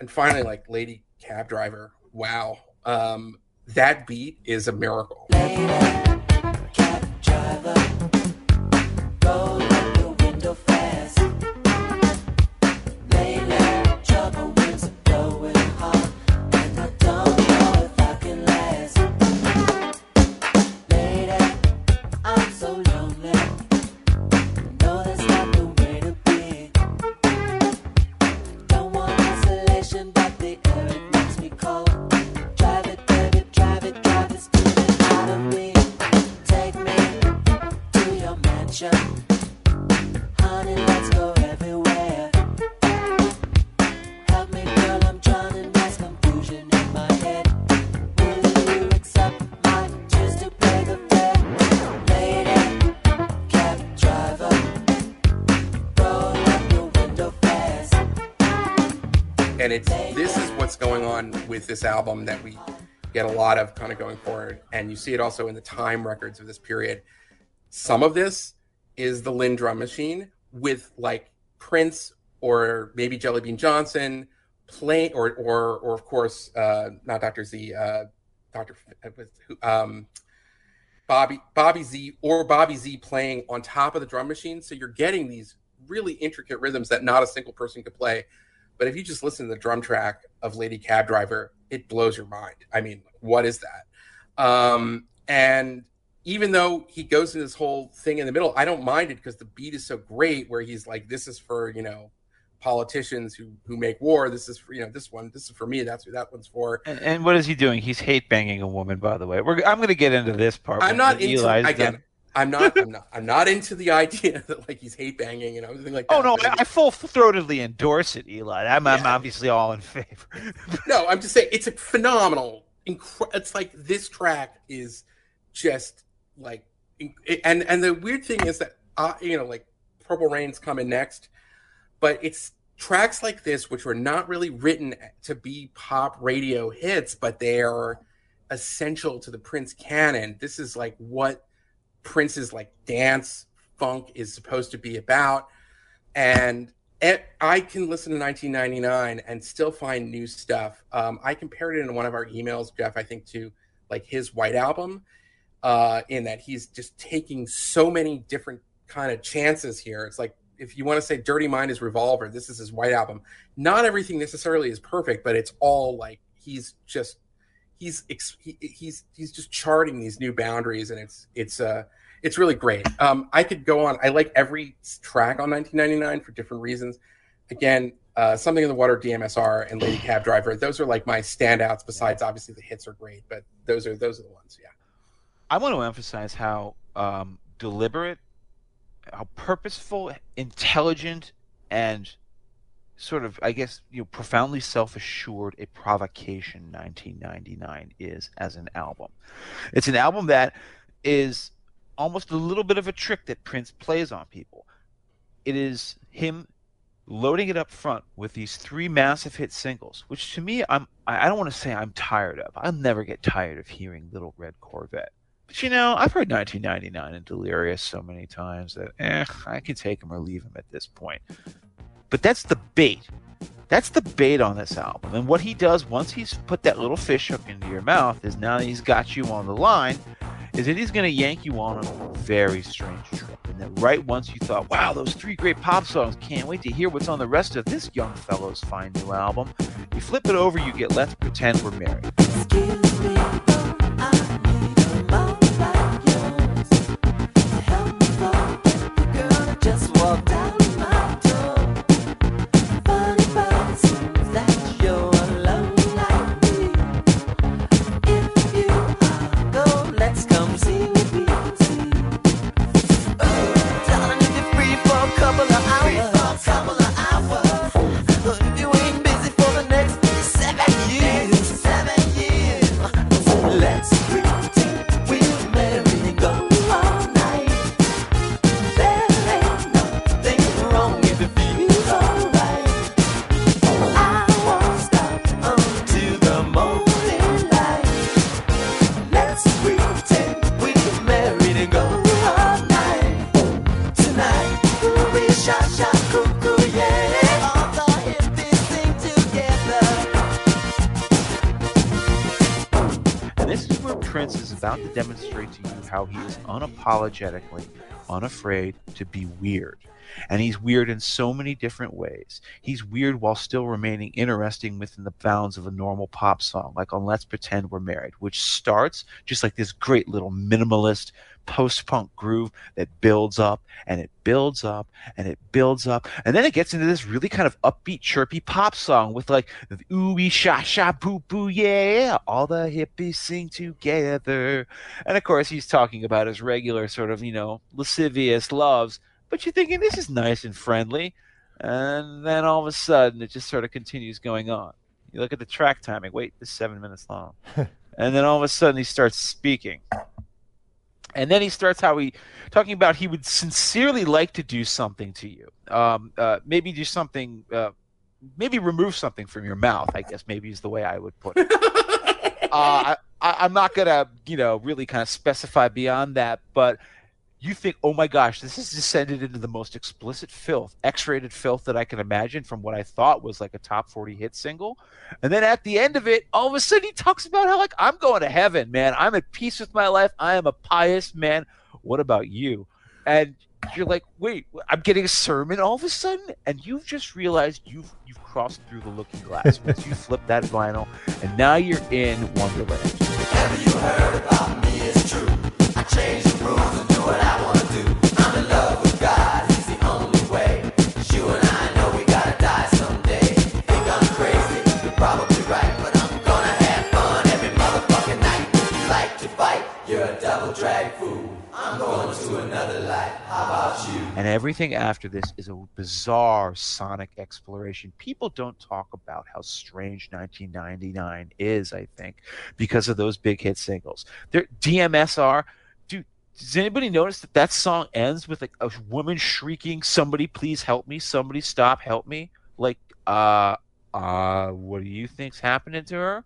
And finally, like Lady Cab Driver, wow, um, that beat is a miracle. Cab on with this album that we get a lot of kind of going forward. And you see it also in the time records of this period. Some of this is the Linn drum machine with like prince or maybe Jellybean Johnson playing or or or of course uh not dr z uh dr F- um bobby bobby z or bobby z playing on top of the drum machine. So you're getting these really intricate rhythms that not a single person could play. But if you just listen to the drum track of Lady Cab Driver, it blows your mind. I mean, what is that? Um, and even though he goes into this whole thing in the middle, I don't mind it because the beat is so great. Where he's like, "This is for you know politicians who who make war. This is for you know this one. This is for me. That's who that one's for." And, and what is he doing? He's hate banging a woman, by the way. We're, I'm going to get into this part. I'm not into Eli's again. done. I'm not. I'm not. I'm not into the idea that like he's hate banging and everything like that. Oh no, I, I full throatedly endorse it, Eli. I'm, I'm obviously all in favor. no, I'm just saying it's a phenomenal. It's like this track is just like, and and the weird thing is that uh, you know like Purple Rain's coming next, but it's tracks like this which were not really written to be pop radio hits, but they are essential to the Prince canon. This is like what Prince's like dance funk is supposed to be about, and it, I can listen to 1999 and still find new stuff. Um, I compared it in one of our emails, Jeff. I think to like his White Album, uh, in that he's just taking so many different kind of chances here. It's like if you want to say Dirty Mind is Revolver, this is his White Album. Not everything necessarily is perfect, but it's all like he's just he's ex- he, he's he's just charting these new boundaries, and it's it's uh it's really great. Um, I could go on. I like every track on 1999 for different reasons. Again, uh, something in the water, DMSR, and Lady Cab Driver. Those are like my standouts. Besides, obviously the hits are great, but those are those are the ones. Yeah. I want to emphasize how um, deliberate, how purposeful, intelligent, and sort of, I guess, you know, profoundly self-assured a provocation 1999 is as an album. It's an album that is almost a little bit of a trick that Prince plays on people. It is him loading it up front with these three massive hit singles, which to me, I'm I don't want to say I'm tired of. I'll never get tired of hearing Little Red Corvette. But you know, I've heard 1999 and Delirious so many times that eh, I can take them or leave them at this point. But that's the bait. That's the bait on this album. And what he does once he's put that little fish hook into your mouth is now that he's got you on the line, is that he's going to yank you on a very strange trip. And then right once you thought, wow, those three great pop songs, can't wait to hear what's on the rest of this young fellow's fine new album. You flip it over, you get Let's Pretend We're Married. To demonstrate to you how he is unapologetically unafraid to be weird. And he's weird in so many different ways. He's weird while still remaining interesting within the bounds of a normal pop song, like on Let's Pretend We're Married, which starts just like this great little minimalist post punk groove that builds up and it builds up and it builds up. And then it gets into this really kind of upbeat, chirpy pop song with like ooh sha sha boo boo yeah, all the hippies sing together. And of course, he's talking about his regular sort of, you know, lascivious loves. But you're thinking this is nice and friendly. And then all of a sudden, it just sort of continues going on. You look at the track timing. Wait, this is seven minutes long. and then all of a sudden, he starts speaking. And then he starts how he talking about he would sincerely like to do something to you. Um, uh, maybe do something. Uh, maybe remove something from your mouth. I guess maybe is the way I would put it. uh, I, I, I'm not gonna, you know, really kind of specify beyond that, but you think, oh my gosh, this has descended into the most explicit filth, X-rated filth that I can imagine from what I thought was like a top 40 hit single. And then at the end of it, all of a sudden he talks about how like I'm going to heaven, man. I'm at peace with my life. I am a pious man. What about you? And you're like, wait, I'm getting a sermon all of a sudden, and you've just realized you've you've crossed through the looking glass once you flip that vinyl, and now you're in Wonderland. And everything after this is a bizarre sonic exploration. People don't talk about how strange 1999 is, I think, because of those big hit singles. There, DMSR, does anybody notice that that song ends with like a woman shrieking, "Somebody please help me! Somebody stop, help me!" Like, uh, uh, what do you think's happening to her?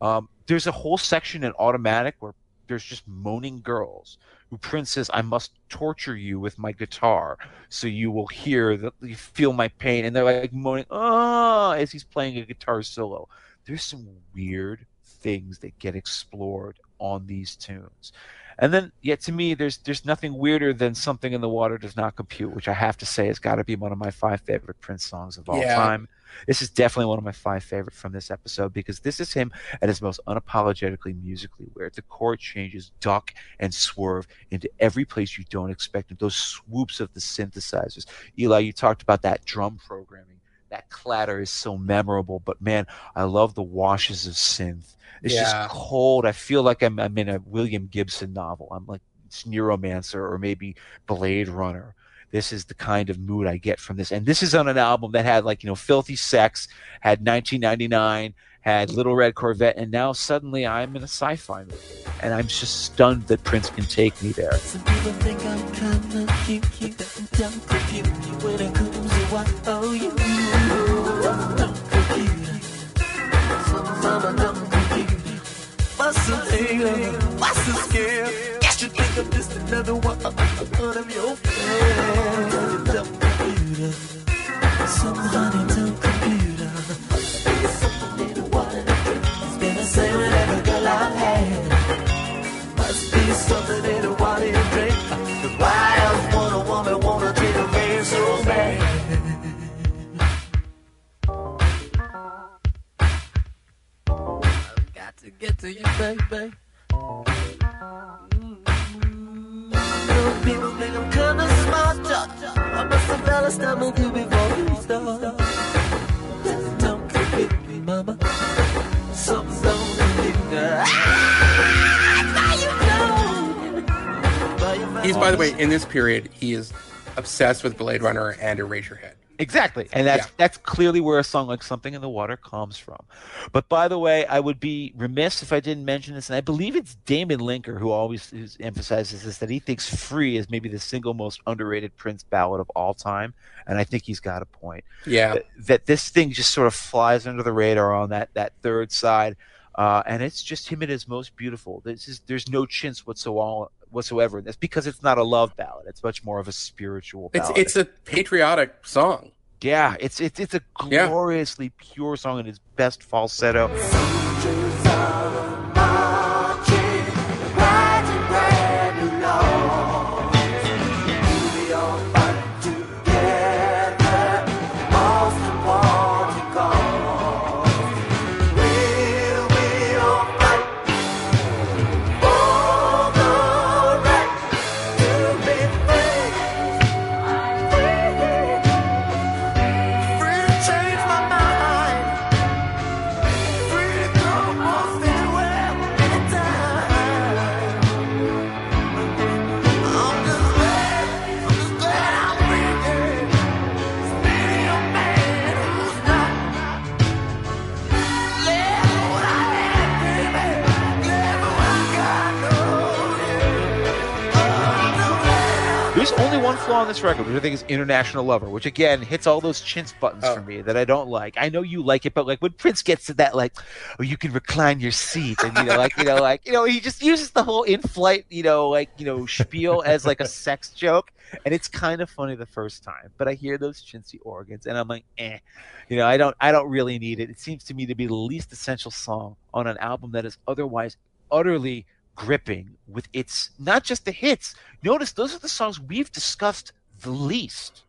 Um, there's a whole section in Automatic where there's just moaning girls who Prince says, I must torture you with my guitar so you will hear that you feel my pain. And they're like moaning, oh, as he's playing a guitar solo. There's some weird things that get explored on these tunes. And then, yet to me, there's there's nothing weirder than "Something in the Water Does Not Compute," which I have to say has got to be one of my five favorite Prince songs of all Yeah. time. This is definitely one of my five favorite from this episode because this is him at his most unapologetically musically weird. The chord changes duck and swerve into every place you don't expect it. Those swoops of the synthesizers. Eli, you talked about that drum programming. That clatter is so memorable, but man, I love the washes of synth. It's Yeah. just cold. I feel like I'm, I'm in a William Gibson novel. I'm like it's Neuromancer or maybe Blade Runner. This is the kind of mood I get from this. And this is on an album that had like, you know, Filthy Sex, had 1999, had Little Red Corvette, and now suddenly I'm in a sci-fi movie. And I'm just stunned that Prince can take me there. I'm just of your friends. Don't compute. Some honey don't compute. Something in the water. It's been the same with every girl I've had. Must be something in the water you drink. Why else would a woman wanna take a man so bad? I've got to get to you, baby. People think I'm kinda smart, I must have stomach you before you start. Don't mama. Something don't compete me. He's, by the way, in this period, he is obsessed with Blade Runner and Eraserhead. Exactly. And that's Yeah. that's clearly where a song like Something in the Water comes from. But by the way, I would be remiss if I didn't mention this, and I believe it's Damon Linker who always emphasizes this that he thinks Free is maybe the single most underrated Prince ballad of all time. And I think he's got a point. Yeah. That, that this thing just sort of flies under the radar on that that third side. Uh, and it's just him at his most beautiful. This is there's no chintz whatsoever whatsoever in this because it's not a love ballad. It's much more of a spiritual It's ballad. it's a patriotic song. Yeah, it's it's it's a Yeah. gloriously pure song in its best falsetto. On this record, which I think is International Lover, which again hits all those chintz buttons Oh. for me that I don't like. I know you like it, but like when Prince gets to that, like, oh, you can recline your seat, and you know, like, you know, like, you know, he just uses the whole in-flight, you know, like, you know, spiel as like a sex joke, and it's kind of funny the first time. But I hear those chintzy organs, and I'm like, eh, you know, I don't, I don't really need it. It seems to me to be the least essential song on an album that is otherwise utterly gripping with its not just the hits. Notice those are the songs we've discussed the least.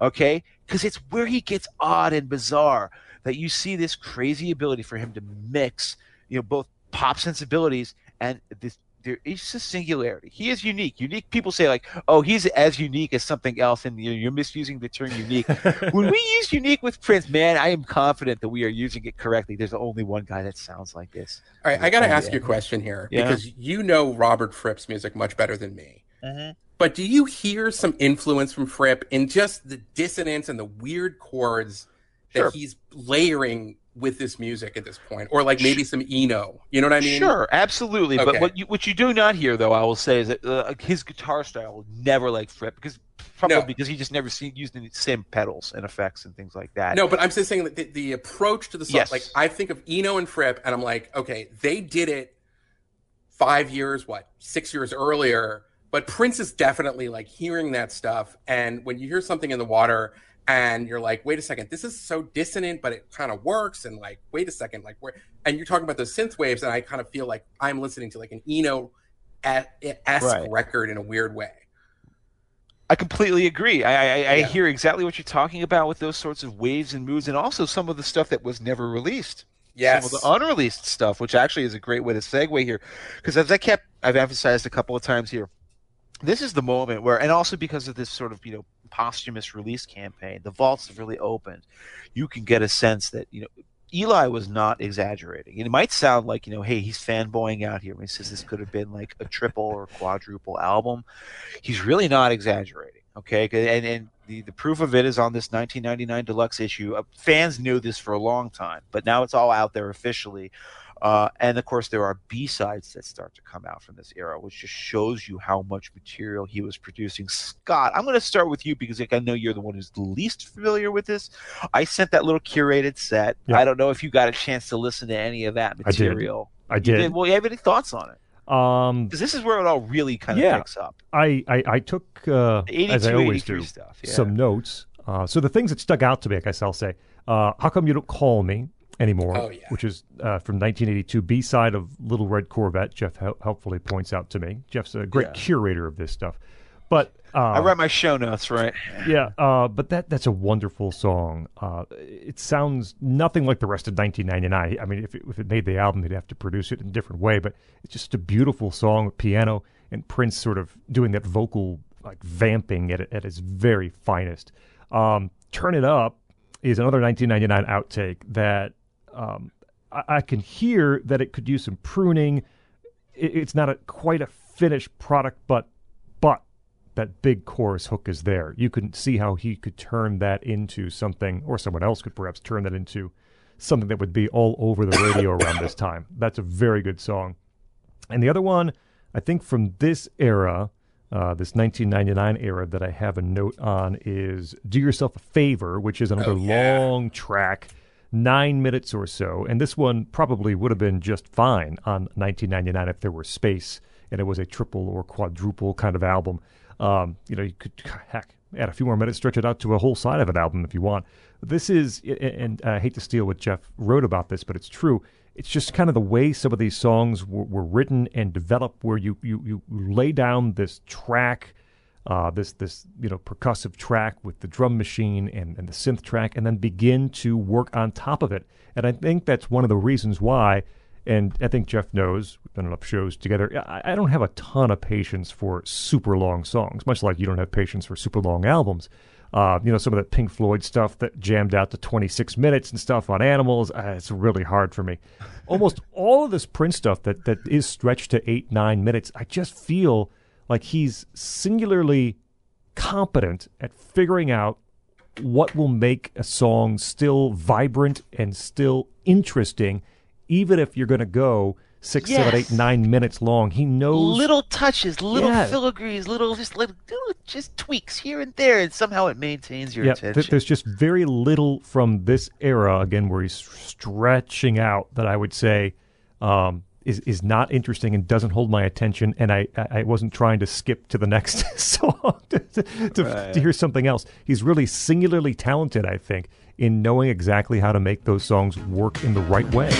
Okay? Because it's where he gets odd and bizarre that you see this crazy ability for him to mix, you know, both pop sensibilities and this there is a singularity. He is unique. Unique people say like, "Oh, he's as unique as something else," and you're, you're misusing the term unique. when we use unique with Prince, man, I am confident that we are using it correctly. There's only one guy that sounds like this. All right, I got to ask you a question here Yeah. because you know Robert Fripp's music much better than me. Mm-hmm. But do you hear some influence from Fripp in just the dissonance and the weird chords that Sure. he's layering with this music at this point, or like maybe some Eno? You know what I mean? Sure, absolutely. But what you what you do not hear, though, I will say, is that uh, his guitar style will never like Fripp because probably No. because he just never seen used the same pedals and effects and things like that. No, but I'm just saying that the, the approach to the song, Yes. like I think of Eno and Fripp, and I'm like, okay, they did it five years, what, six years earlier. But Prince is definitely like hearing that stuff. And when you hear something in the water and you're like, wait a second, this is so dissonant, but it kind of works. And like, wait a second, like, where, and you're talking about those synth waves, and I kind of feel like I'm listening to like an Eno esque Right. record in a weird way. I completely agree. I, I, I hear exactly what you're talking about with those sorts of waves and moods, and also some of the stuff that was never released. Yes. Some of the unreleased stuff, which actually is a great way to segue here, because as I kept, I've emphasized a couple of times here, this is the moment where, and also because of this sort of you know posthumous release campaign, the vaults have really opened. You can get a sense that you know Eli was not exaggerating. It might sound like you know, hey, he's fanboying out here when he says this could have been like a triple or quadruple album. He's really not exaggerating. Okay. and and the, the proof of it is on this 1999 deluxe issue. Uh, fans knew this for a long time, but now it's all out there officially. Uh, and of course, there are B sides that start to come out from this era, which just shows you how much material he was producing. Scott, I'm going to start with you because like, I know you're the one who's the least familiar with this. I sent that little curated set. I don't know if you got a chance to listen to any of that I did. material. I You did. Well, you have any thoughts on it? Um, Because this is where it all really kind of Yeah. picks up. I, I, I took, uh, as I always do, stuff. Yeah. some notes. Uh, so the things that stuck out to me, I guess I'll say, uh, "How Come You Don't Call Me Anymore," Oh, yeah. which is uh, from 1982, B-side of Little Red Corvette. Jeff hel- helpfully points out to me. Jeff's a great Yeah. curator of this stuff. But uh, I write my show notes, right? yeah, uh, but that that's a wonderful song. Uh, it sounds nothing like the rest of 1999. I mean, if it, if it made the album, they'd have to produce it in a different way. But it's just a beautiful song with piano and Prince sort of doing that vocal like vamping at at its very finest. Um, Turn it up is another 1999 outtake that um, I, I can hear that it could use some pruning. It, it's not a quite a finished product, but but that big chorus hook is there. You can see how he could turn that into something, or someone else could perhaps turn that into something that would be all over the radio around this time. That's a very good song. And the other one, I think from this era, uh, this 1999 era that I have a note on is Do Yourself a Favor, which is another Oh, yeah. long track, nine minutes or so. And this one probably would have been just fine on 1999 if there were space and it was a triple or quadruple kind of album. Um, you know, you could, heck, add a few more minutes, stretch it out to a whole side of an album if you want. This is, and I hate to steal what Jeff wrote about this, but it's true. It's just kind of the way some of these songs were, were written and developed, where you, you, you lay down this track, uh, this this you know percussive track with the drum machine and, and the synth track, and then begin to work on top of it. And I think that's one of the reasons why. And I think Jeff knows we've done enough shows together. I, I don't have a ton of patience for super long songs, much like you don't have patience for super long albums. Uh, you know, some of that Pink Floyd stuff that jammed out to 26 minutes and stuff on Animals, uh, it's really hard for me. Almost all of this Prince stuff that, that is stretched to eight, nine minutes, I just feel like he's singularly competent at figuring out what will make a song still vibrant and still interesting, even if you're going to go six, seven, eight, Yes. nine minutes long. He knows little touches, little Yeah. filigrees, little just little, little just tweaks here and there, and somehow it maintains your yeah, attention. th- there's just very little from this era again where he's stretching out that I would say um, is is not interesting and doesn't hold my attention. And I I I wasn't trying to skip to the next song to, to, to, Right. to hear something else. He's really singularly talented, I think, in knowing exactly how to make those songs work in the right way.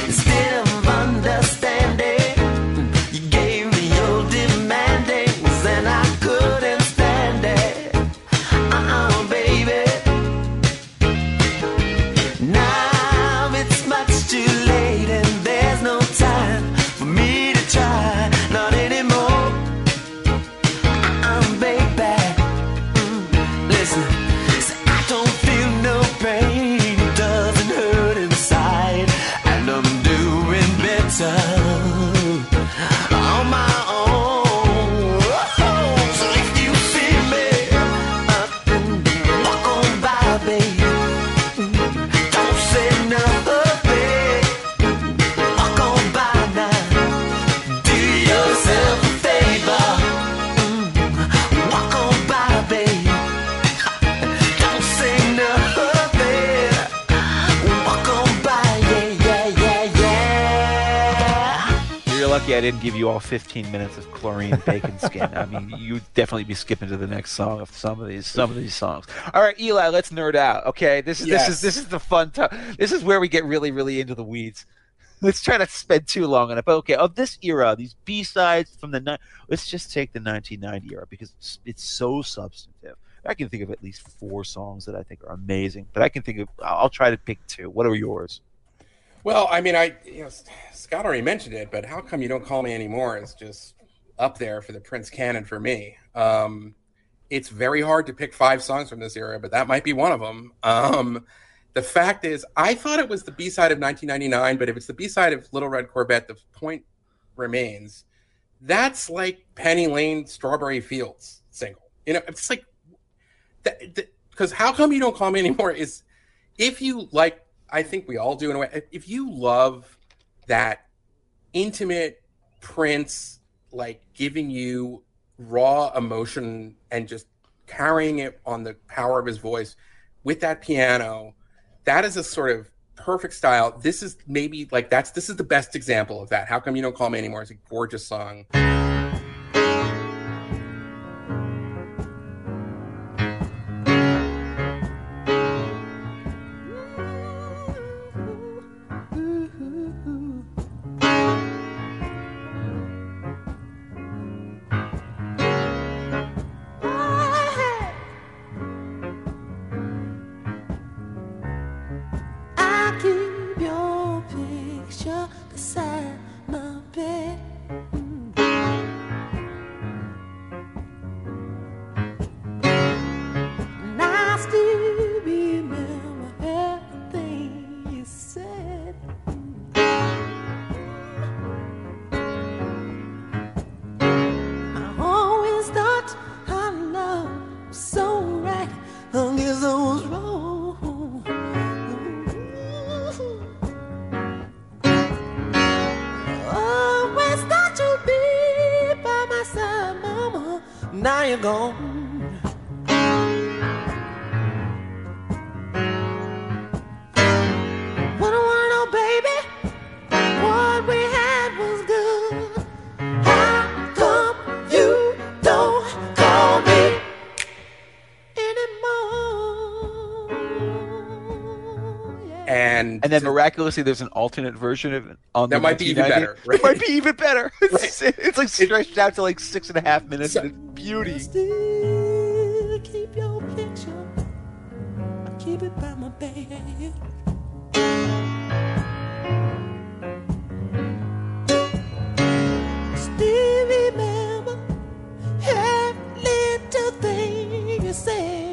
I didn't give you all 15 minutes of Cloreen Bacon Skin. I mean, you'd definitely be skipping to the next song of some of these some of these songs. All right, Eli, let's nerd out. Okay, this is this is this is the fun time. This is where we get really really into the weeds. Let's try not to spend too long on it. But okay, of this era, these B sides from the ni- let's just take the 1990 era because it's, it's so substantive. I can think of at least four songs that I think are amazing, but I can think of. I'll try to pick two. What are yours? Well, I mean, I you know, Scott already mentioned it, but how come you don't call me anymore? Is just up there for the Prince canon for me. Um, it's very hard to pick five songs from this era, but that might be one of them. Um, the fact is, I thought it was the B side of 1999, but if it's the B side of Little Red Corvette, the point remains. That's like Penny Lane, Strawberry Fields single. You know, it's like that because how come you don't call me anymore? Is if you like, I think we all do in a way. if- you love that intimate Prince, like giving you raw emotion and just carrying it on the power of his voice with that piano, that is a sort of perfect style. This is maybe like that's this is the best example of that. How come you don't call me anymore? It's a gorgeous song. Miraculously, there's an alternate version of it on That the might be even better, right? It might be even better. It's, it's like stretched out to like six and a half minutes. So- and it's beauty. Still keep your picture. I keep it by my bed. Still remember every little thing you say.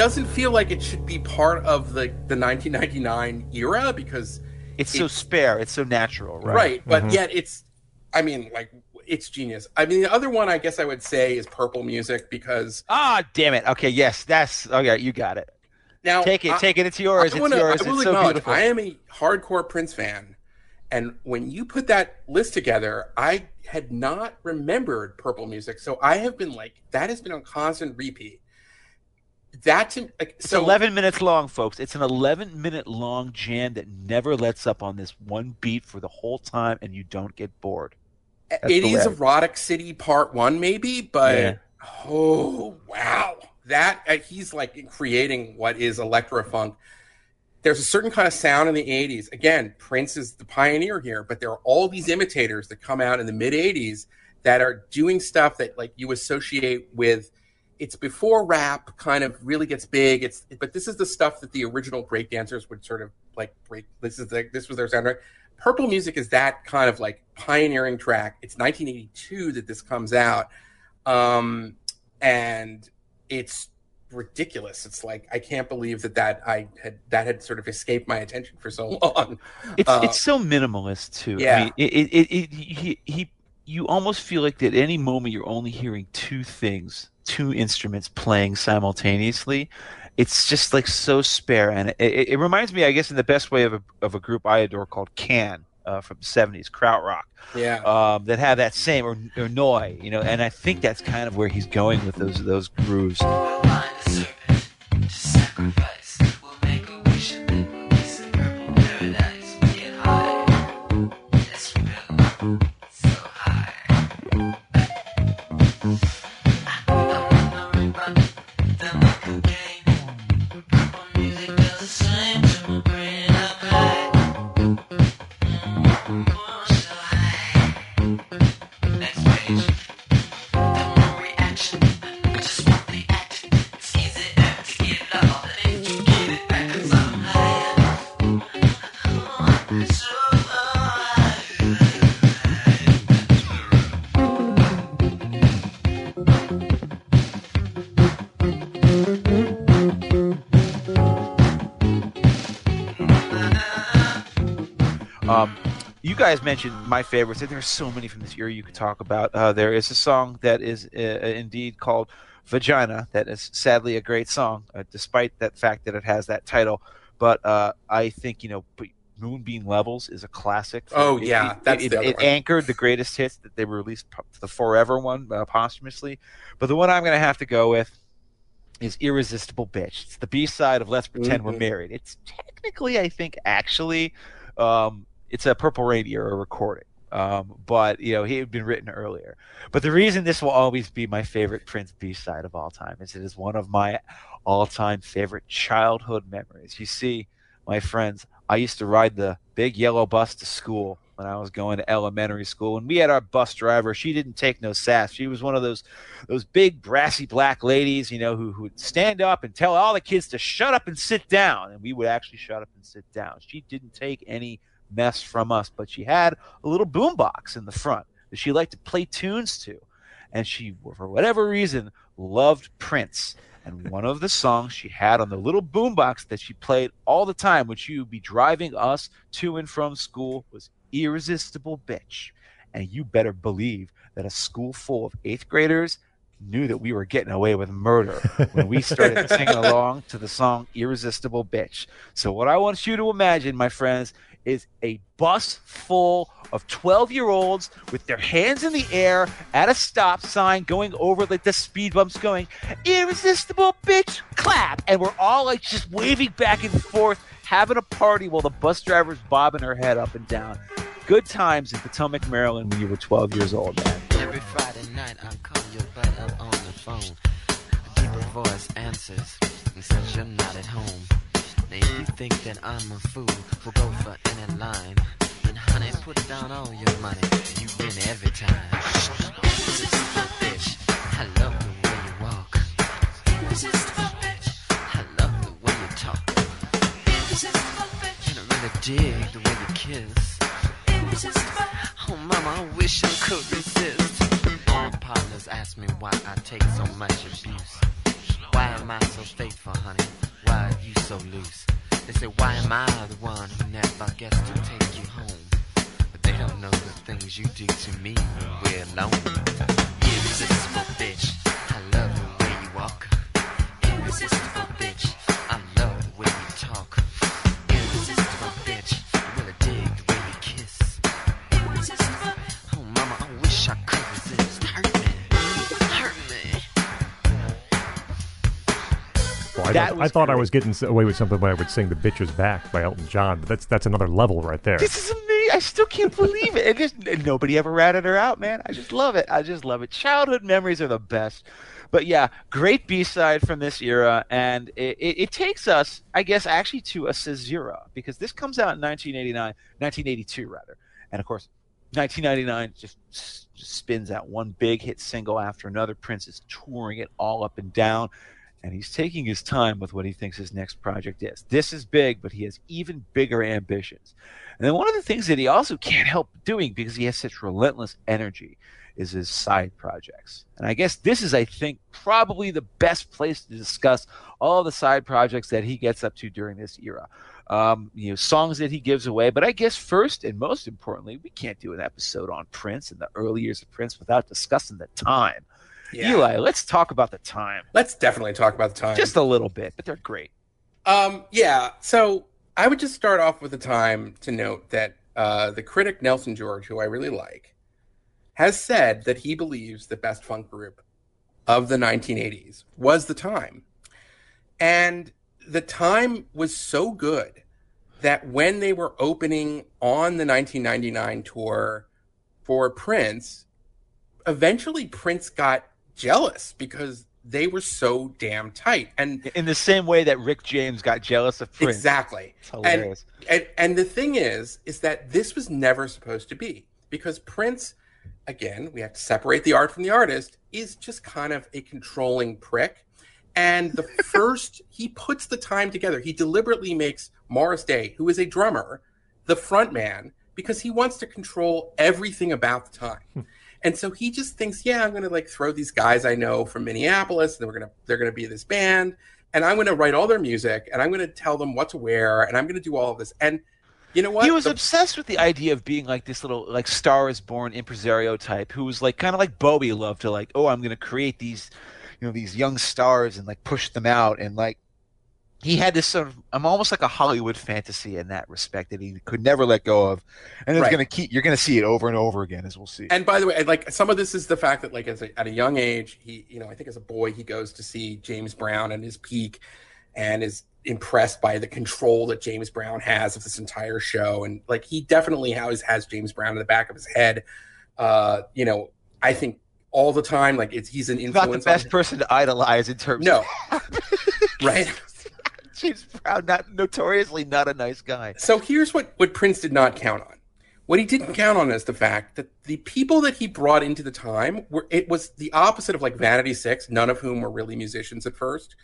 Doesn't feel like it should be part of the the 1999 era because It's so spare. It's so natural, right? right, but Mhm. yet it's i mean like it's genius i mean the other one i guess i would say is purple music because Ah, damn it. Okay, yes, that's okay. You got it. now Take it. I- take it. It's yours. It's wanna- yours. I will It's so beautiful. I am a hardcore Prince fan, and when you put that list together, I had not remembered Purple Music, so I have been like that has been on constant repeat. That an like It's so 11 minutes long, folks. It's an 11 minute long jam that never lets up on this one beat for the whole time, and you don't get bored. it the is way. Erotic City Part One, maybe, but Yeah. oh wow, that uh, he's like creating what is electro funk. There's a certain kind of sound in the 80s. Again, Prince is the pioneer here, but there are all these imitators that come out in the mid 80s that are doing stuff that like you associate with it's before rap kind of really gets big. It's but this is the stuff that the original breakdancers would sort of like break. This is like this was their soundtrack. Purple Music is that kind of like pioneering track. It's 1982 that this comes out, um, and it's ridiculous. It's like I can't believe that that I had that had sort of escaped my attention for so long. It's Uh, it's so minimalist too. I yeah. mean, it, it, it, it he, he you almost feel like that at any moment you're only hearing two things, two instruments playing simultaneously. It's just like so spare, and it, it, it reminds me, I guess, in the best way of a of a group I adore called Can uh, from the '70s, Krautrock, Yeah. um, that have that same or, or Neu, you know. And I think that's kind of where he's going with those those grooves. Guys mentioned my favorites. and There are so many from this year you could talk about. Uh, there is a song that is uh, indeed called "Vagina." That is sadly a great song, uh, despite that fact that it has that title. But uh, I think you know, "Moonbeam Levels" is a classic. Oh, It- yeah, it, that's it, the other it one. anchored the greatest hits that they released, the Forever one uh, posthumously. But the one I'm going to have to go with is "Irresistible Bitch." It's the B side of "Let's Pretend We're Mhm. Married." It's technically, I think, actually. Um, it's a Purple Rain era recording. Um, but you know, he had been written earlier. But the reason this will always be my favorite Prince B side of all time is it is one of my all time favorite childhood memories. You see, my friends, I used to ride the big yellow bus to school when I was going to elementary school, and we had our bus driver. She didn't take no sass. She was one of those those big brassy black ladies, you know, who who would stand up and tell all the kids to shut up and sit down, and we would actually shut up and sit down. She didn't take any mess from us, but she had a little boombox in the front that she liked to play tunes to, and she, for whatever reason, loved Prince. And one of the songs she had on the little boombox that she played all the time when she would be driving us to and from school was Irresistible Bitch. And you better believe that a school full of eighth graders knew that we were getting away with murder when we started singing along to the song Irresistible Bitch. So, what I want you to imagine, my friends, is a bus full of 12 year olds with their hands in the air at a stop sign going over like the speed bumps going irresistible bitch clap and we're all like just waving back and forth having a party while the bus driver's bobbing her head up and down good times in potomac maryland when you were 12 years old man Every Friday night I call your butt up on the phone. A deeper voice answers and says you're not at home. If you think that I'm a fool, we'll go for any line. And honey, put down all your money. You win every time. Irresistible bitch, I love the way you walk. Irresistible bitch, I love the way you talk. Irresistible bitch, and I really dig the way you kiss. Irresistible. Oh, mama, I wish I could resist. My partners ask me why I take so much abuse. Why am I so faithful, honey? Why are you so loose? They say, why am I the one who never gets to take you home? But they don't know the things you do to me when we're alone. Irresistible bitch, I love the way you walk. Irresistible bitch, I love the way you talk. I, That thought, I was thought I was getting away with something when I would sing "The Bitch Is Back" by Elton John, but that's that's another level right there. This is amazing. I still can't believe it. It just nobody ever ratted her out, man. I just love it. I just love it. Childhood memories are the best. But yeah, great B side from this era, and it, it, it takes us, I guess, actually to a Caesura because this comes out in 1989, 1982 rather, and of course, 1999 just, just spins out one big hit single after another. Prince is touring it all up and down, and he's taking his time with what he thinks his next project is. This is big, but he has even bigger ambitions. And then one of the things that he also can't help doing because he has such relentless energy is his side projects. And I guess this is, I think, probably the best place to discuss all the side projects that he gets up to during this era. Um, you know, songs that he gives away. But I guess first and most importantly, we can't do an episode on Prince and the early years of Prince without discussing the time. Yeah. Eli, let's talk about the time. Let's definitely talk about the time. Just a little bit, but they're great. Um, yeah. So I would just start off with the time to note that uh, the critic Nelson George, who I really like, has said that he believes the best funk group of the 1980s was the time. And the time was so good that when they were opening on the 1999 tour for Prince, eventually Prince got jealous because they were so damn tight. And In the same way that Rick James got jealous of Prince. exactly. It's hilarious. And, and the thing is, is that this was never supposed to be because Prince, again, we have to separate the art from the artist, is just kind of a controlling prick. And the first, he puts the time together. He deliberately makes Morris Day, who is a drummer, the front man because he wants to control everything about the time. And so he just thinks, yeah, I'm going to like throw these guys I know from Minneapolis, and we're going to they're going to be this band, and I'm going to write all their music, and I'm going to tell them what to wear, and I'm going to do all of this. And you know what? He was The- obsessed with the idea of being like this little like Star is Born impresario type who was like kind of like Bowie loved to like oh I'm gonna create these you know these young stars and like push them out and like he had this sort of I'm almost like a Hollywood fantasy in that respect that he could never let go of and it's Right. gonna keep you're gonna see it over and over again as we'll see. and by the way, like some of this is the fact that like as a, at a young age, he you know I think as a boy he goes to see James Brown and his peak, and is impressed by the control that James Brown has of this entire show, and like he definitely has has James Brown in the back of his head. Uh, you know, I think all the time like it's he's an He's not the influence. best person to idolize in terms No, right. James Brown, not notoriously not a nice guy. So here's what, what Prince did not count on. What he didn't count on is the fact that the people that he brought into the time were it was the opposite of like Vanity Six, none of whom were really musicians at first.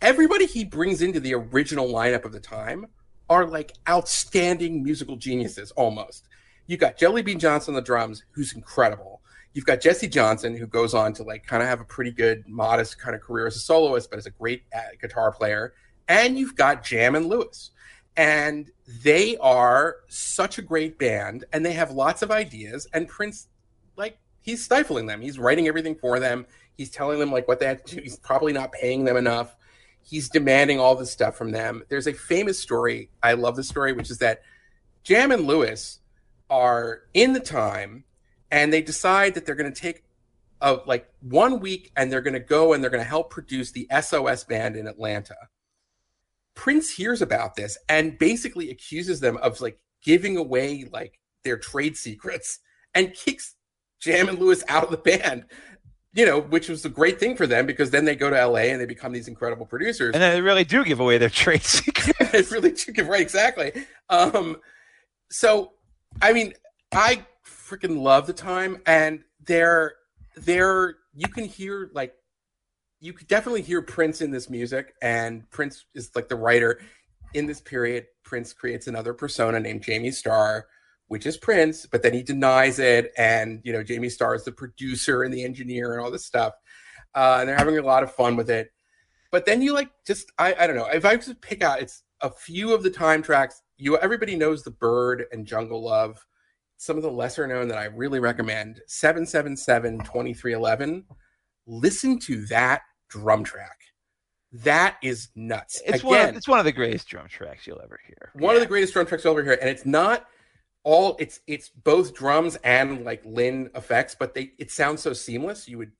Everybody he brings into the original lineup of the time are like outstanding musical geniuses almost. You've got Jellybean Johnson on the drums, who's incredible. You've got Jesse Johnson, who goes on to like kind of have a pretty good, modest kind of career as a soloist, but is a great uh, guitar player. And you've got Jam and Lewis. And they are such a great band and they have lots of ideas. And prince like he's stifling them. He's writing everything for them. He's telling them like what they have to do. He's probably not paying them enough. He's demanding all this stuff from them. There's a famous story i love this story which is that jam and lewis are in the time and they decide that they're going to take a, like one week and they're going to go and they're going to help produce the sos band in atlanta Prince hears about this and basically accuses them of like giving away like their trade secrets and kicks Jam and Lewis out of the band. You know, which was a great thing for them because then they go to LA and they become these incredible producers. And then they really do give away their trade secrets. it's really chicken right exactly um so i mean i freaking love the time and they're they're you can hear like you could definitely hear prince in this music and prince is like the writer. In this period prince creates another persona named jamie starr which is prince but then he denies it and you know jamie starr is the producer and the engineer and all this stuff uh, and they're having a lot of fun with it. But then you like just I, I don't know. If i to pick out it's a few of the time tracks. You everybody knows the bird and jungle love some of the lesser known that i really recommend. 777 2311 listen to that drum track. That is nuts. It's again one. Of, it's one of the greatest drum tracks you'll ever hear. one of the greatest drum tracks ever here and it's not all it's it's both drums and like Linn effects but they it sounds so seamless. You would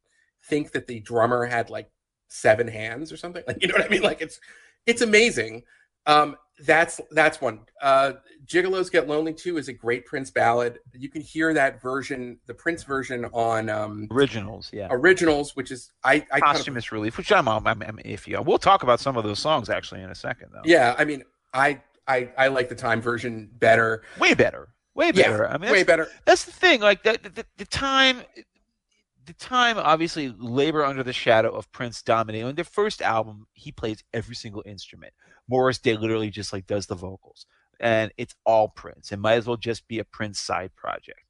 think that the drummer had like seven hands or something. Like you know what i mean? Like it's it's amazing um that's that's one uh gigolos get lonely too is a great prince ballad you can hear that version the prince version on um originals. Yeah. originals which is i i kind of posthumous relief, which I'm, I'm, I'm iffy on. We'll talk about some of those songs actually in a second, though. yeah i mean i i i like the time version better way better, way Yeah, better. I mean, way that's- better. That's the thing. Like the, the, the time, the time obviously labor under the shadow of Prince dominating. On their first album, he plays every single instrument. Morris Day literally just like does the vocals, and it's all Prince. It might as well just be a Prince side project.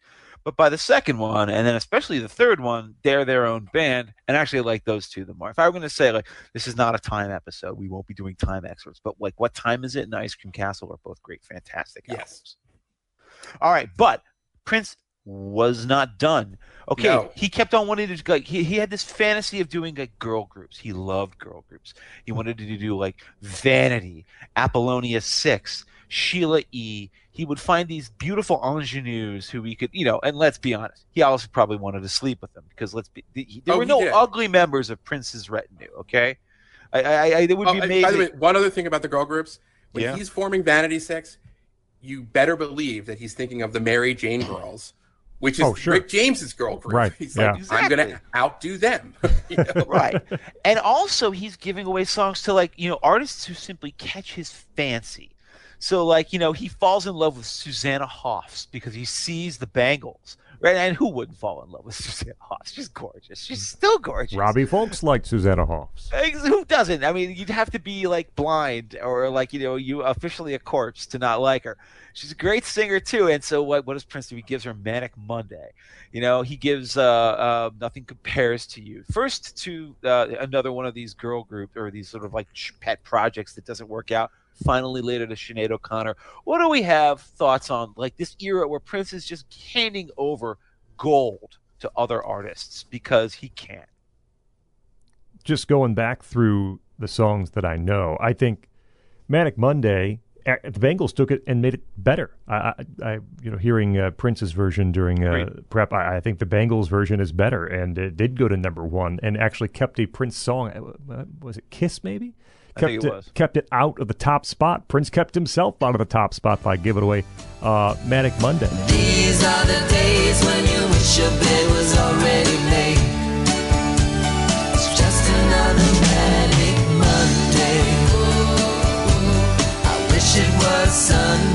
But by the second one, and then especially the third one, they're their own band, and actually I like those two the more. If I were going to say like this is not a time episode, we won't be doing time experts, but like what time is it and Ice Cream Castle are both great, fantastic Yes. albums. All right, but Prince was not done. Okay, No. he kept on wanting to like he, he had this fantasy of doing like girl groups. He loved girl groups. He wanted to do like Vanity, Apollonia Six, Sheila E. He would find these beautiful ingenues who he could, you know, and let's be honest, he also probably wanted to sleep with them because let's be, he- there Oh, were no did. ugly members of Prince's retinue. Okay, I, I, I it would Oh, be made. by the way, one other thing about the girl groups: when Yeah. he's forming Vanity Six, you better believe that he's thinking of the Mary Jane girls, which is Oh, sure. Rick James's girl group. Right, He's yeah. like, I'm going to outdo them. You know? right and also he's giving away songs to like you know artists who simply catch his fancy so like you know he falls in love with susanna hoffs because he sees the bangles right and who wouldn't fall in love with susanna hoffs she's gorgeous she's still gorgeous Robbie Folks liked Susanna Hoffs. Who doesn't? I mean, you'd have to be like blind or like you know you officially a corpse to not like her. She's a great singer too. And so what? What does Prince do? He gives her Manic Monday. You know, he gives uh, uh, Nothing Compares to You. First to uh, another one of these girl group or these sort of like pet projects that doesn't work out. Finally, later to Sinead O'Connor. What do we have thoughts on like this era where Prince is just handing over gold to other artists because he can't? just going back through the songs that I know, I think Manic Monday, eh, the Bangles took it and made it better. I, I, I you know, hearing uh, Prince's version during uh, prep, I, I think the Bangles version is better, and it did go to number one, and actually kept a Prince song. uh, Was it Kiss? Maybe. I Kept think it was. kept it out of the top spot. Prince kept himself out of the top spot by giving away uh, Manic Monday. These are the days when you wish your bed was already made. It's just another manic Monday. I wish it was Sunday.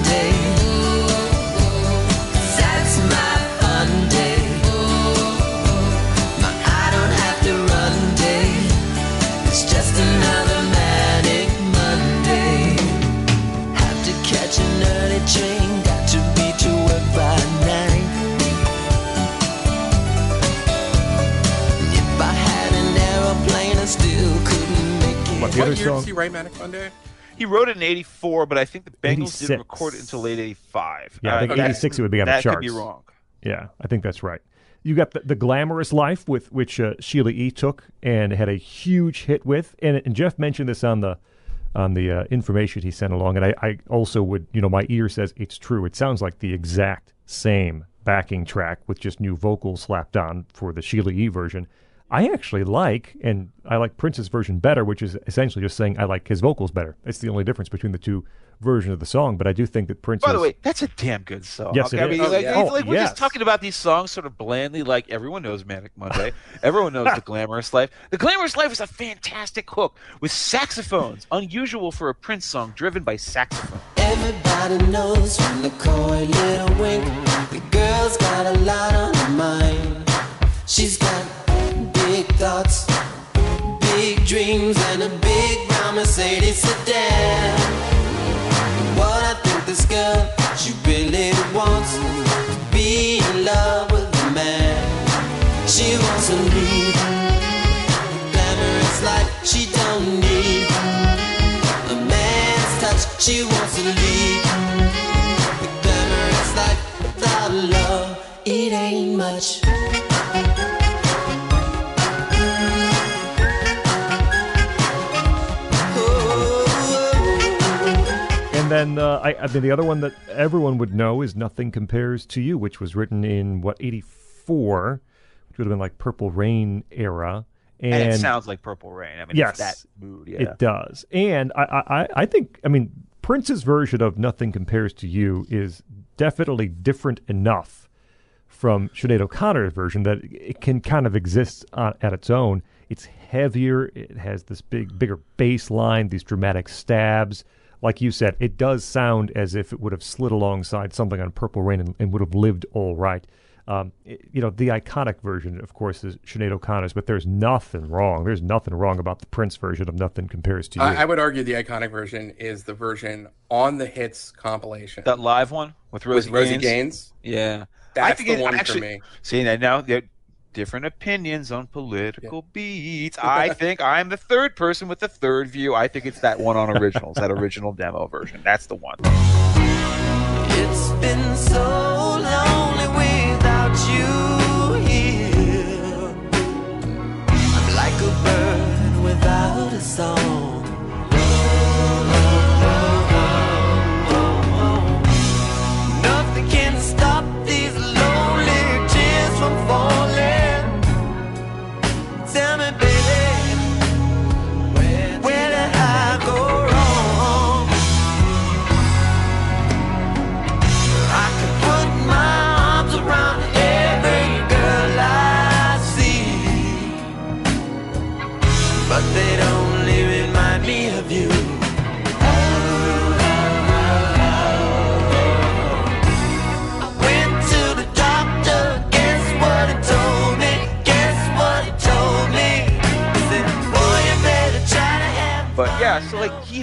The what other year song? did he write Manic Monday? He wrote it in '84, but I think the Bangles 86. didn't record it until late '85. Yeah, I think okay. 86 it would be on the charts. that could be wrong. Yeah, I think that's right. You got the, the glamorous life with which uh, Sheila E. took and had a huge hit with, and, and Jeff mentioned this on the on the uh, information he sent along, and I, I also would, you know, my ear says it's true. It sounds like the exact same backing track with just new vocals slapped on for the Sheila E. version. I actually like, and I like Prince's version better, which is essentially just saying I like his vocals better. It's the only difference between the two versions of the song. But I do think that Prince. By the way, that's a damn good song. Yes, it I is. mean, Oh, like, yeah. it's Oh, like we're yes. just talking about these songs sort of blandly, like everyone knows Manic Monday, everyone knows The Glamorous Life. The Glamorous Life is a fantastic hook with saxophones, unusual for a Prince song driven by saxophone. Everybody knows from the coy little wink. The girl's got a lot on her mind. She's got big thoughts, big dreams, and a big brown Mercedes sedan. What I think this girl, she really wants to be in love with a man. She wants to lead a glamorous life. She don't need a man's touch. She wants to lead the glamorous life without love. It ain't much. Then uh, I, I mean, the other one that everyone would know is "Nothing Compares to You," which was written in what '84, which would have been like Purple Rain era. And, And, it sounds like Purple Rain. I mean, Yes. that mood. Yeah. it does. And I, I, I- I think, I mean, Prince's version of "Nothing Compares to You" is definitely different enough from Sinead O'Connor's version that it can kind of exist on, at its own. It's heavier. It has this big, bigger bass line, these dramatic stabs, like you said, it does sound as if it would have slid alongside something on Purple Rain and, and would have lived all right. Um, it- you know, the iconic version, of course, is Sinead O'Connor's, but there's nothing wrong. There's nothing wrong about the Prince version of Nothing Compares to You. I, I would argue the iconic version is the version on the hits compilation That live one with with Rosie, Rosie Gaines. Gaines. Yeah, That's I think the it one actually, for me. See, I know there are different opinions on political beats. I think I'm the third person with the third view. I think it's that one on originals, that original demo version. That's the one. It's been so lonely without you here. I'm like a bird without a song.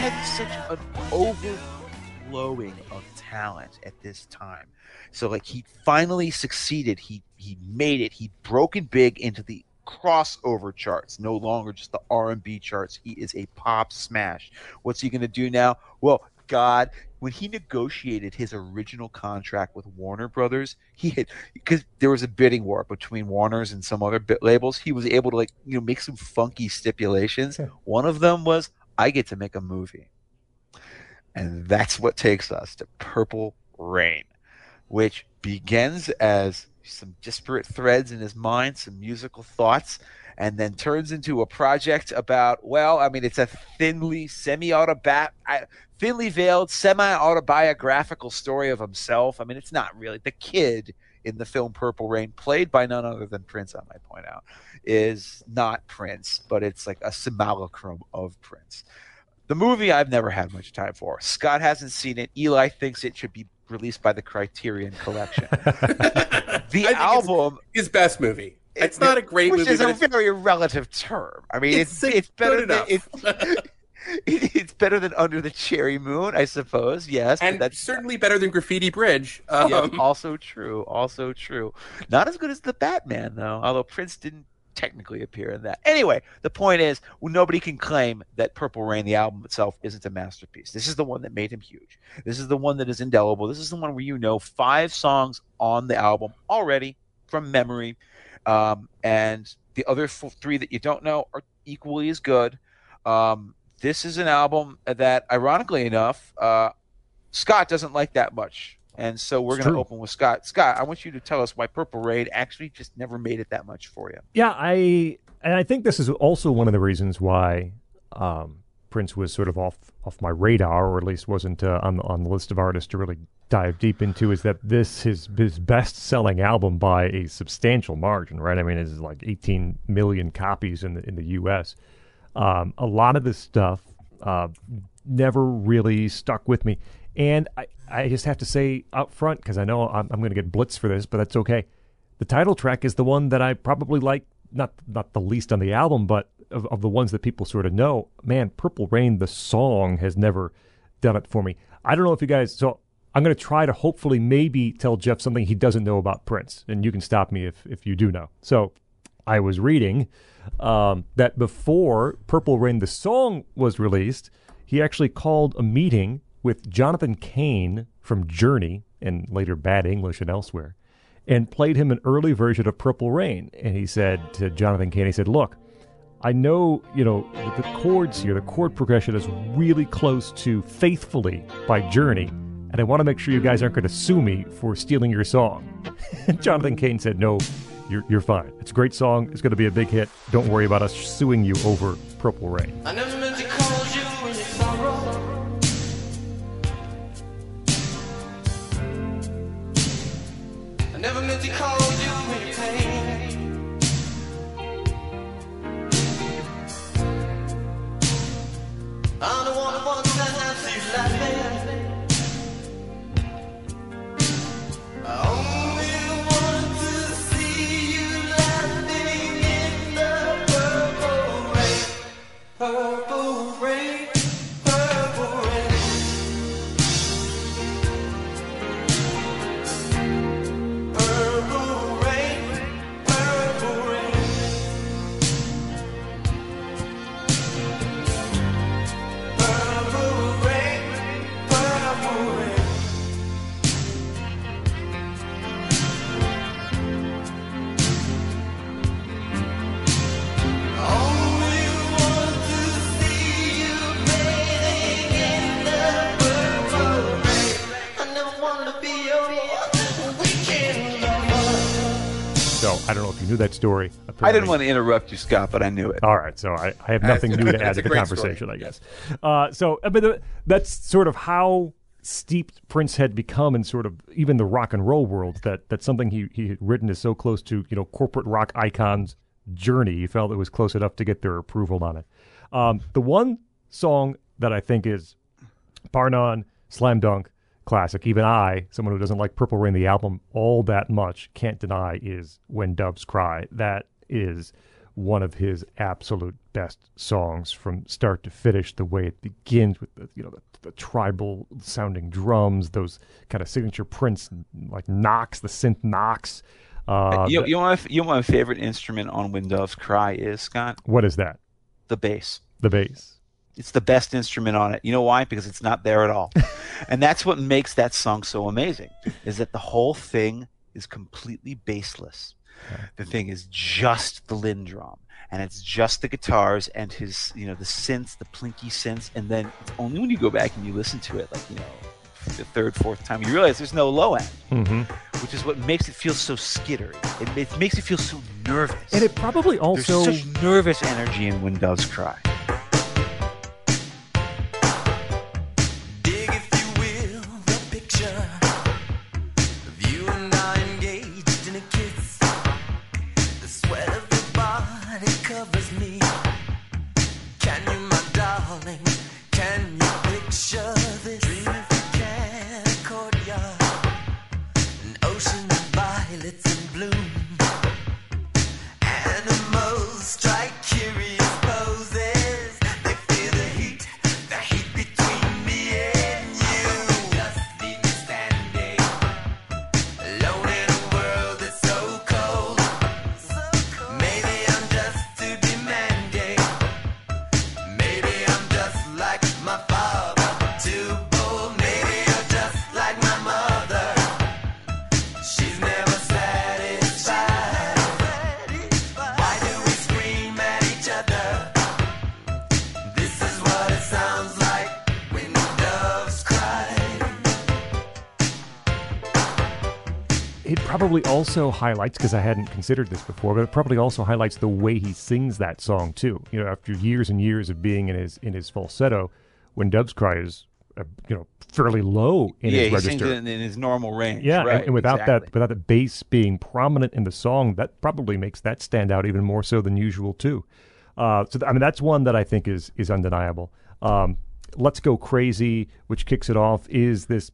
Had such an overflowing of talent at this time. So like he finally succeeded. He he made it. He broken big into the crossover charts, no longer just the R&B charts. He is a pop smash. What's he going to do now? Well, God, when he negotiated his original contract with Warner Brothers, he had because there was a bidding war between Warner's and some other bit labels. He was able to like you know make some funky stipulations. One of them was I get to make a movie. And that's what takes us to Purple Rain, which begins as some disparate threads in his mind, some musical thoughts, and then turns into a project about, well, I mean, it's a thinly semi thinly veiled, semi autobiographical story of himself. I mean, it's not really. The kid in the film Purple Rain, played by none other than Prince, I might point out, is not Prince, but it's like a simulacrum of Prince. The movie I've never had much time for. Scott hasn't seen it. Eli thinks it should be released by the Criterion Collection. the album is best movie. It's not a great which movie, is a very relative term. I mean, it's It's it's, better than it's, it- it's better than Under the Cherry Moon, I suppose. Yes, and that's certainly better than Graffiti Bridge. Um, yeah, also true. Also true. Not as good as the Batman, though. Although Prince didn't technically appear in that. Anyway, the point is, well, nobody can claim that Purple Rain, the album itself, isn't a masterpiece. This is the one that made him huge. This is the one that is indelible. This is the one where you know five songs on the album already from memory, um, and the other three that you don't know are equally as good. Um, this is an album that, ironically enough, uh, Scott doesn't like that much. And so we're going to open with Scott. Scott, I want you to tell us why Purple Rain actually just never made it that much for you. Yeah, I and I think this is also one of the reasons why um, Prince was sort of off off my radar, or at least wasn't uh, on the, on the list of artists to really dive deep into. Is that this his his best selling album by a substantial margin, right? I mean, it's like 18 million copies in the in the U.S. Um, a lot of this stuff uh, never really stuck with me, and I I just have to say up front because I know I'm, I'm going to get blitz for this, but that's okay. The title track is the one that I probably like not not the least on the album, but of, of the ones that people sort of know. Man, Purple Rain, the song has never done it for me. I don't know if you guys. So I'm going to try to hopefully maybe tell Jeff something he doesn't know about Prince, and you can stop me if if you do know. So I was reading um, that before Purple Rain, the song was released, he actually called a meeting with Jonathan Cain from Journey and later Bad English and elsewhere, and played him an early version of Purple Rain. And he said to Jonathan Cain, he said, "Look, I know you know the chords here, the chord progression is really close to Faithfully by Journey." And I want to make sure you guys aren't going to sue me for stealing your song. Jonathan Cain said, No, you're, you're fine. It's a great song. It's going to be a big hit. Don't worry about us suing you over Purple Rain. I don't know if you knew that story. I didn't want to interrupt you, Scott, but I knew it. All right, so I, I have nothing new to add to the conversation, story. I guess. Uh, so, uh, but the, that's sort of how steeped Prince had become in sort of even the rock and roll world. That that's something he he had written is so close to you know corporate rock icons' journey. He felt it was close enough to get their approval on it. Um, the one song that I think is bar none, slam dunk, classic. Even I, someone who doesn't like Purple Rain, the album, all that much, can't deny is When Doves Cry. That is one of his absolute best songs from start to finish. The way it begins with the you know the, the tribal sounding drums, those kind of signature Prince like knocks, the synth knocks. Uh, you, the- you, know my, you know what my favorite instrument on When Doves Cry is, Scott? what is that? The bass. The bass. It's the best instrument on it. You know why? Because it's not there at all. and that's what makes that song so amazing. Is that the whole thing is completely bassless. The thing is just the LinnDrum and it's just the guitars and his, you know, the synths, the plinky synths, and then it's only when you go back and you listen to it, like you know, the third, fourth time, you realize there's no low end, hmm which is what makes it feel so skittery. It, it makes it feel so nervous. And it probably There's also such nervous energy in When Doves Cry. Also highlights because I hadn't considered this before, but it probably also highlights the way he sings that song too. You know, after years and years of being in his in his falsetto, when Doves Cry is uh, you know fairly low in yeah, his he register. sings it in, in his normal range. yeah, right, and, and without exactly. that without the bass being prominent in the song, that probably makes that stand out even more so than usual too. Uh, so th- I mean, that's one that I think is is undeniable. Um, Let's Go Crazy, which kicks it off, is this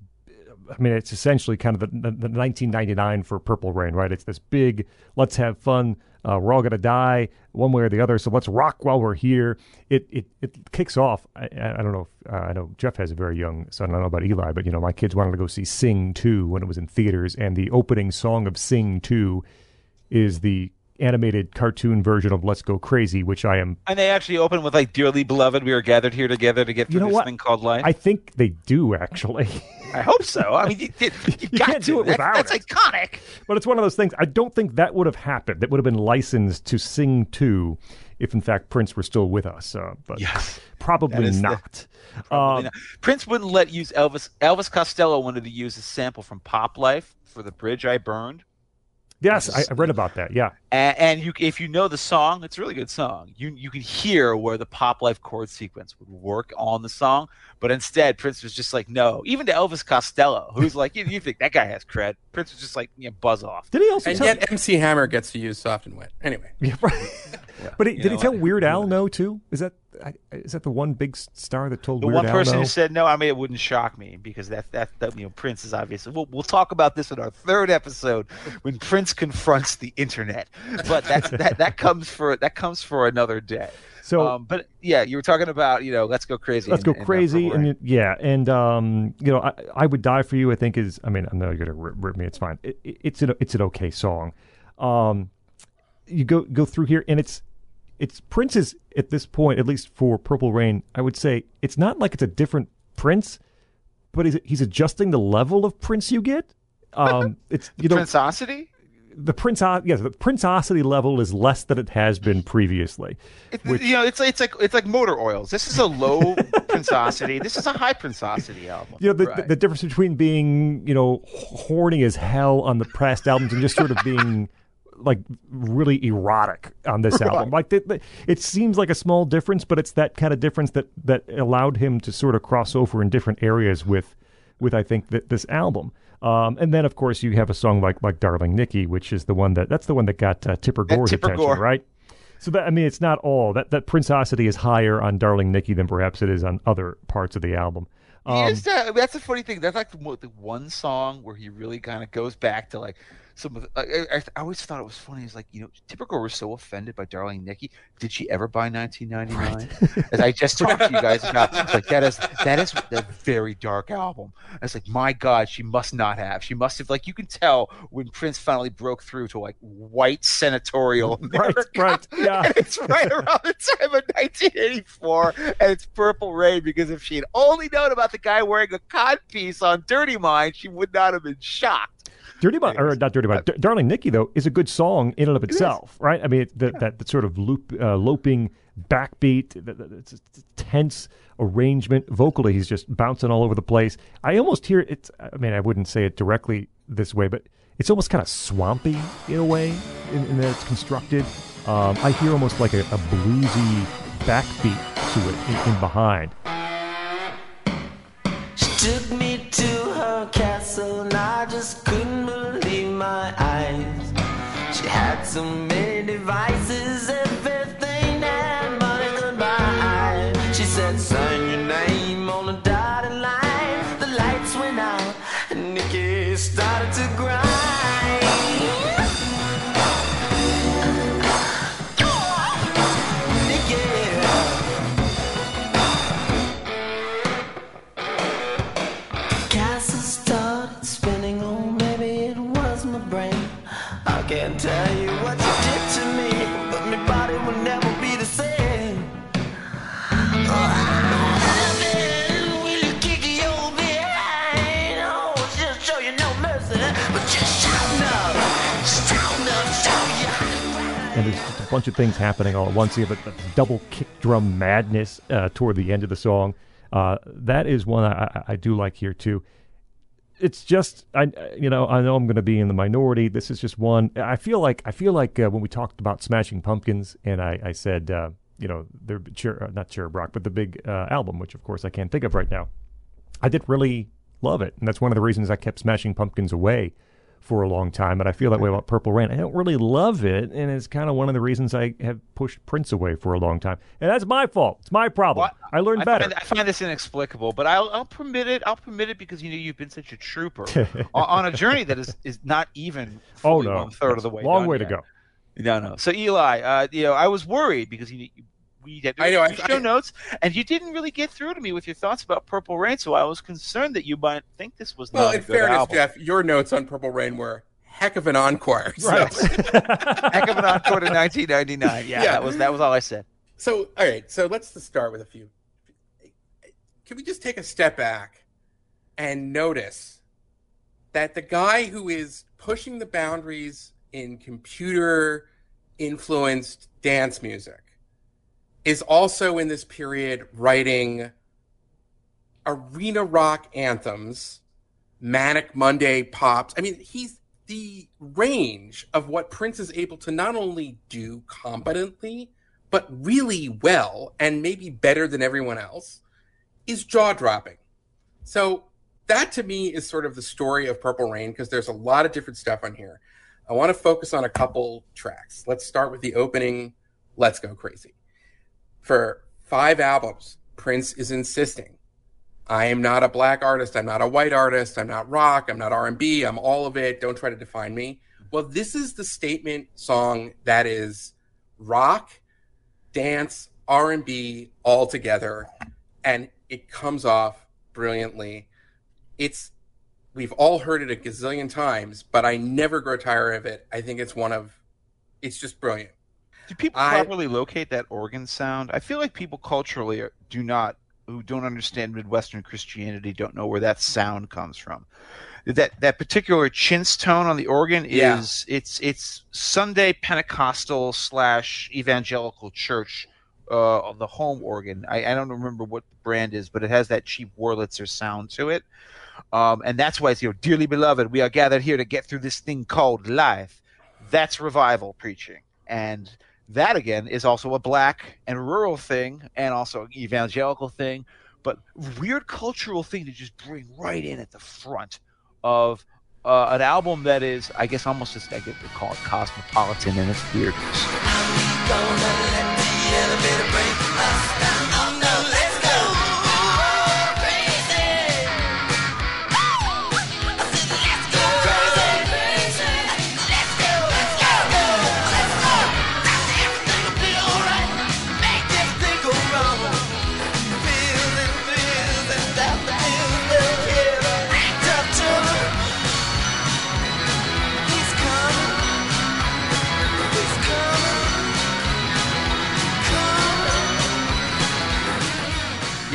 I mean, it's essentially kind of the, the, the 1999 for Purple Rain, right? It's this big, let's have fun. Uh, we're all gonna die one way or the other, so let's rock while we're here. It it, it kicks off. I, I I don't know. If, uh, I know Jeff has a very young son. I don't know about Eli, but you know, my kids wanted to go see Sing 2 when it was in theaters, and the opening song of Sing 2 is the animated cartoon version of Let's Go Crazy, which I am. And they actually open with like, "Dearly beloved, we are gathered here together to get You through know this what? thing called life." I think they do actually. I hope so. I mean, you, you, you You got can't to. do it without that's it. iconic. But it's one of those things. I don't think that would have happened. That would have been licensed to Sing 2 if, in fact, Prince were still with us. Uh, but Yes. probably is the- not. Probably Um, not. Prince wouldn't let use Elvis. Elvis Costello wanted to use a sample from Pop Life for the bridge I burned. Yes, I, I read about that. Yeah. And, and you, if you know the song, it's a really good song. You you can hear where the Pop Life chord sequence would work on the song, but instead Prince was just like, no. Even to Elvis Costello, who's like, you, you think that guy has cred? Prince was just like, yeah, buzz off. Did he also And tell? yet MC Hammer gets to use soft and wet. Anyway. Yeah, right. but he, you did he tell what? Weird Al no too? Is that I, is that the one big star that told The Weird one Al person no? who said no, I mean, it wouldn't shock me because that that, that you know Prince is obviously. We'll, we'll talk about this in our third episode when Prince confronts the internet, but that's that that comes for that comes for another day. so um, but yeah, you were talking about you know let's go crazy. let's and- go and, crazy Purple and yeah and um you know I, I would die for you i think is i mean i know you're gonna rip, rip me it's fine it, it- it's an it's an okay song um you go go through here and it's it's prince's at this point at least for purple rain i would say it's not like it's a different prince but he's, he's adjusting the level of prince you get um it's you know Princeosity. the prince yes the princosity level is less than it has been previously It, you know, it's it's like it's like motor oils. This is a low Princosity. This is a high Princosity album. you know the, Right. the, the difference between being you know horny as hell on the past albums and just sort of being like really erotic on this album. Like the, the, it seems like a small difference, but it's that kind of difference that that allowed him to sort of cross over in different areas with with I think that this album. Um, and then of course you have a song like like Darling Nikki, which is the one that that's the one that got uh, Tipper Yeah, Gore's Tipper attention, Gore. right? So that I mean, it's not all that that Princessity is higher on Darling Nikki than perhaps it is on other parts of the album. Um, Yes, uh, that's a funny thing. That's like the, the one song where he really kind of goes back to like some of. The, I, I, I always thought it was funny. It's like you know, Tipper Gore was so offended by Darling Nikki. Did she ever buy 1999? As I just talked to you guys about, it's like that is that is a very dark album. And It's like my God, she must not have. She must have. Like you can tell when Prince finally broke through to like white senatorial right, right, yeah. And it's right around the time of 1984, and it's Purple Rain because if she had only known about the guy wearing a codpiece on Dirty Mind, she would not have been shocked. Dirty Mind, or not Dirty Mind, D- Darling Nikki, though, is a good song in and of itself, right? I mean, it, the, that, that sort of loop, uh, loping backbeat, the, the, it's a tense arrangement. Vocally, he's just bouncing all over the place. I almost hear it. I mean, I wouldn't say it directly this way, but it's almost kind of swampy in a way, in, in that it's constructed. Um, I hear almost like a, a bluesy backbeat to it in, in behind. She took me to her castle and I just bunch of things happening all at once here, but the double kick drum madness uh, toward the end of the song. Uh, that is one I, I, do like here too. It's just I you know I know I'm going to be in the minority. This is just one. I feel like I feel like uh, when we talked about Smashing Pumpkins and I, I said uh, you know their Cher, uh, not Cherub Rock but the big uh, album, which of course I can't think of right now. I did really love it, and that's one of the reasons I kept Smashing Pumpkins away for a long time. but I feel that way about Purple Rain. I don't really love it, and it's kind of one of the reasons I have pushed Prince away for a long time. And that's my fault. It's my problem. Well, I learned I better. Find, I find this inexplicable, but I'll, I'll permit it. I'll permit it because you know you've been such a trooper on, a journey that is, is not even oh no, one third of the way. long way to go. No, no. So Eli, uh, you know, I was worried because you, we had I know, I- show I- notes, and you didn't really get through to me with your thoughts about Purple Rain. So I was concerned that you might think this was Well, not a in fairness, album. Jeff, your notes on Purple Rain were heck of an encore. So, Right. Heck of an encore to 1999. Yeah, Yeah. that was that was all I said. so all right. So let's just start with a few. Can we just take a step back and notice that the guy who is pushing the boundaries in computer influenced dance music is also in this period writing arena rock anthems, manic Monday pops. I mean, he's the range of what Prince is able to not only do competently, but really well, and maybe better than everyone else, is jaw dropping. So that to me is sort of the story of Purple Rain because there's a lot of different stuff on here. I want to focus on a couple tracks. Let's start with the opening, Let's Go Crazy. For five albums, Prince is insisting, I am not a black artist, I'm not a white artist, I'm not rock, I'm not R&B, I'm all of it, don't try to define me. Well, this is the statement song that is rock, dance, R&B all together and it comes off brilliantly. It's we've all heard it a gazillion times, but I never grow tired of it. I think it's one of it's just brilliant. Do people I- properly locate that organ sound? I feel like people culturally do not, who don't understand Midwestern Christianity, don't know where that sound comes from. That that particular chintz tone on the organ Yeah. is it's it's Sunday Pentecostal slash evangelical church, uh, the home organ. I, I don't remember what the brand is, but it has that cheap Wurlitzer sound to it. Um, and that's why it's you know, dearly beloved, we are gathered here to get through this thing called life. That's revival preaching. And that again is also a black and rural thing and also an evangelical thing, but weird cultural thing to just bring right in at the front of uh, an album that is, I guess, almost just I to call it cosmopolitan in its weirdness.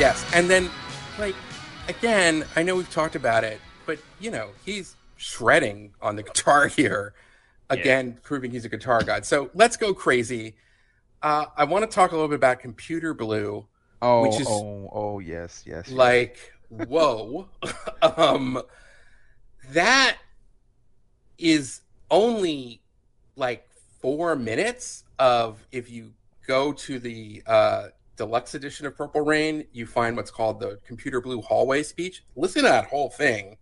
Yes, and then like again, I know we've talked about it, but you know he's shredding on the guitar here, again proving he's a guitar god. So let's go crazy. Uh, I want to talk a little bit about Computer Blue, Oh, Which is- oh, oh, yes, yes. yes. like whoa, um, that is only like four minutes of if you go to the uh, deluxe edition of Purple Rain, you find what's called the Computer Blue hallway speech. Listen to that whole thing.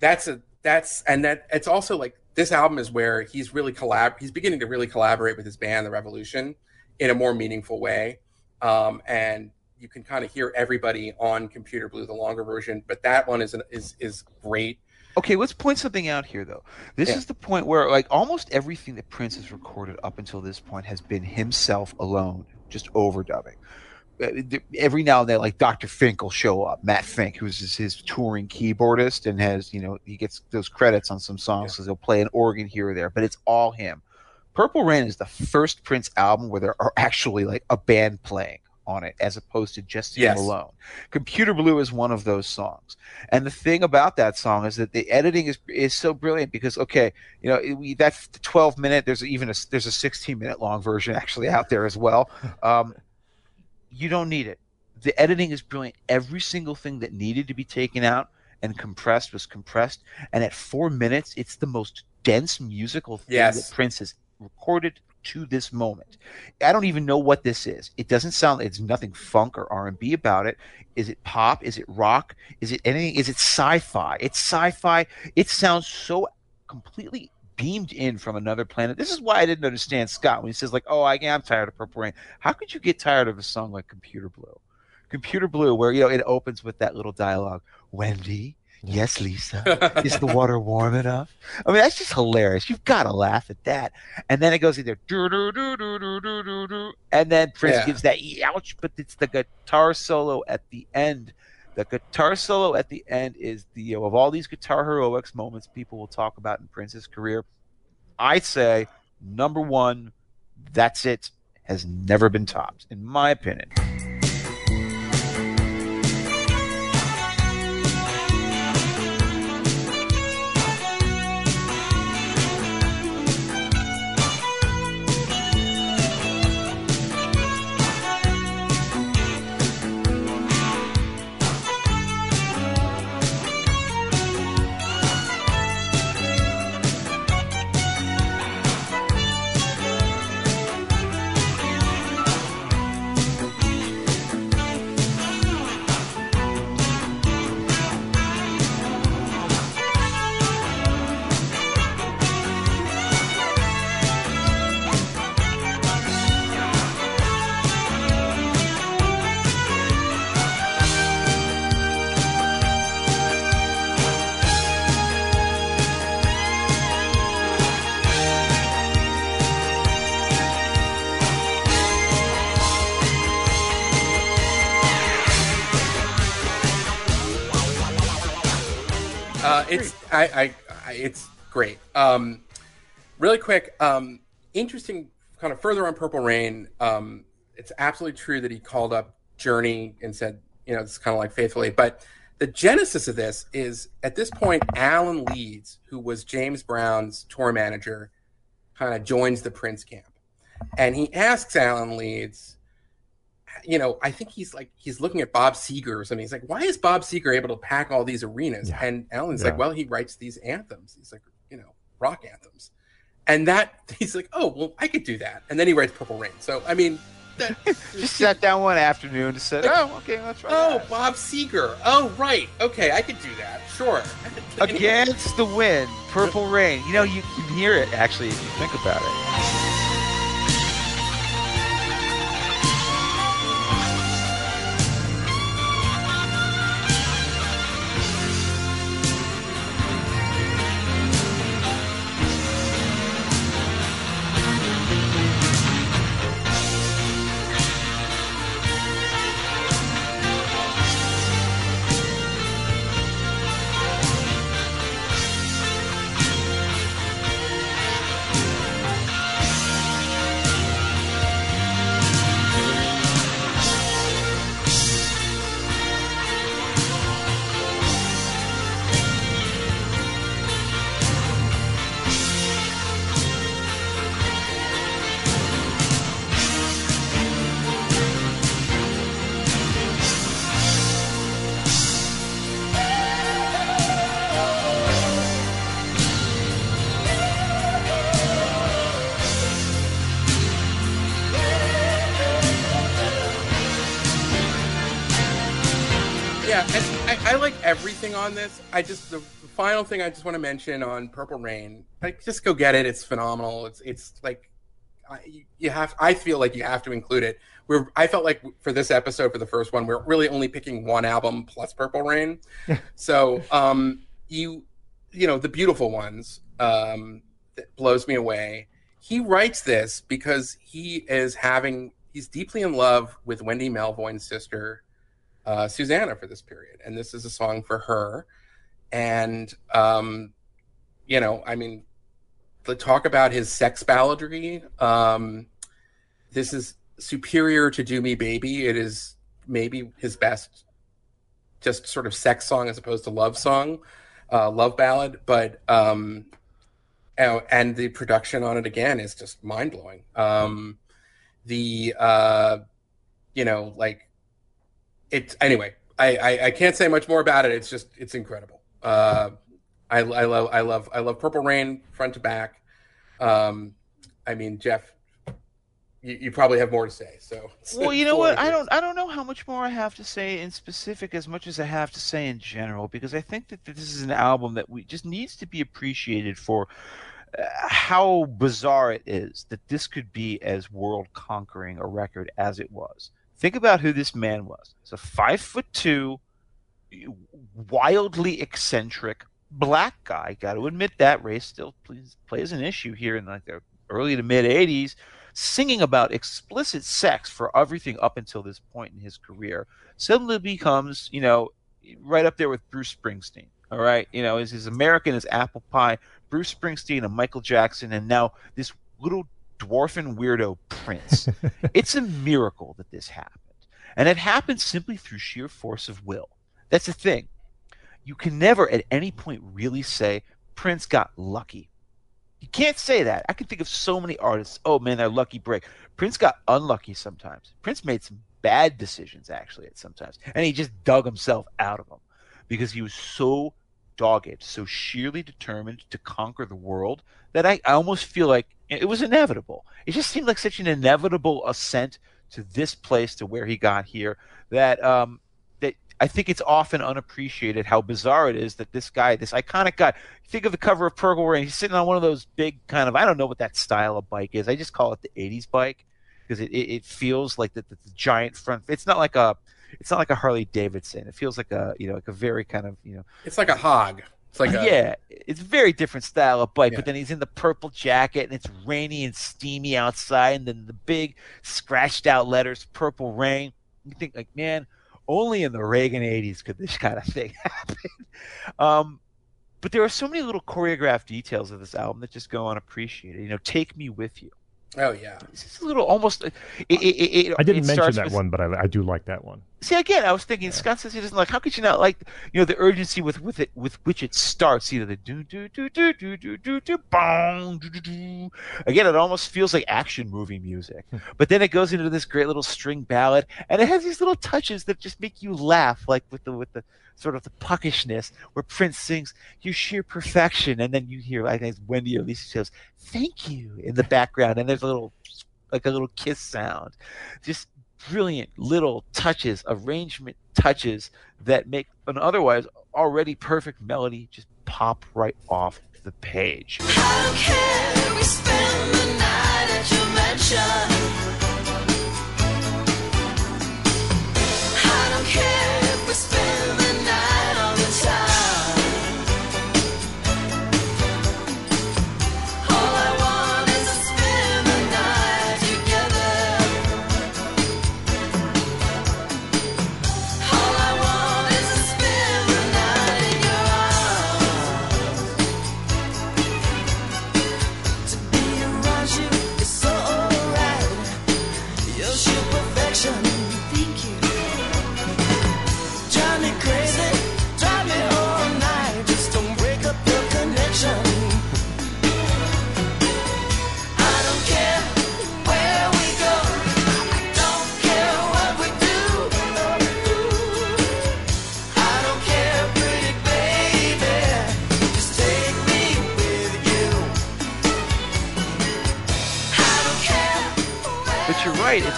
That's a that's and that it's also like this album is where he's really collab he's beginning to really collaborate with his band the Revolution in a more meaningful way. Um, and you can kind of hear everybody on Computer Blue, the longer version, but that one is an, is is great. Okay, let's point something out here, though. This Yeah. is the point where, like, almost everything that Prince has recorded up until this point has been himself alone, just overdubbing. Uh, Every now and then, like Dr. Fink will show up, Matt Fink, who's his, his touring keyboardist and has, you know, he gets those credits on some songs because he'll play an organ here or there, but it's all him. Purple Rain is the first Prince album where there are actually like a band playing on it as opposed to just him Yes. alone. Computer Blue is one of those songs. And the thing about that song is that the editing is is so brilliant because okay, you know, we, that's the 12 minute. There's even a there's a 16 minute long version actually out there as well. Um, you don't need it. The editing is brilliant. Every single thing that needed to be taken out and compressed was compressed. And at four minutes, it's the most dense musical thing Yes. that Prince has recorded to this moment. I don't even know what this is. It doesn't sound. It's nothing funk or R and B about it. Is it pop? Is it rock? Is it anything? Is it sci-fi? It's sci-fi. It sounds so completely beamed in from another planet. This is why I didn't understand Scott when he says like, "Oh, I, I'm tired of Purple Rain." How could you get tired of a song like Computer Blue? Computer Blue, where you know it opens with that little dialogue, Wendy. Yes, Lisa. Is the water warm enough? I mean, that's just hilarious. You've got to laugh at that. And then it goes either do do do do do do do do, and then Prince Yeah. gives that ouch, but it's the guitar solo at the end. The guitar solo at the end is the you know, of all these guitar heroics moments people will talk about in Prince's career. I say number one, that's it, has never been topped, in my opinion. It's I, I, I it's great. Um, really quick, um, interesting. Kind of further on Purple Rain. Um, it's absolutely true that he called up Journey and said, you know, it's kind of like faithfully. But the genesis of this is at this point, Alan Leeds, who was James Brown's tour manager, kind of joins the Prince camp, and he asks Alan Leeds. You know, I think he's like he's looking at Bob Seger or something. He's like, "Why is Bob Seger able to pack all these arenas?" Yeah. And Alan's Yeah. like, "Well, he writes these anthems. He's like, you know, rock anthems." and that he's like, oh well, I could do that, and then he writes Purple Rain. So I mean, that, Just sat down one afternoon and said, "Oh, okay, let's try oh that." Bob Seger. Oh right, okay, I could do that. Sure. Against the wind, Purple Rain. You know, you can hear it actually if you think about it. On this. I just the, final thing I just want to mention on Purple Rain. Like, just go get it. It's phenomenal. It's it's like I, you- you have. I feel like you have to include it. We're. I felt like for this episode, for the first one, we're really only picking one album plus Purple Rain. so, um, you, you know, the beautiful ones. Um, that blows me away. He writes this because he is having. He's deeply in love with Wendy Melvoin's sister uh, Susannah for this period, and this is a song for her. And um, you know, I mean, the talk about his sex balladry. Um, this is superior to "Do Me Baby." It is maybe his best, just sort of sex song as opposed to love song, uh, love ballad. But um, and, and the production on it again is just mind blowing. Um, the uh, you know, like it's anyway. I, I I can't say much more about it. It's just it's incredible. Uh, I I love I love I love Purple Rain front to back. Um, I mean Jeff, you, you probably have more to say. So Well, you know what? I don't. I don't know how much more I have to say in specific as much as I have to say in general, because I think that this is an album that we just needs to be appreciated for uh, how bizarre it is that this could be as world conquering a record as it was. Think about who this man was. He's a five foot two, wildly eccentric black guy. Got to admit that race still plays, plays an issue here in like the early to mid '80s singing about explicit sex for everything up until this point in his career suddenly becomes, you know, right up there with Bruce Springsteen. All right, you know, is American as apple pie, Bruce Springsteen and Michael Jackson, and now this little dwarfing weirdo Prince. it's a miracle that this happened, and it happened simply through sheer force of will. That's the thing. You can never at any point really say Prince got lucky. You can't say that. I can think of so many artists. Oh man, their lucky break. Prince got unlucky sometimes. Prince made some bad decisions actually at sometimes, and he just dug himself out of them because he was so dogged, so sheerly determined to conquer the world that I, I almost feel like it was inevitable. It just seemed like such an inevitable ascent to this place, to where he got here, that um, that I think it's often unappreciated how bizarre it is that this guy, this iconic guy, think of the cover of Purple Rain, he's sitting on one of those big kind of I don't know what that style of bike is. I just call it the '80s bike because it, it, it feels like the, the, the giant front. It's not like a it's not like a Harley Davidson. It feels like a you know like a very kind of you know It's like a hog. It's like a, yeah, it's a very different style of bike. Yeah. But then he's in the purple jacket, and it's rainy and steamy outside, and then the big scratched out letters, "Purple Rain." You think like, man, only in the Reagan '80s could this kind of thing happen. Um, but there are so many little choreographed details of this album that just go unappreciated. You know, "Take Me with You." Oh yeah. It's just a little almost. It, it, it, it, I didn't it mention that with- one, but I, I do like that one. See again, I was thinking Scott says he doesn't like. How could you not like you know the urgency with with it with which it starts? You know the do do do do do do do do bong do do do. Again, it almost feels like action movie music, hmm. but then it goes into this great little string ballad, and it has these little touches that just make you laugh, like with the with the sort of the puckishness where Prince sings "Your sheer perfection," and then you hear I think it's Wendy or Lisa says "Thank you" in the background, and there's a little like a little kiss sound, just brilliant little touches, arrangement touches that make an otherwise already perfect melody just pop right off the page.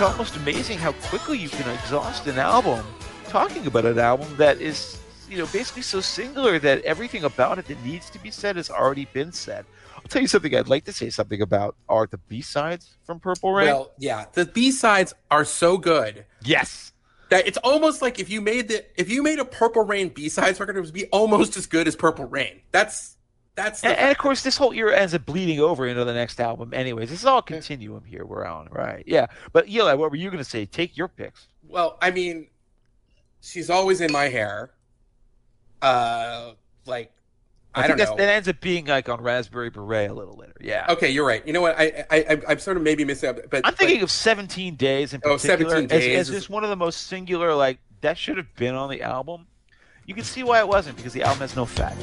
It's almost amazing how quickly you can exhaust an album talking about an album that is, you know, basically so singular that everything about it that needs to be said has already been said. I'll tell you something I'd like to say something about are the B-sides from Purple Rain. Well, yeah, the B sides are so good yes. that it's almost like if you made the if you made a Purple Rain B sides record, it would be almost as good as Purple Rain. That's that's And, and of course, this whole era ends up bleeding over into the next album. Anyways, this is all a continuum here we're on, right? Yeah. But Eli, what were you going to say? Take your picks. well, I mean, she's always in my hair. Uh, like I, I, don't think that's, know. that ends up being like on Raspberry Beret a little later. Yeah. Okay, you're right. You know what? I I, I I'm sort of maybe missing out, but I'm thinking of 17 Days in Oh, particular 17 Days as is- just one of the most singular, like, that should have been on the album. You can see why it wasn't, because the album has no fat.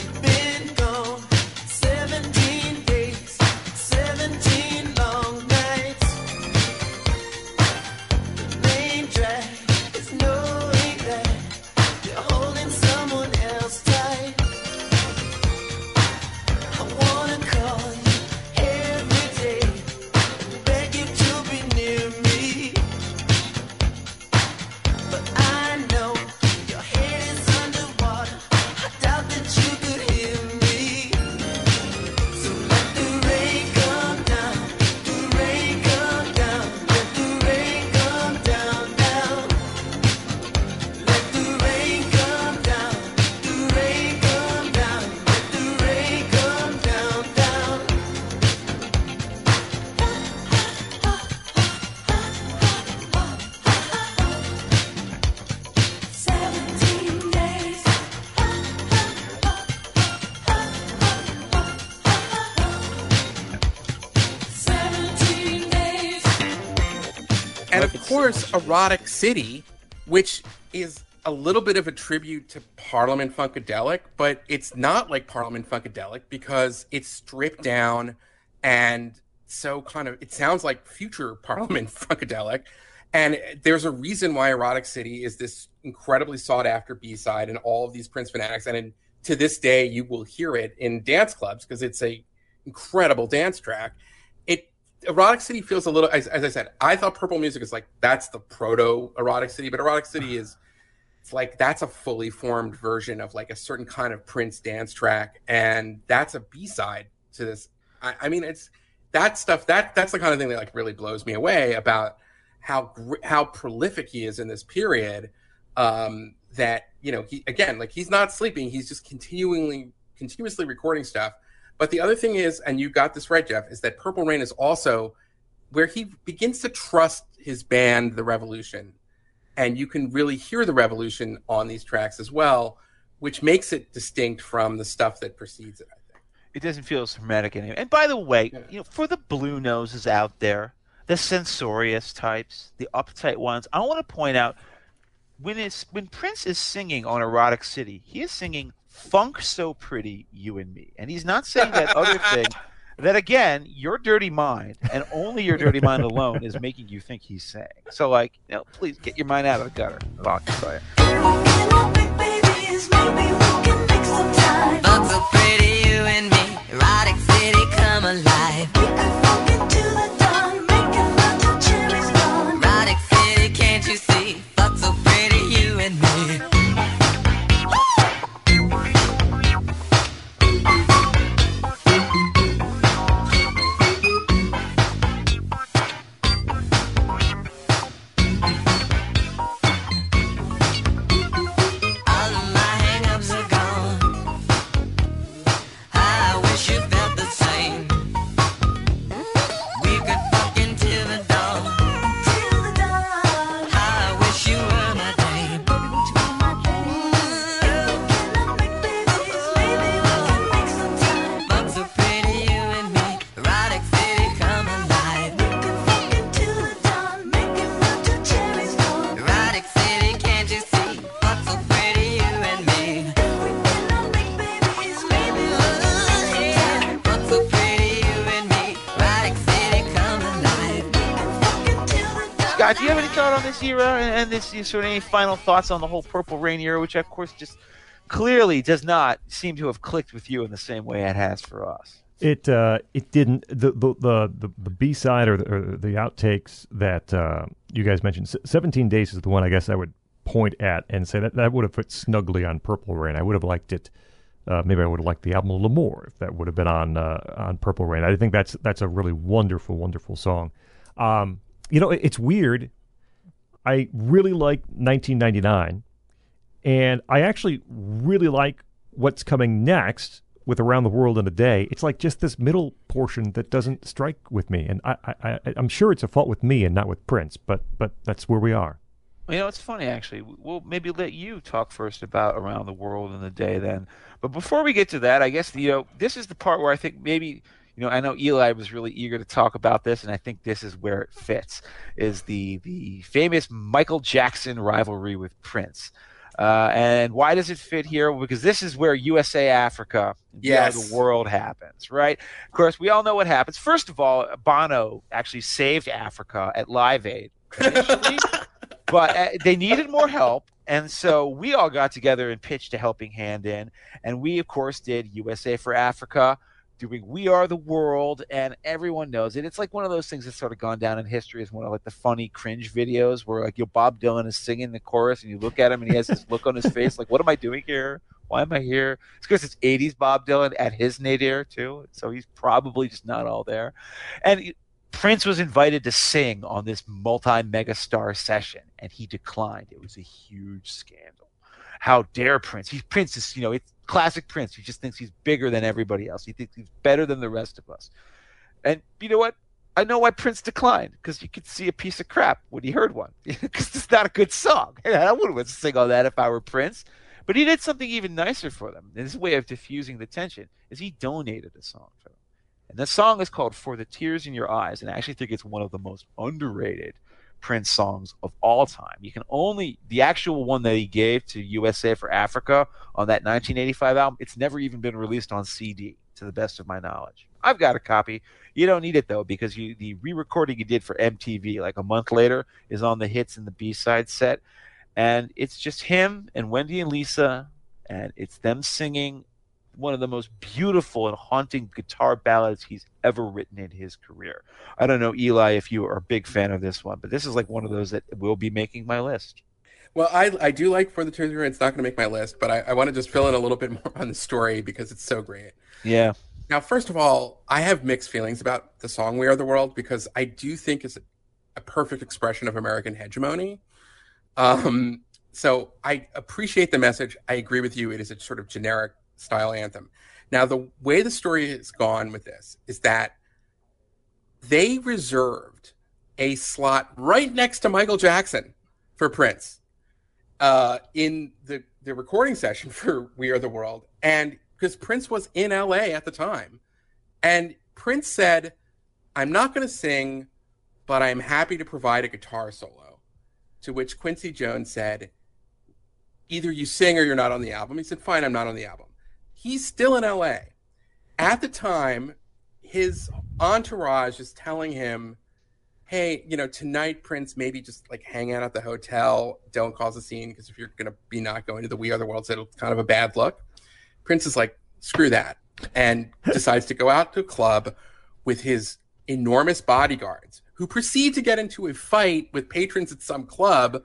Course, Erotic City, which is a little bit of a tribute to Parliament Funkadelic, but it's not like Parliament Funkadelic because it's stripped down and so kind of it sounds like future Parliament Funkadelic. And there's a reason why Erotic City is this incredibly sought after B side and all of these Prince fanatics. And in, to this day, you will hear it in dance clubs because it's a incredible dance track. Erotic City feels a little, as, as I said, I thought Purple Music is like that's the proto Erotic City, but Erotic City is it's like that's a fully formed version of like a certain kind of Prince dance track, and that's a B side to this. I, I mean, it's that stuff that that's the kind of thing that like really blows me away about how how prolific he is in this period. Um, that you know, he again, like he's not sleeping; he's just continually continuously recording stuff. But the other thing is, and you got this right, Jeff, is that Purple Rain is also where he begins to trust his band, The Revolution. And you can really hear the revolution on these tracks as well, which makes it distinct from the stuff that precedes it, I think. It doesn't feel as hermetic anymore. And by the way, Yeah. you know, for the blue noses out there, the censorious types, the uptight ones, I want to point out when it's when Prince is singing on Erotic City, he is singing "Funk So Pretty, You and Me," and he's not saying that other thing. That again, your dirty mind and only your dirty mind alone is making you think he's saying. So, like, you know, please get your mind out of the gutter. I'll tell you. Fuck so pretty, you and me. Erotic city, come alive. And, and this sort of any final thoughts on the whole Purple Rain era, which of course just clearly does not seem to have clicked with you in the same way it has for us. It uh, it didn't the the the, the, B side or the, or the outtakes that uh, you guys mentioned. Seventeen Days is the one I guess I would point at and say that that would have fit snugly on Purple Rain. I would have liked it. Uh, maybe I would have liked the album a little more if that would have been on uh, on Purple Rain. I think that's that's a really wonderful, wonderful song. Um, you know, it- it's weird. I really like 1999, and I actually really like what's coming next with Around the World in a Day. It's like just this middle portion that doesn't strike with me, and I, I, I'm sure it's a fault with me and not with Prince, but but that's where we are. You know, it's funny actually. We'll maybe let you talk first about around the world in a day then. But before we get to that, I guess you know this is the part where I think maybe you know I know Eli was really eager to talk about this, and I think this is where it fits. Is the the famous Michael Jackson rivalry with Prince. Uh, and why does it fit here? Because this is where USA Africa, Yes. the world happens, right? Of course, we all know what happens. First of all, Bono actually saved Africa at Live Aid but uh, they needed more help. And so we all got together and pitched a helping hand in. And we, of course, did USA for Africa, doing We Are the World. And everyone knows it. It's like one of those things that's sort of gone down in history as one of like the funny cringe videos where like you know, Bob Dylan is singing the chorus and you look at him and he has this look on his face like, what am I doing here? Why am I here? It's because it's 80s Bob Dylan at his nadir too. So he's probably just not all there. And Prince was invited to sing on this multi mega star session, and he declined. It was a huge scandal. How dare Prince? He's Prince is, you know, it's classic Prince. He just thinks he's bigger than everybody else. He thinks he's better than the rest of us. And you know what? I know why Prince declined because you could see a piece of crap when he heard one because it's not a good song. I wouldn't sing all that if I were Prince. But he did something even nicer for them. And his way of diffusing the tension is he donated a song for them. And the song is called For the Tears in Your Eyes. And I actually think it's one of the most underrated Prince songs of all time. You can only, the actual one that he gave to USA for Africa on that 1985 album, it's never even been released on CD, to the best of my knowledge. I've got a copy. You don't need it though, because you the re-recording you did for MTV like a month later is on the hits and the B-side set, and it's just him and Wendy and Lisa, and it's them singing one of the most beautiful and haunting guitar ballads he's ever written in his career. I don't know, Eli, if you are a big fan of this one, but this is like one of those that will be making my list. Well, I I do like For the Your Eyes. It's not going to make my list, but I, I want to just fill in a little bit more on the story because it's so great. Yeah. Now, first of all, I have mixed feelings about the song "We Are the World" because I do think it's a, a perfect expression of American hegemony. Um, so I appreciate the message. I agree with you. It is a sort of generic style anthem. Now, the way the story has gone with this is that they reserved a slot right next to Michael Jackson for Prince uh, in the, the recording session for We Are the World. And because Prince was in LA at the time. And Prince said, I'm not going to sing, but I'm happy to provide a guitar solo. To which Quincy Jones said, either you sing or you're not on the album. He said, fine, I'm not on the album. He's still in LA. At the time, his entourage is telling him, hey, you know, tonight, Prince, maybe just like hang out at the hotel. Don't cause a scene because if you're going to be not going to the We Are the World, so it's kind of a bad look. Prince is like, screw that, and decides to go out to a club with his enormous bodyguards who proceed to get into a fight with patrons at some club.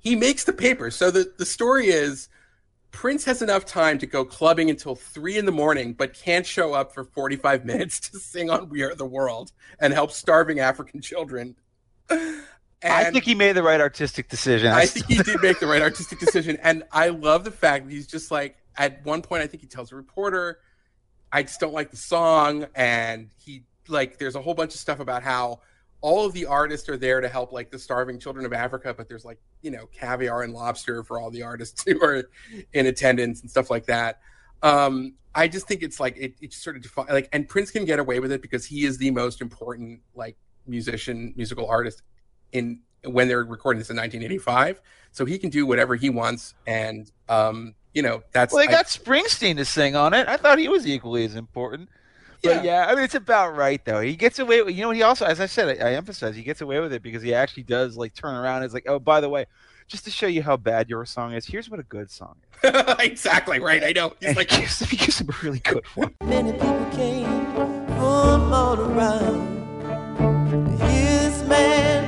He makes the paper. So the, the story is Prince has enough time to go clubbing until three in the morning, but can't show up for 45 minutes to sing on We Are the World and help starving African children. I think he made the right artistic decision. I think he did make the right artistic decision. And I love the fact that he's just like, at one point, I think he tells a reporter, I just don't like the song. And he, like, there's a whole bunch of stuff about how all of the artists are there to help, like, the starving children of Africa, but there's, like, you know, caviar and lobster for all the artists who are in attendance and stuff like that. Um, I just think it's like, it, it sort of defi- like, and Prince can get away with it because he is the most important, like, musician, musical artist in when they're recording this in 1985 so he can do whatever he wants and um you know that's Well, they I- got Springsteen to sing on it. I thought he was equally as important. But yeah. I mean, it's about right though. He gets away. with You know, he also, as I said, I, I emphasize, he gets away with it because he actually does like turn around. and It's like, oh, by the way, just to show you how bad your song is, here's what a good song is. exactly right i know he's And like he gives, he gives him a really good one. Many people came from all around to hear this man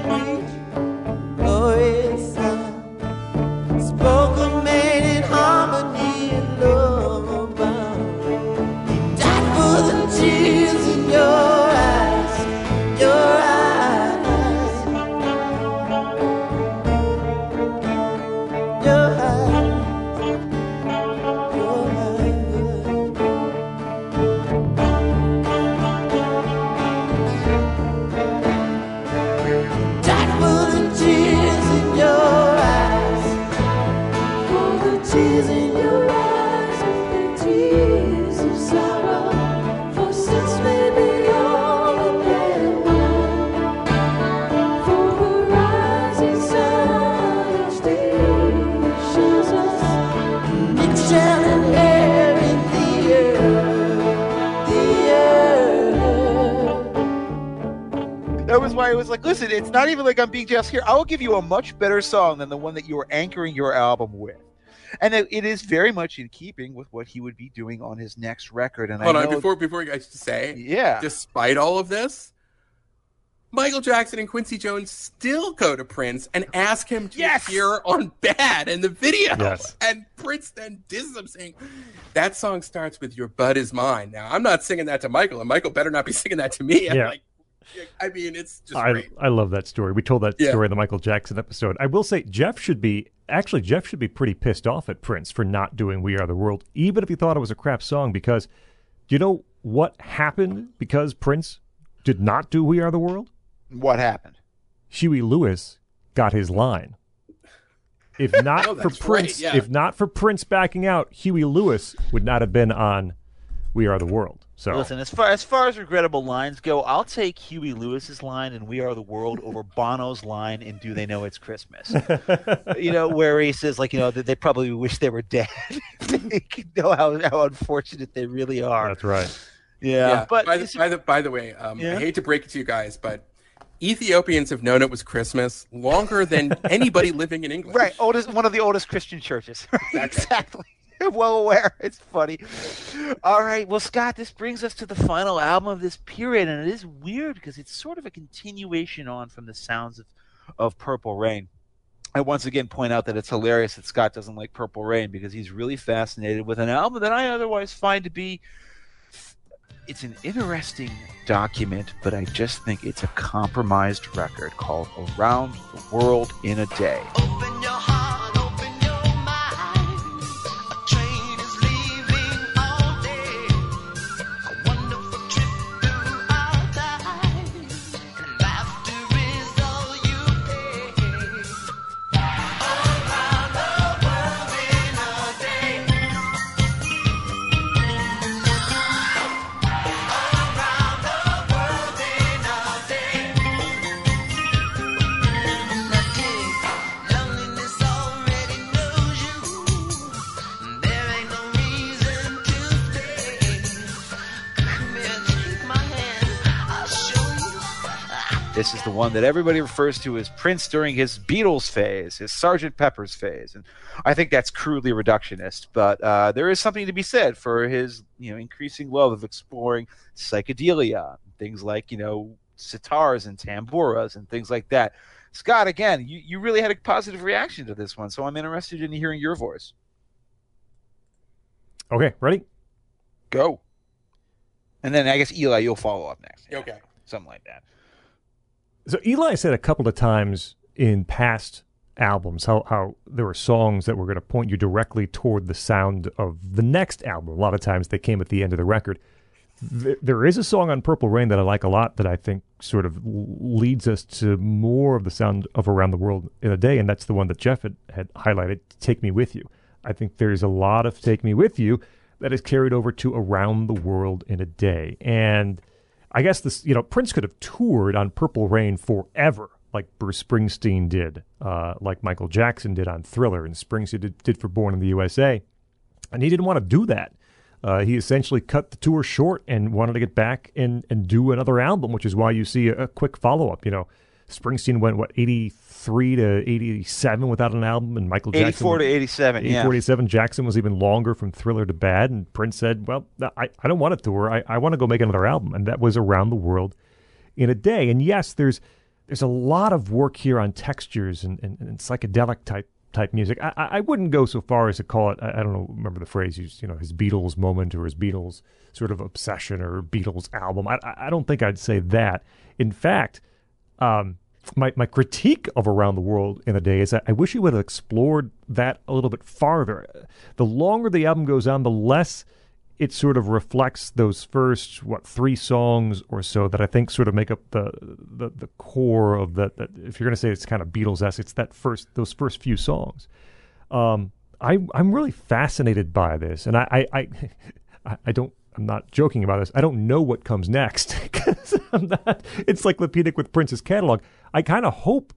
was why I was like, listen, it's not even like I'm being just here. I will give you a much better song than the one that you were anchoring your album with. And it it is very much in keeping with what he would be doing on his next record. And hold I on know, before before you guys say yeah, despite all of this michael jackson and quincy jones still go to prince and ask him to Yes! appear on bad in the video Yes. and prince then disses him saying that song starts with your bud is mine now i'm not singing that to michael and michael better not be singing that to me I'm Yeah. like i mean it's just I, great I love that story. We told that Yeah. story in the Michael Jackson episode. I will say Jeff should be actually Jeff should be pretty pissed off at Prince for not doing "We Are the World," even if he thought it was a crap song. Because do you know what happened because Prince did not do "We Are the World"? what happened? Huey Lewis got his line. If not Oh, for that's right, Prince, yeah. if not for Prince backing out, Huey Lewis would not have been on "We Are the World." So Listen, as far as far as regrettable lines go, I'll take Huey Lewis's line and "We Are the World" over Bono's line and "Do They Know It's Christmas." you know, where he says like, you know, that they probably wish they were dead. they could know how, how unfortunate they really are. that's right. Yeah, but by the, by the by the way, um, Yeah? I hate to break it to you guys, but Ethiopians have known it was Christmas longer than anybody living in England. right, oldest one of the oldest Christian churches. Exactly. exactly. well aware. It's funny. All right. Well, Scott, this brings us to the final album of this period, and it is weird because it's sort of a continuation on from the sounds of, of Purple Rain. I once again point out that it's hilarious that Scott doesn't like Purple Rain because he's really fascinated with an album that I otherwise find to be. It's an interesting document, but I just think it's a compromised record called Around the World in a Day. Open This is the one that everybody refers to as Prince during his Beatles phase, his Sergeant Pepper's phase, and I think that's crudely reductionist. But uh, there is something to be said for his, you know, increasing love of exploring psychedelia, things like you know sitars and tamburas and things like that. Scott, again, you, you really had a positive reaction to this one, so I'm interested in hearing your voice. Okay, ready? Go. And then I guess Eli, you'll follow up next. Okay. Something like that. So Eli said a couple of times in past albums how, how there were songs that were going to point you directly toward the sound of the next album. A lot of times they came at the end of the record. Th- There is a song on Purple Rain that I like a lot that I think sort of leads us to more of the sound of Around the World in a Day, and that's the one that Jeff had, had highlighted, Take Me With You. I think there's a lot of Take Me With You that is carried over to Around the World in a Day. And I guess this, you know, Prince could have toured on Purple Rain forever, like Bruce Springsteen did, uh, like Michael Jackson did on Thriller, and Springsteen did, did for Born in the USA. And he didn't want to do that. Uh, he essentially cut the tour short and wanted to get back and, and do another album, which is why you see a, a quick follow up. You know, Springsteen went, what, 83 to 87 without an album, and Michael Jackson. 84 to 87, yeah. 47. Jackson was even longer from Thriller to Bad, and Prince said, "Well, I, I don't want to tour. I, I want to go make another album," and that was Around the World in a Day. And yes, there's there's a lot of work here on textures and, and, and psychedelic type type music. I, I wouldn't go so far as to call it. I, I don't know. Remember the phrase used? You know, his Beatles moment or his Beatles sort of obsession or Beatles album. I I I don't think I'd say that. In fact. Um, my, my critique of Around the World in a Day is that I wish he would have explored that a little bit farther. The longer the album goes on, the less it sort of reflects those first what three songs or so that I think sort of make up the the, the core of that. if you're going to say it's kind of Beatles esque, it's that first those first few songs. Um, I I'm really fascinated by this, and I I, I, I don't. I'm not joking about this. I don't know what comes next because I'm not encyclopedic with Prince's catalog. I kind of hope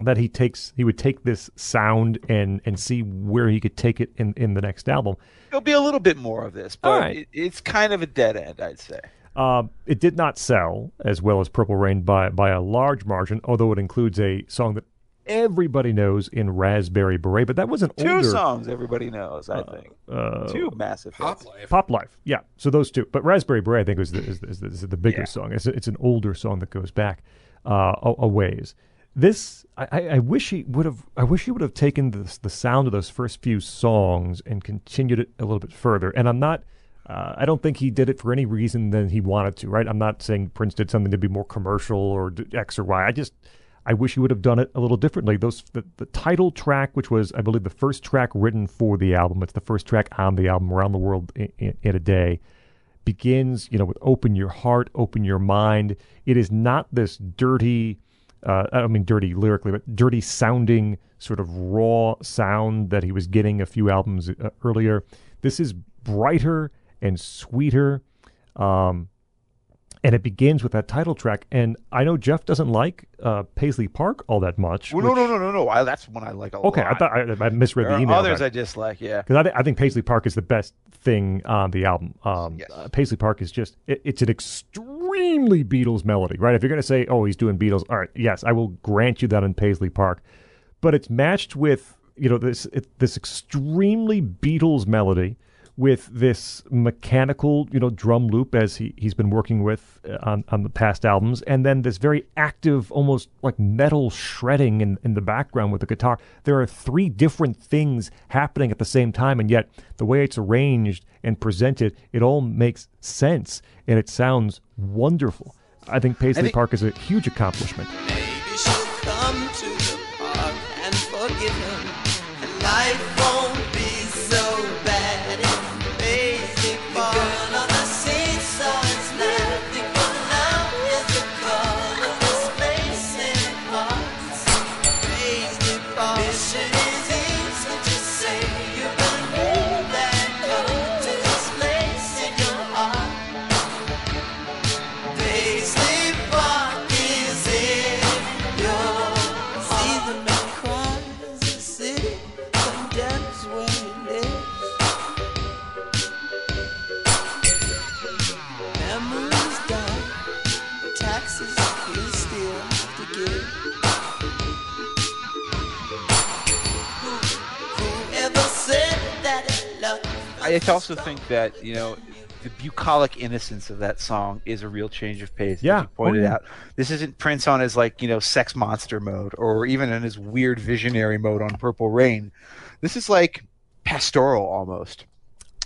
that he takes he would take this sound and and see where he could take it in in the next album. There'll be a little bit more of this, but right. it, it's kind of a dead end, I'd say. Uh, it did not sell as well as Purple Rain by by a large margin, although it includes a song that everybody knows in Raspberry Beret. But that was an Two older songs everybody knows, I think. uh, Two massive Pop hits. life. Pop Life, yeah. So those two, but Raspberry Beret, I think, was the, is, is, is the bigger Yeah. song. It's, it's an older song that goes back uh, a, a ways. This, I, I, I wish he would have. I wish he would have taken the the sound of those first few songs and continued it a little bit further. And I'm not. Uh, I don't think he did it for any reason than he wanted to. Right? I'm not saying Prince did something to be more commercial or X or Y. I just. I wish he would have done it a little differently. Those the, the title track, which was I believe the first track written for the album. It's the first track on the album, "Around the World in, in, in a Day." begins, you know, with open your heart, open your mind. It is not this dirty, uh, I mean dirty lyrically, but dirty sounding sort of raw sound that he was getting a few albums uh, earlier. This is brighter and sweeter. Um, and it begins with that title track. And I know Jeff doesn't like uh, Paisley Park all that much. Well, no, which- no, no, no, no. I, that's one I like a Okay, lot. Okay, I thought I, I misread there the email. others. I dislike, yeah. Because I, th- I think Paisley Park is the best thing on the album. Um, Yes. uh, Paisley Park is just, it, it's an extremely Beatles melody, right? If you're going to say, oh, he's doing Beatles, all right, yes, I will grant you that in Paisley Park. But it's matched with, you know, this it, this extremely Beatles melody with this mechanical, you know, drum loop as he, he's been working with uh, on, on the past albums, and then this very active, almost like metal shredding in, in the background with the guitar. There are three different things happening at the same time, and yet the way it's arranged and presented, it all makes sense, and it sounds wonderful. I think Paisley think- Park is a huge accomplishment. Maybe she'll come to the park and forgive him, and life won't I also think that you know the bucolic innocence of that song is a real change of pace. Yeah. you pointed Oh, yeah. out. This isn't Prince on his like you know sex monster mode, or even in his weird visionary mode on Purple Rain. This is like pastoral almost.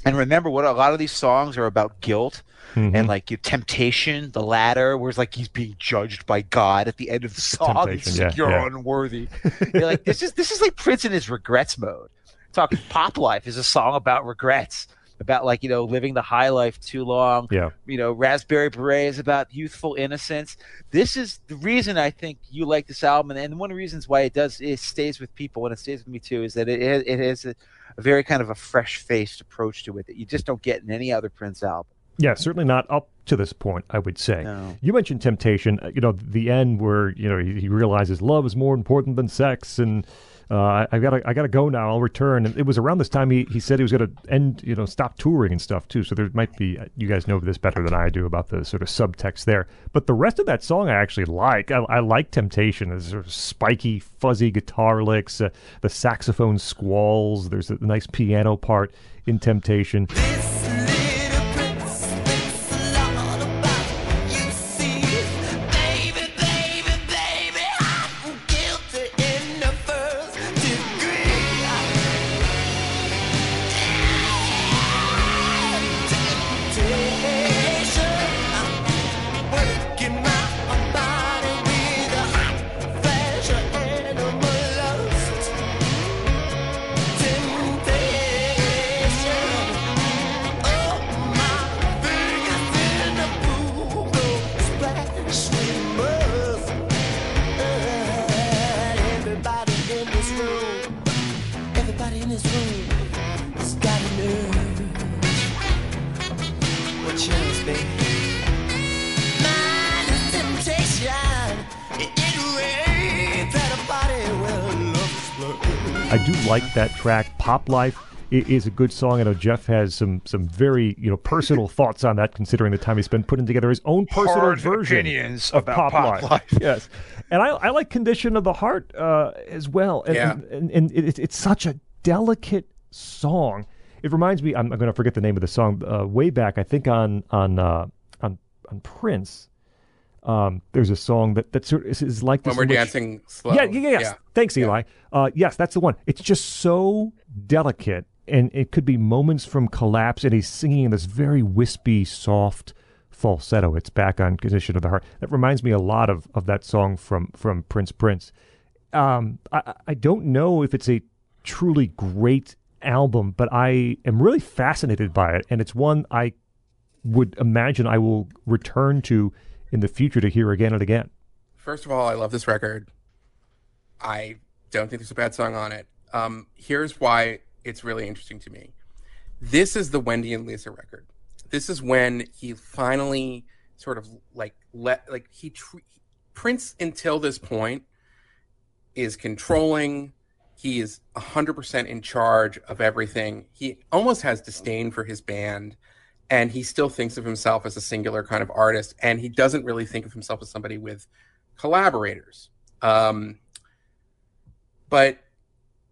And remember, what a lot of these songs are about guilt Mhm. and like your temptation, the latter, where it's like he's being judged by God at the end of the song. It's yeah, you're yeah. unworthy. You're like this is this is like Prince in his regrets mode. Talking Pop Life is a song about regrets, about like you know living the high life too long. Yeah. You know, Raspberry Beret is about youthful innocence. This is the reason I think you like this album, and, and one of the reasons why it does it stays with people and it stays with me too is that it it, it has a, a very kind of a fresh faced approach to it that you just don't get in any other Prince album. Yeah, certainly not up to this point, I would say. No. You mentioned temptation. uh, You know, the end where you know he, he realizes love is more important than sex, and uh, I, gotta I gotta go now. I'll return. And it was around this time he, he said he was gonna end, you know, stop touring and stuff too. So there might be uh, you guys know this better than I do about the sort of subtext there. But the rest of that song I actually like. I, I like temptation. There's sort of spiky, fuzzy guitar licks, uh, the saxophone squalls. There's a nice piano part in temptation. Track. Pop Life is a good song. I know Jeff has some some very you know personal thoughts on that, considering the time he spent putting together his own personal Hard version opinions of about Pop Life. yes, and I, I like Condition of the Heart uh, as well. And, Yeah. and, and, and it, it's such a delicate song. It reminds me. I'm, I'm going to forget the name of the song. Uh, way back, I think on on uh, on on Prince. Um, there's a song that that sort of is, is like this when we're which- dancing slow. yeah, yeah, yeah, yes. Thanks, Eli. Uh, yes, that's the one. It's just so delicate, and it could be moments from collapse, and he's singing in this very wispy, soft falsetto. It's back on Condition of the Heart. That reminds me a lot of, of that song from from Prince Prince. Um, I, I don't know if it's a truly great album, but I am really fascinated by it, and it's one I would imagine I will return to in the future to hear again and again. First of all, I love this record. I don't think there's a bad song on it. Um, here's why it's really interesting to me. This is the Wendy and Lisa record. This is when he finally sort of like let like he tr- Prince until this point is controlling. He is 100% in charge of everything. He almost has disdain for his band and he still thinks of himself as a singular kind of artist and he doesn't really think of himself as somebody with collaborators. Um, but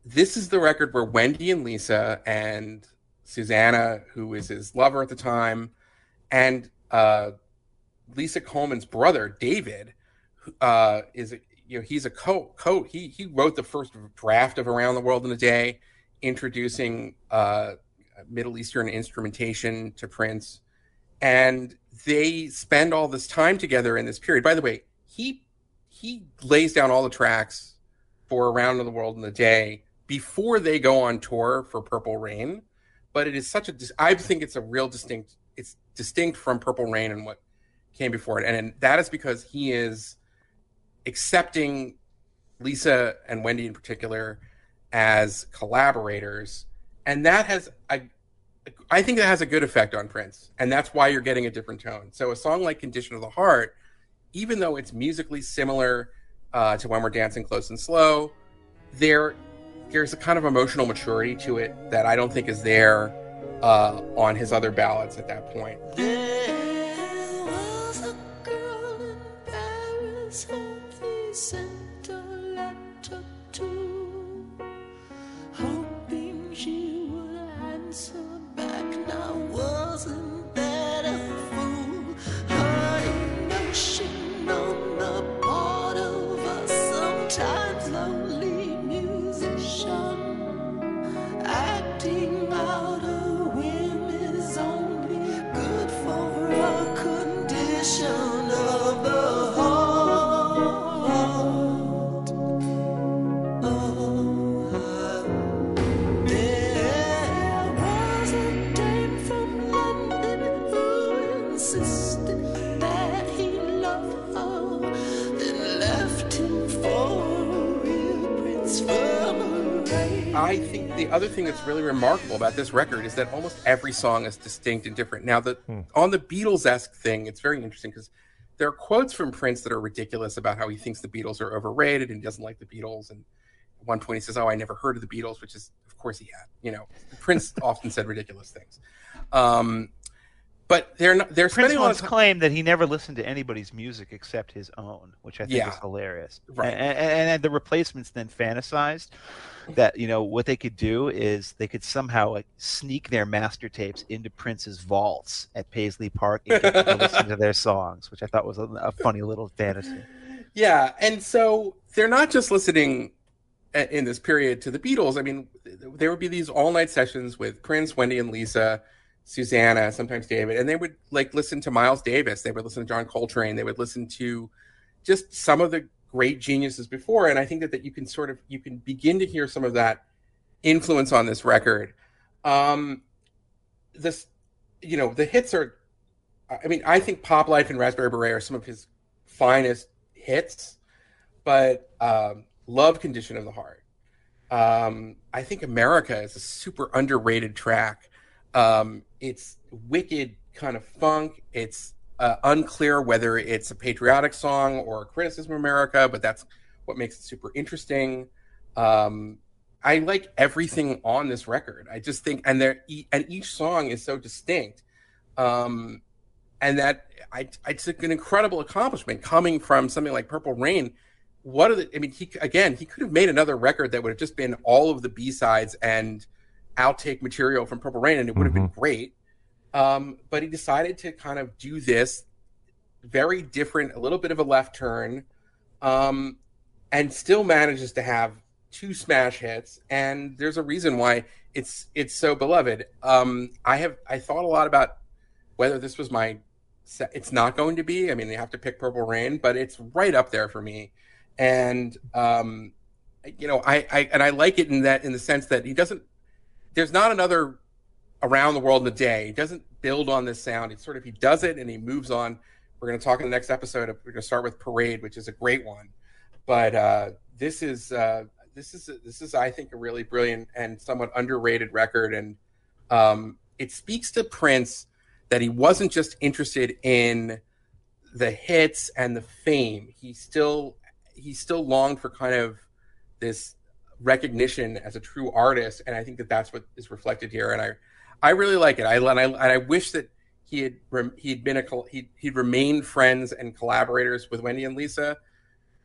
this is the record where wendy and lisa and susannah who is his lover at the time and uh, lisa coleman's brother david uh, is you know he's a co co he he wrote the first draft of around the world in a day introducing uh, Middle Eastern instrumentation to Prince. And they spend all this time together in this period. By the way, he he lays down all the tracks for Around the World in a Day before they go on tour for Purple Rain. But it is such a I think it's a real distinct it's distinct from Purple Rain and what came before it. And, and that is because he is accepting Lisa and Wendy in particular as collaborators and that has I think that has a good effect on Prince, and that's why you're getting a different tone. So a song like "Condition of the Heart," even though it's musically similar uh, to "When We're Dancing Close and Slow," there there's a kind of emotional maturity to it that I don't think is there uh, on his other ballads at that point. There was a girl in Paris now. Other thing that's really remarkable about this record is that almost every song is distinct and different. Now, the on the Beatles esque thing, it's very interesting because there are quotes from Prince that are ridiculous about how he thinks the Beatles are overrated and he doesn't like the Beatles. And at one point he says, "Oh, I never heard of the Beatles," which is, of course, he had. You know, Prince often said ridiculous things. Um, but they're not. They're Prince spending once claimed that he never listened to anybody's music except his own, which I think Yeah. is hilarious. Right. And, and, and the replacements then fantasized that you know what they could do is they could somehow like sneak their master tapes into Prince's vaults at Paisley Park and to listen to their songs, which I thought was a, a funny little fantasy. Yeah, and so they're not just listening uh, in this period to the Beatles. I mean, there would be these all night sessions with Prince, Wendy, and Lisa, Susannah, sometimes David, and they would like listen to Miles Davis. They would listen to John Coltrane. They would listen to just some of the great geniuses before. And I think that, that you can sort of you can begin to hear some of that influence on this record. Um, this, you know, the hits are. I mean, I think Pop Life and Raspberry Beret are some of his finest hits, but um, Love Condition of the Heart. Um, I think America is a super underrated track. Um, it's wicked kind of funk. It's uh, unclear whether it's a patriotic song or a criticism of America, but that's what makes it super interesting. Um, I like everything on this record. I just think, and there, and each song is so distinct. Um, and that I, it's an incredible accomplishment coming from something like Purple Rain. What are the? I mean, he again, he could have made another record that would have just been all of the B sides and outtake material from Purple Rain, and it would have been great. Um, but he decided to kind of do this very different, a little bit of a left turn, um, and still manages to have two smash hits. And there's a reason why it's it's so beloved. Um, I have I thought a lot about whether this was my it's not going to be i mean you have to pick purple rain but it's right up there for me and um you know I, I and i like it in that in the sense that he doesn't there's not another around the world in a day. He doesn't build on this sound. It's sort of he does it and he moves on. We're going to talk in the next episode we're going to start with parade which is a great one. But uh this is uh this is this is i think a really brilliant and somewhat underrated record. And um it speaks to prince that he wasn't just interested in the hits and the fame. He still he still longed for kind of this recognition as a true artist, and I think that that's what is reflected here. And I I really like it. I and I, and I wish that he had he'd been a he'd, he'd remained friends and collaborators with Wendy and Lisa.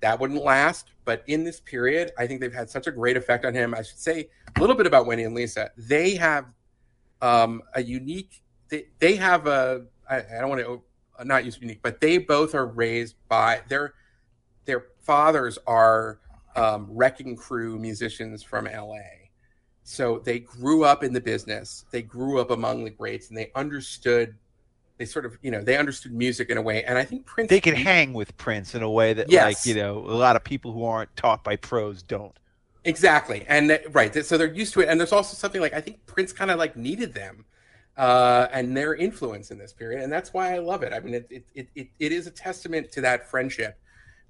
That wouldn't last, but in this period, I think they've had such a great effect on him. I should say a little bit about Wendy and Lisa. They have um, a unique they, they have a I, I don't want to not use unique, but they both are raised by their their fathers are um, wrecking crew musicians from LA. So they grew up in the business. They grew up among the greats, and they understood. They sort of, you know, they understood music in a way, and I think Prince. They could hang with Prince in a way that, Yes. like, you know, a lot of people who aren't taught by pros don't. Exactly, and that- right, so they're used to it. And there's also something like I think Prince kind of like needed them, uh, and their influence in this period, and that's why I love it. I mean, it it, it, it it is a testament to that friendship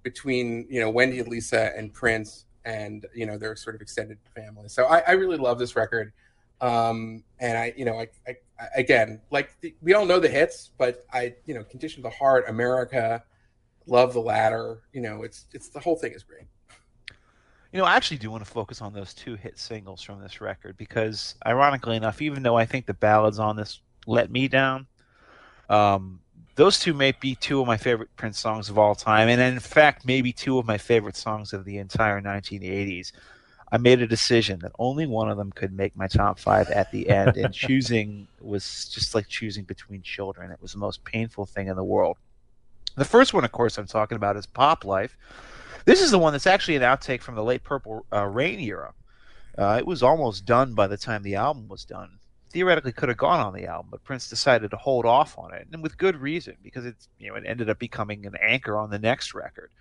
between you know Wendy, Lisa, and Prince, and you know their sort of extended family. So I, I really love this record, um, and I you know I, I, again like the, we all know the hits, but I you know Condition of the Heart, America, Love the Ladder, you know it's it's the whole thing is great. You know, I actually do want to focus on those two hit singles from this record because, ironically enough, even though I think the ballads on this let me down, um, those two may be two of my favorite Prince songs of all time, and in fact, maybe two of my favorite songs of the entire 1980s. I made a decision that only one of them could make my top five at the end, and choosing was just like choosing between children. It was the most painful thing in the world. The first one, of course, I'm talking about is Pop Life. This is the one that's actually an outtake from the late Purple uh, Rain era. Uh, it was almost done by the time the album was done. Theoretically, could have gone on the album, but Prince decided to hold off on it, and with good reason, because it's you know it ended up becoming an anchor on the next record.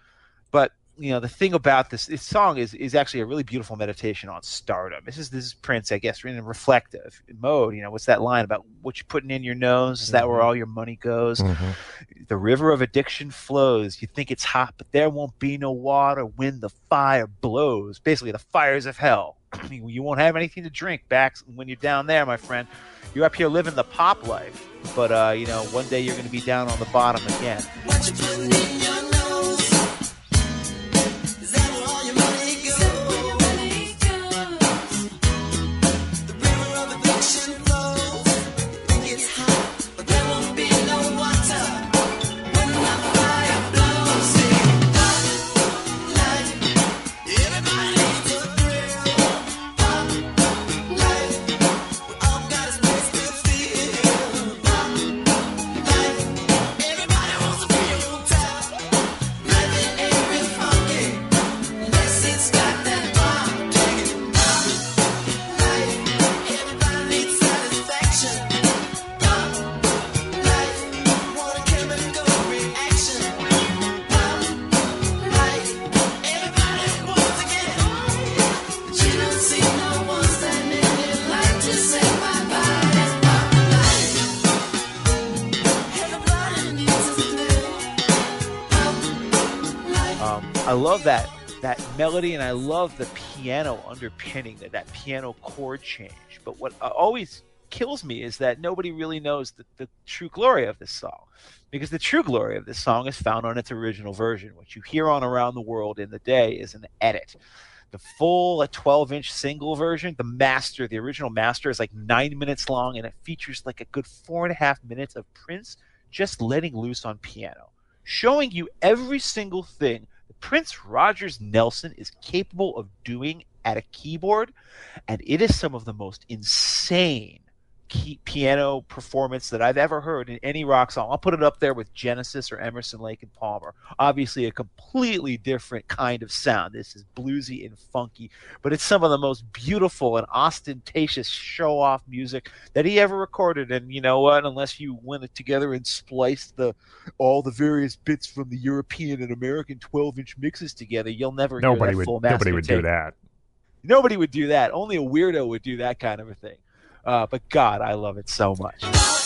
But you know the thing about this this song is is actually a really beautiful meditation on stardom. This is this is Prince, I guess, in a reflective mode. You know, what's that line about what you're putting in your nose? Is that where mm-hmm. all your money goes? Mm-hmm. The river of addiction flows. You think it's hot, but there won't be no water when the fire blows. Basically, the fires of hell you won't have anything to drink back when you're down there, my friend. You're up here living the pop life, but uh, you know, one day you're going to be down on the bottom again. That that melody, and I love the piano underpinning that that piano chord change. But what uh, always kills me is that nobody really knows the, the true glory of this song, because the true glory of this song is found on its original version. What you hear on Around the World in the Day is an edit. The full 12 inch single version, the master, the original master, is like nine minutes long and it features like a good four and a half minutes of Prince just letting loose on piano, showing you every single thing Prince Rogers Nelson is capable of doing at a keyboard. And it is some of the most insane piano performance that I've ever heard in any rock song. I'll put it up there with Genesis or Emerson, Lake and Palmer. Obviously, a completely different kind of sound. This is bluesy and funky, but it's some of the most beautiful and ostentatious show off music that he ever recorded. And you know what? Unless you went it together and spliced the all the various bits from the European and American 12 inch mixes together, you'll never hear Nobody would nobody would do that. Nobody would do that. Only a weirdo would do that kind of a thing. Uh, but God, I love it so much.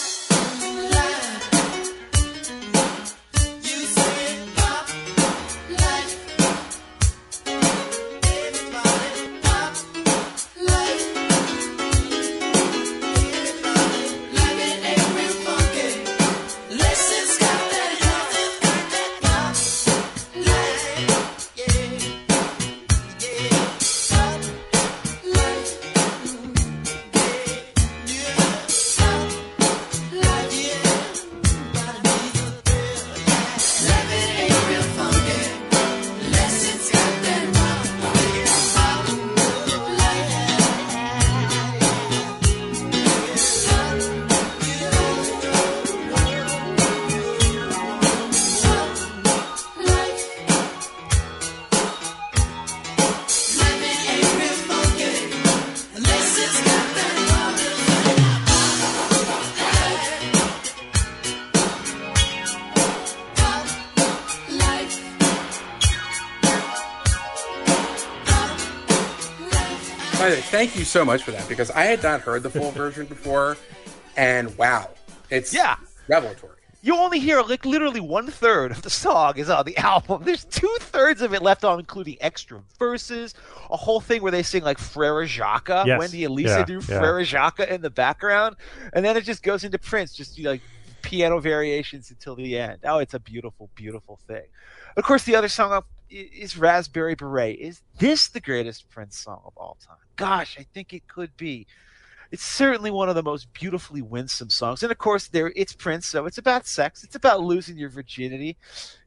Thank you so much for that because I had not heard the full version before, and wow, it's Yeah. revelatory. You only hear like literally one third of the song is on the album. There's two thirds of it left on, including extra verses, a whole thing where they sing like Frere Jacques, Yes. Wendy and Lisa Yeah, do yeah. Frere Jacques in the background, and then it just goes into Prince, just you know, like piano variations until the end. Oh, it's a beautiful, beautiful thing. Of course, the other song up is Raspberry Beret. Is this the greatest Prince song of all time? Gosh, I think it could be. It's certainly one of the most beautifully winsome songs. And of course, there it's Prince, so it's about sex. It's about losing your virginity.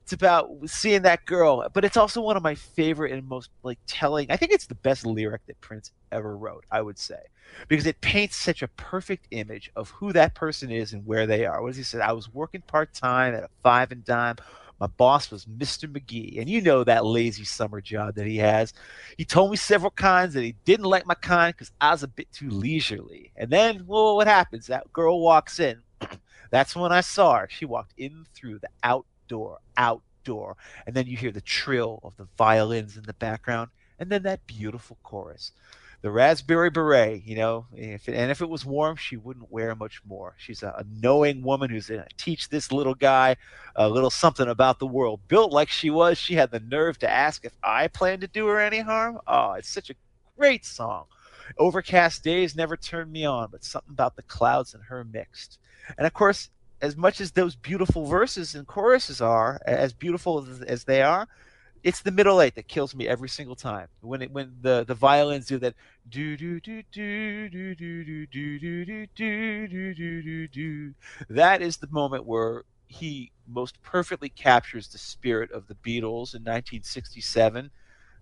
It's about seeing that girl. But it's also one of my favorite and most like telling. I think it's the best lyric that Prince ever wrote. I would say because it paints such a perfect image of who that person is and where they are. What does he say? I was working part time at a five and dime. My boss was Mr. McGee, and you know that lazy summer job that he has. He told me several times that he didn't like my kind because I was a bit too leisurely. And then, well, what happens? That girl walks in. That's when I saw her. She walked in through the outdoor, outdoor. And then you hear the trill of the violins in the background, and then that beautiful chorus. The raspberry beret, you know, if it, and if it was warm, she wouldn't wear much more. She's a, a knowing woman who's going to teach this little guy a little something about the world. Built like she was, she had the nerve to ask if I planned to do her any harm. Oh, it's such a Great song. Overcast days never turned me on, but something about the clouds and her mixed. And of course, as much as those beautiful verses and choruses are, as beautiful as, as they are, it's the middle eight that kills me every single time. When it when the, the violins do that do do do do do do do do do do do do do do do. That is the moment where he most perfectly captures the spirit of the Beatles in 1967.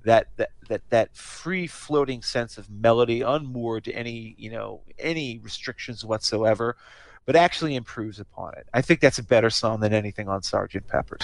That that that that free floating sense of melody, unmoored to any you know any restrictions whatsoever, but actually improves upon it. I think that's a better song than anything on Sergeant Pepper's.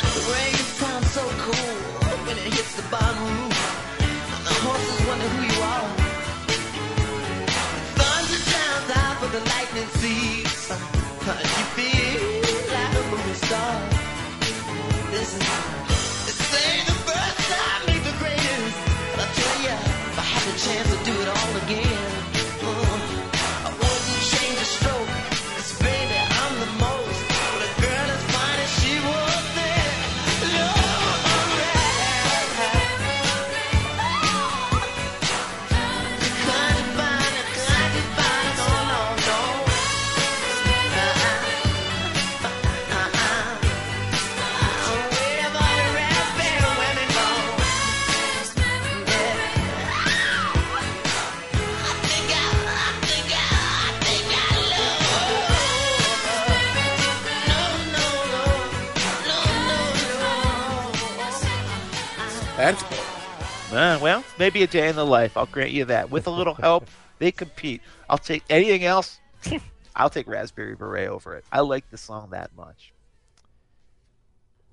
Uh, well, maybe a day in the life. I'll grant you that. With a little help, they compete. I'll take anything else. I'll take Raspberry Beret over it. I like the song that much.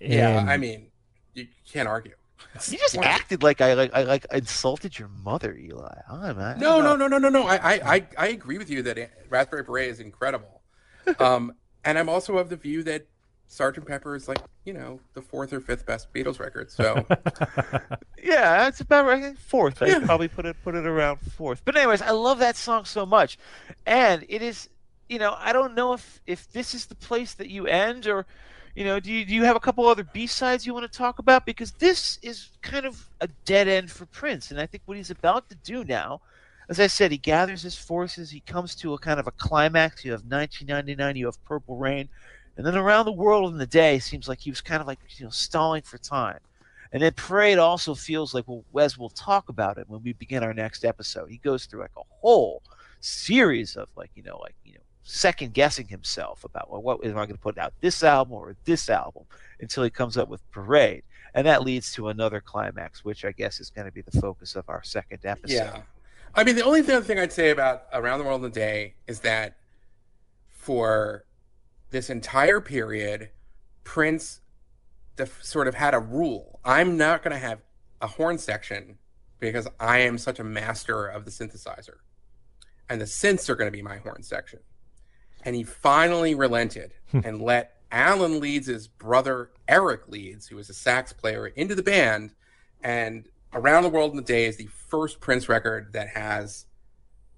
Yeah, And I mean, you can't argue. You just One- acted like I like I like insulted your mother, Eli. I'm, I, No, no, no, no, no, no. I, I, I, I agree with you that Raspberry Beret is incredible. Um, and I'm also of the view that Sergeant Pepper is like, you know, the fourth or fifth best Beatles record. So Yeah, that's about right. Fourth, Yeah. Probably put it put it around fourth. But anyways, I love that song so much, and it is, you know, I don't know if if this is the place that you end, or, you know, do you do you have a couple other B sides you want to talk about? Because this is kind of a dead end for Prince, and I think what he's about to do now, as I said, he gathers his forces, he comes to a kind of a climax. You have 1999, you have Purple Rain, and then around the world in the day seems like he was kind of like you know stalling for time. And then Parade also feels like, well, Wes we'll talk about it when we begin our next episode, he goes through like a whole series of like, you know, like, you know, second guessing himself about, well, what am I going to put out this album or this album until he comes up with Parade. And that leads to another climax, which I guess is going to be the focus of our second episode. yeah. I mean, the only other thing I'd say about Around the World in a Day is that for this entire period, Prince def- sort of had a rule. I'm not going to have a horn section because I am such a master of the synthesizer. And the synths are going to be my horn section. And he finally relented and let Alan Leeds' brother Eric Leeds, who was a sax player, into the band. And Around the World in a Day is the first Prince record that has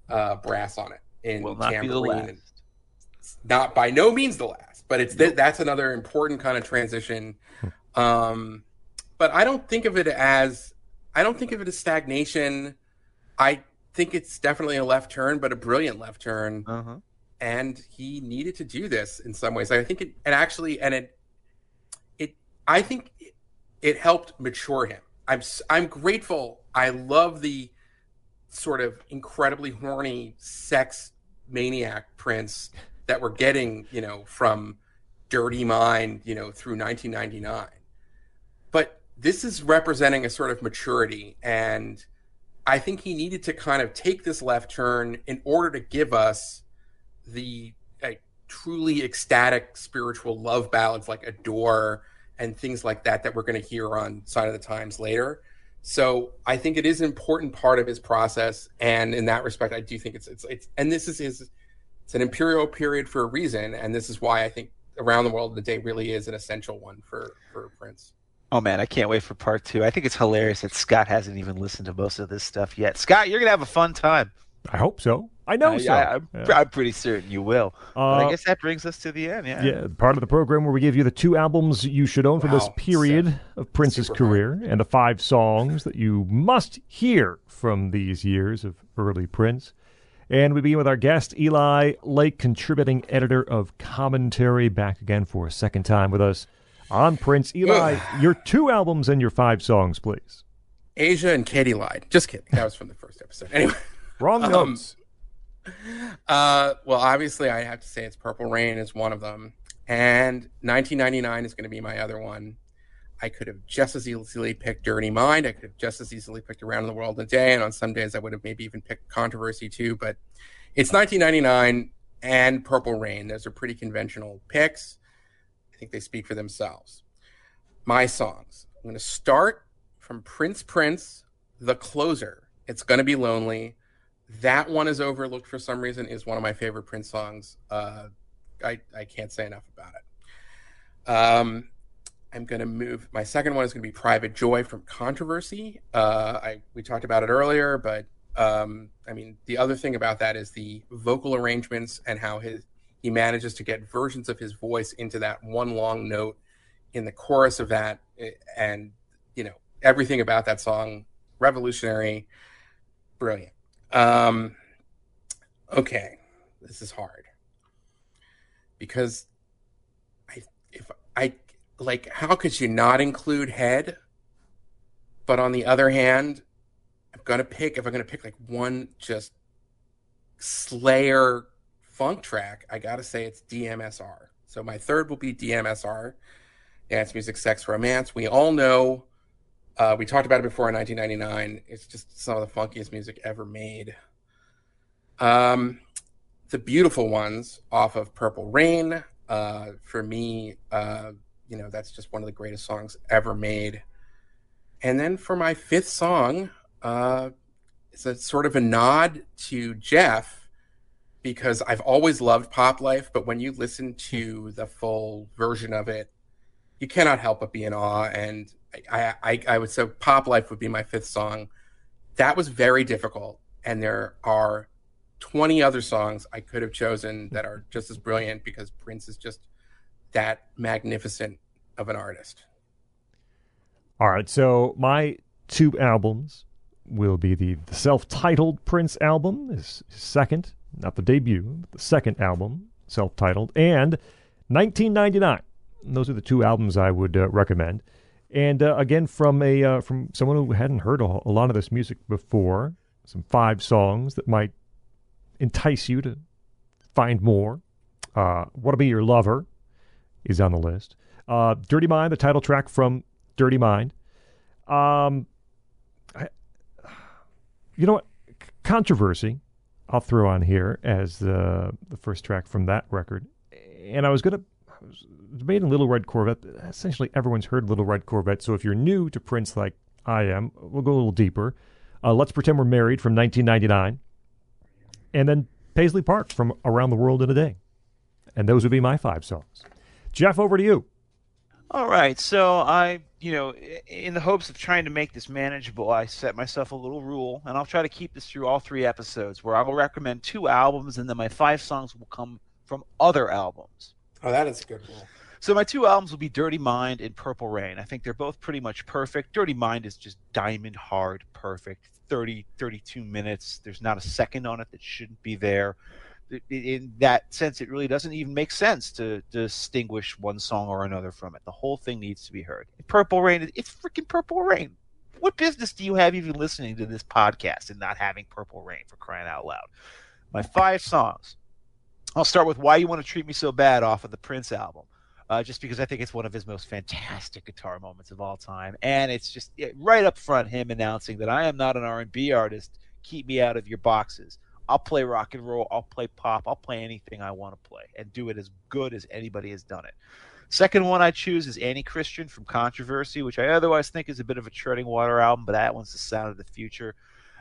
uh, brass on it in Will not be the tambourine last. And not by no means the last, but it's th- that's another important kind of transition. Um, but I don't think of it as I don't think of it as stagnation. I think it's definitely a left turn, but a brilliant left turn. Uh-huh. And he needed to do this in some ways. I think it, and actually, and it, it, I think it, it helped mature him. I'm, I'm grateful. I love the sort of incredibly horny sex maniac Prince that we're getting, you know, from Dirty Mind, you know, through 1999. But this is representing a sort of maturity. And I think he needed to kind of take this left turn in order to give us the truly ecstatic spiritual love ballads like Adore and things like that that we're going to hear on Sign o' the Times later. So I think it is an important part of his process, and in that respect, I do think it's it's it's and this is his it's an imperial period for a reason, and this is why I think around the world in the day really is an essential one for for Prince. Oh man, I can't wait for part two. I think it's hilarious that Scott hasn't even listened to most of this stuff yet. Scott, you're gonna have a fun time. I hope so. I know I, so. I, am Yeah. I'm pretty certain you will. but Uh, I guess that brings us to the end. Yeah. Yeah, part of the program where we give you the two albums you should own from this Wow, period of Prince's super career and the five songs that you must hear from these years of early Prince. And we begin with our guest, Eli Lake, contributing editor of Commentary, back again for a second time with us on Prince. Eli, your two albums and your five songs, please. Asia and Katie lied. Just kidding. That was from the first episode. Anyway. Wrong Um. Uh, well, obviously, I have to say it's Purple Rain is one of them, and 1999 is going to be my other one. I could have just as easily picked Dirty Mind. I could have just as easily picked Around the World in a Day, and on some days I would have maybe even picked Controversy too. But it's 1999 and Purple Rain. Those are pretty conventional picks. I think they speak for themselves. My songs. I'm going to start from Prince Prince, the closer. It's going to be lonely that one is overlooked for some reason is one of my favorite prince songs uh i i can't say enough about it um i'm gonna move my second one is gonna be private joy from controversy. Uh i we talked about it earlier but um i mean the other thing about that is the vocal arrangements and how his he manages to get versions of his voice into that one long note in the chorus of that eh, and you know everything about that song revolutionary brilliant. Um, okay, this is hard. Because I if I like how could you not include head? But on the other hand, I'm gonna pick if I'm gonna pick like one just Slayer funk track. I gotta say it's DMSR. So my third will be DMSR, dance music, sex, romance. We all know uh, we talked about it before in 1999. It's just some of the funkiest music ever made. Um, the beautiful ones off of Purple Rain. Uh, for me, uh, you know, that's just one of the greatest songs ever made. And then for my fifth song, uh, it's a sort of a nod to Jeff because I've always loved Pop Life, but when you listen to the full version of it, you cannot help but be in awe. And I, I, I would say Pop Life would be my fifth song. That was very difficult. And there are 20 other songs I could have chosen that are just as brilliant because Prince is just that magnificent of an artist. All right, so my two albums will be the, the self-titled Prince album, his, second, not the debut, the second album, self-titled, and 1999. Those are the two albums I would uh, recommend. And uh, again, from a uh, from someone who hadn't heard a, a lot of this music before, some five songs that might entice you to find more. Uh, "Wanna Be Your Lover" is on the list. Uh, "Dirty Mind," the title track from Dirty Mind. Um, I, you know what? Controversy, I'll throw on here as the the first track from that record. And I was gonna, I was debating Little Red Corvette. Essentially, everyone's heard Little Red Corvette. So if you're new to Prince, like I am, we'll go a little deeper. Uh, Let's pretend we're married from 1999, and then Paisley Park from Around the World in a Day. And those would be my five songs. Jeff, over to you. All right, so I, you know, in the hopes of trying to make this manageable, I set myself a little rule, and I'll try to keep this through all three episodes, where I will recommend two albums, and then my five songs will come from other albums. Oh, that is a good rule. So my two albums will be Dirty Mind and Purple Rain. I think they're both pretty much perfect. Dirty Mind is just diamond hard perfect. 30 32 minutes. There's not a second on it that shouldn't be there. In that sense it really doesn't even make sense to distinguish one song or another from it. The whole thing needs to be heard. Purple Rain it's freaking Purple Rain. What business do you have even listening to this podcast and not having Purple Rain for crying out loud? My five songs. I'll start with Why You Want to Treat Me So Bad off of the Prince album uh, just because I think it's one of his most fantastic guitar moments of all time, and it's just yeah, right up front him announcing that I am not an R and B artist. Keep me out of your boxes. I'll play rock and roll. I'll play pop. I'll play anything I want to play and do it as good as anybody has done it. Second one I choose is Annie Christian from Controversy, which I otherwise think is a bit of a treading water album, but that one's the sound of the future.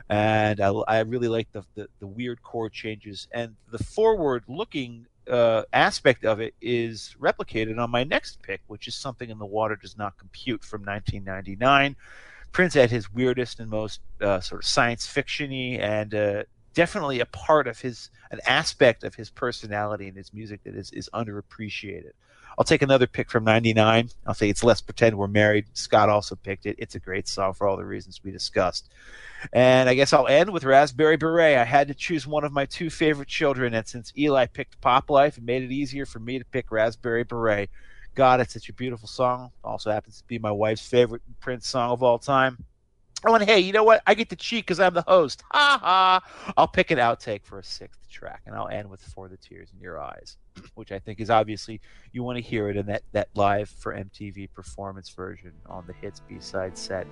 And I, I really like the, the, the weird chord changes and the forward looking uh, aspect of it is replicated on my next pick, which is something in the water does not compute from 1999. Prince at his weirdest and most uh, sort of science fictiony and uh, definitely a part of his, an aspect of his personality and his music that is, is underappreciated. I'll take another pick from 99. I'll say it's Let's Pretend We're Married. Scott also picked it. It's a great song for all the reasons we discussed. And I guess I'll end with Raspberry Beret. I had to choose one of my two favorite children, and since Eli picked Pop Life, it made it easier for me to pick Raspberry Beret. God, it's such a beautiful song. Also happens to be my wife's favorite Prince song of all time. Oh, and hey, you know what? I get to cheat because I'm the host. Ha ha! I'll pick an outtake for a sixth track, and I'll end with "For the Tears in Your Eyes," which I think is obviously you want to hear it in that that live for MTV performance version on the hits B-side set.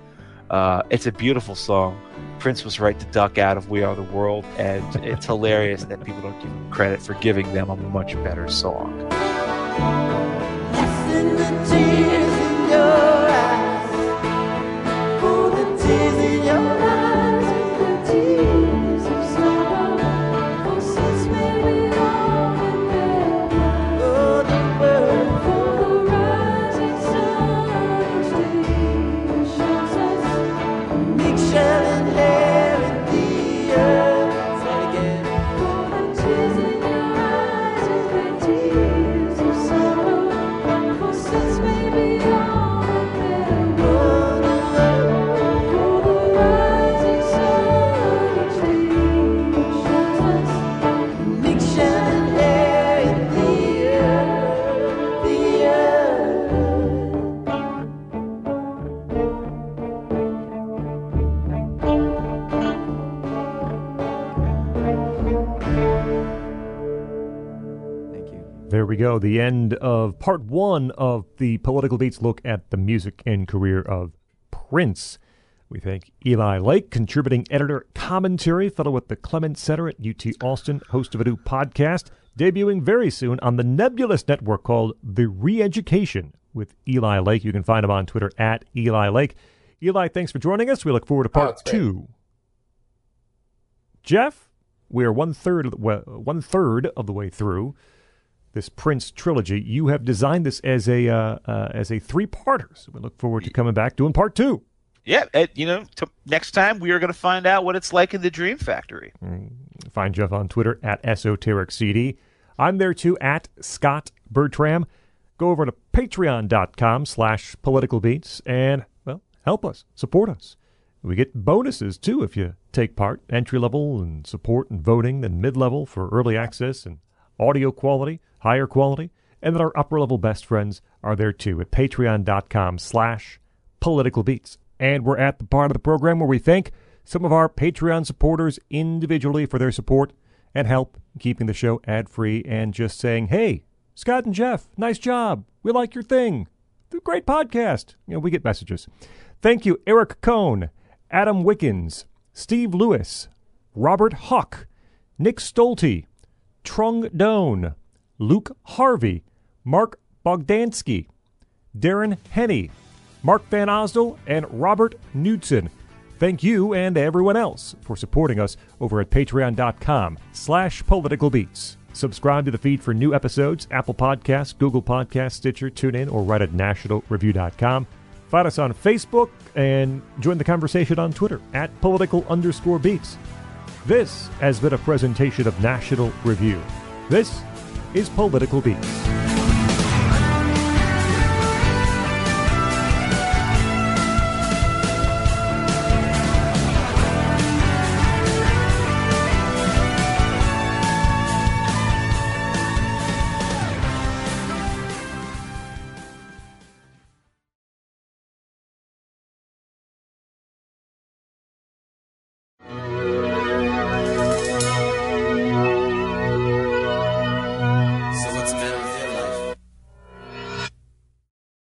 Uh, it's a beautiful song. Prince was right to duck out of "We Are the World," and it's hilarious that people don't give him credit for giving them a much better song. There we go. The end of part one of the Political Beats look at the music and career of Prince. We thank Eli Lake, contributing editor commentary, fellow with the Clements Center at UT Austin, host of a new podcast, debuting very soon on the Nebulous Network called The Reeducation with Eli Lake. You can find him on Twitter at Eli Lake. Eli, thanks for joining us. We look forward to Oh, part great. two. Jeff, we are one third of the, well, one third of the way through this Prince trilogy. You have designed this as a uh, uh, as a three parter, so we look forward to coming back doing part two. Yeah, and, you know, t- next time we are going to find out what it's like in the Dream Factory. Find Jeff on Twitter at esotericcd. I'm there too at Scott Bertram. Go over to patreon.com slash political beats and, well, help us, support us. We get bonuses too if you take part, entry level and support and voting, then mid level for early access and audio quality, higher quality, and that our upper level best friends are there too at patreon.com slash political beats. And we're at the part of the program where we thank some of our Patreon supporters individually for their support and help in keeping the show ad free and just saying, hey, Scott and Jeff, nice job. We like your thing. Great podcast. You know, we get messages. Thank you, Eric Cohn, Adam Wickens, Steve Lewis, Robert Hawk, Nick Stolte, Trung Doan, Luke Harvey, Mark Bogdansky, Darren Henney, Mark Van Osdel, and Robert Knudsen. Thank you and everyone else for supporting us over at patreon.com slash political beats. Subscribe to the feed for new episodes, Apple Podcasts, Google Podcasts, Stitcher, TuneIn, or right at nationalreview.com. Find us on Facebook and join the conversation on Twitter at political underscore beats. This has been a presentation of National Review. This is Political Beats.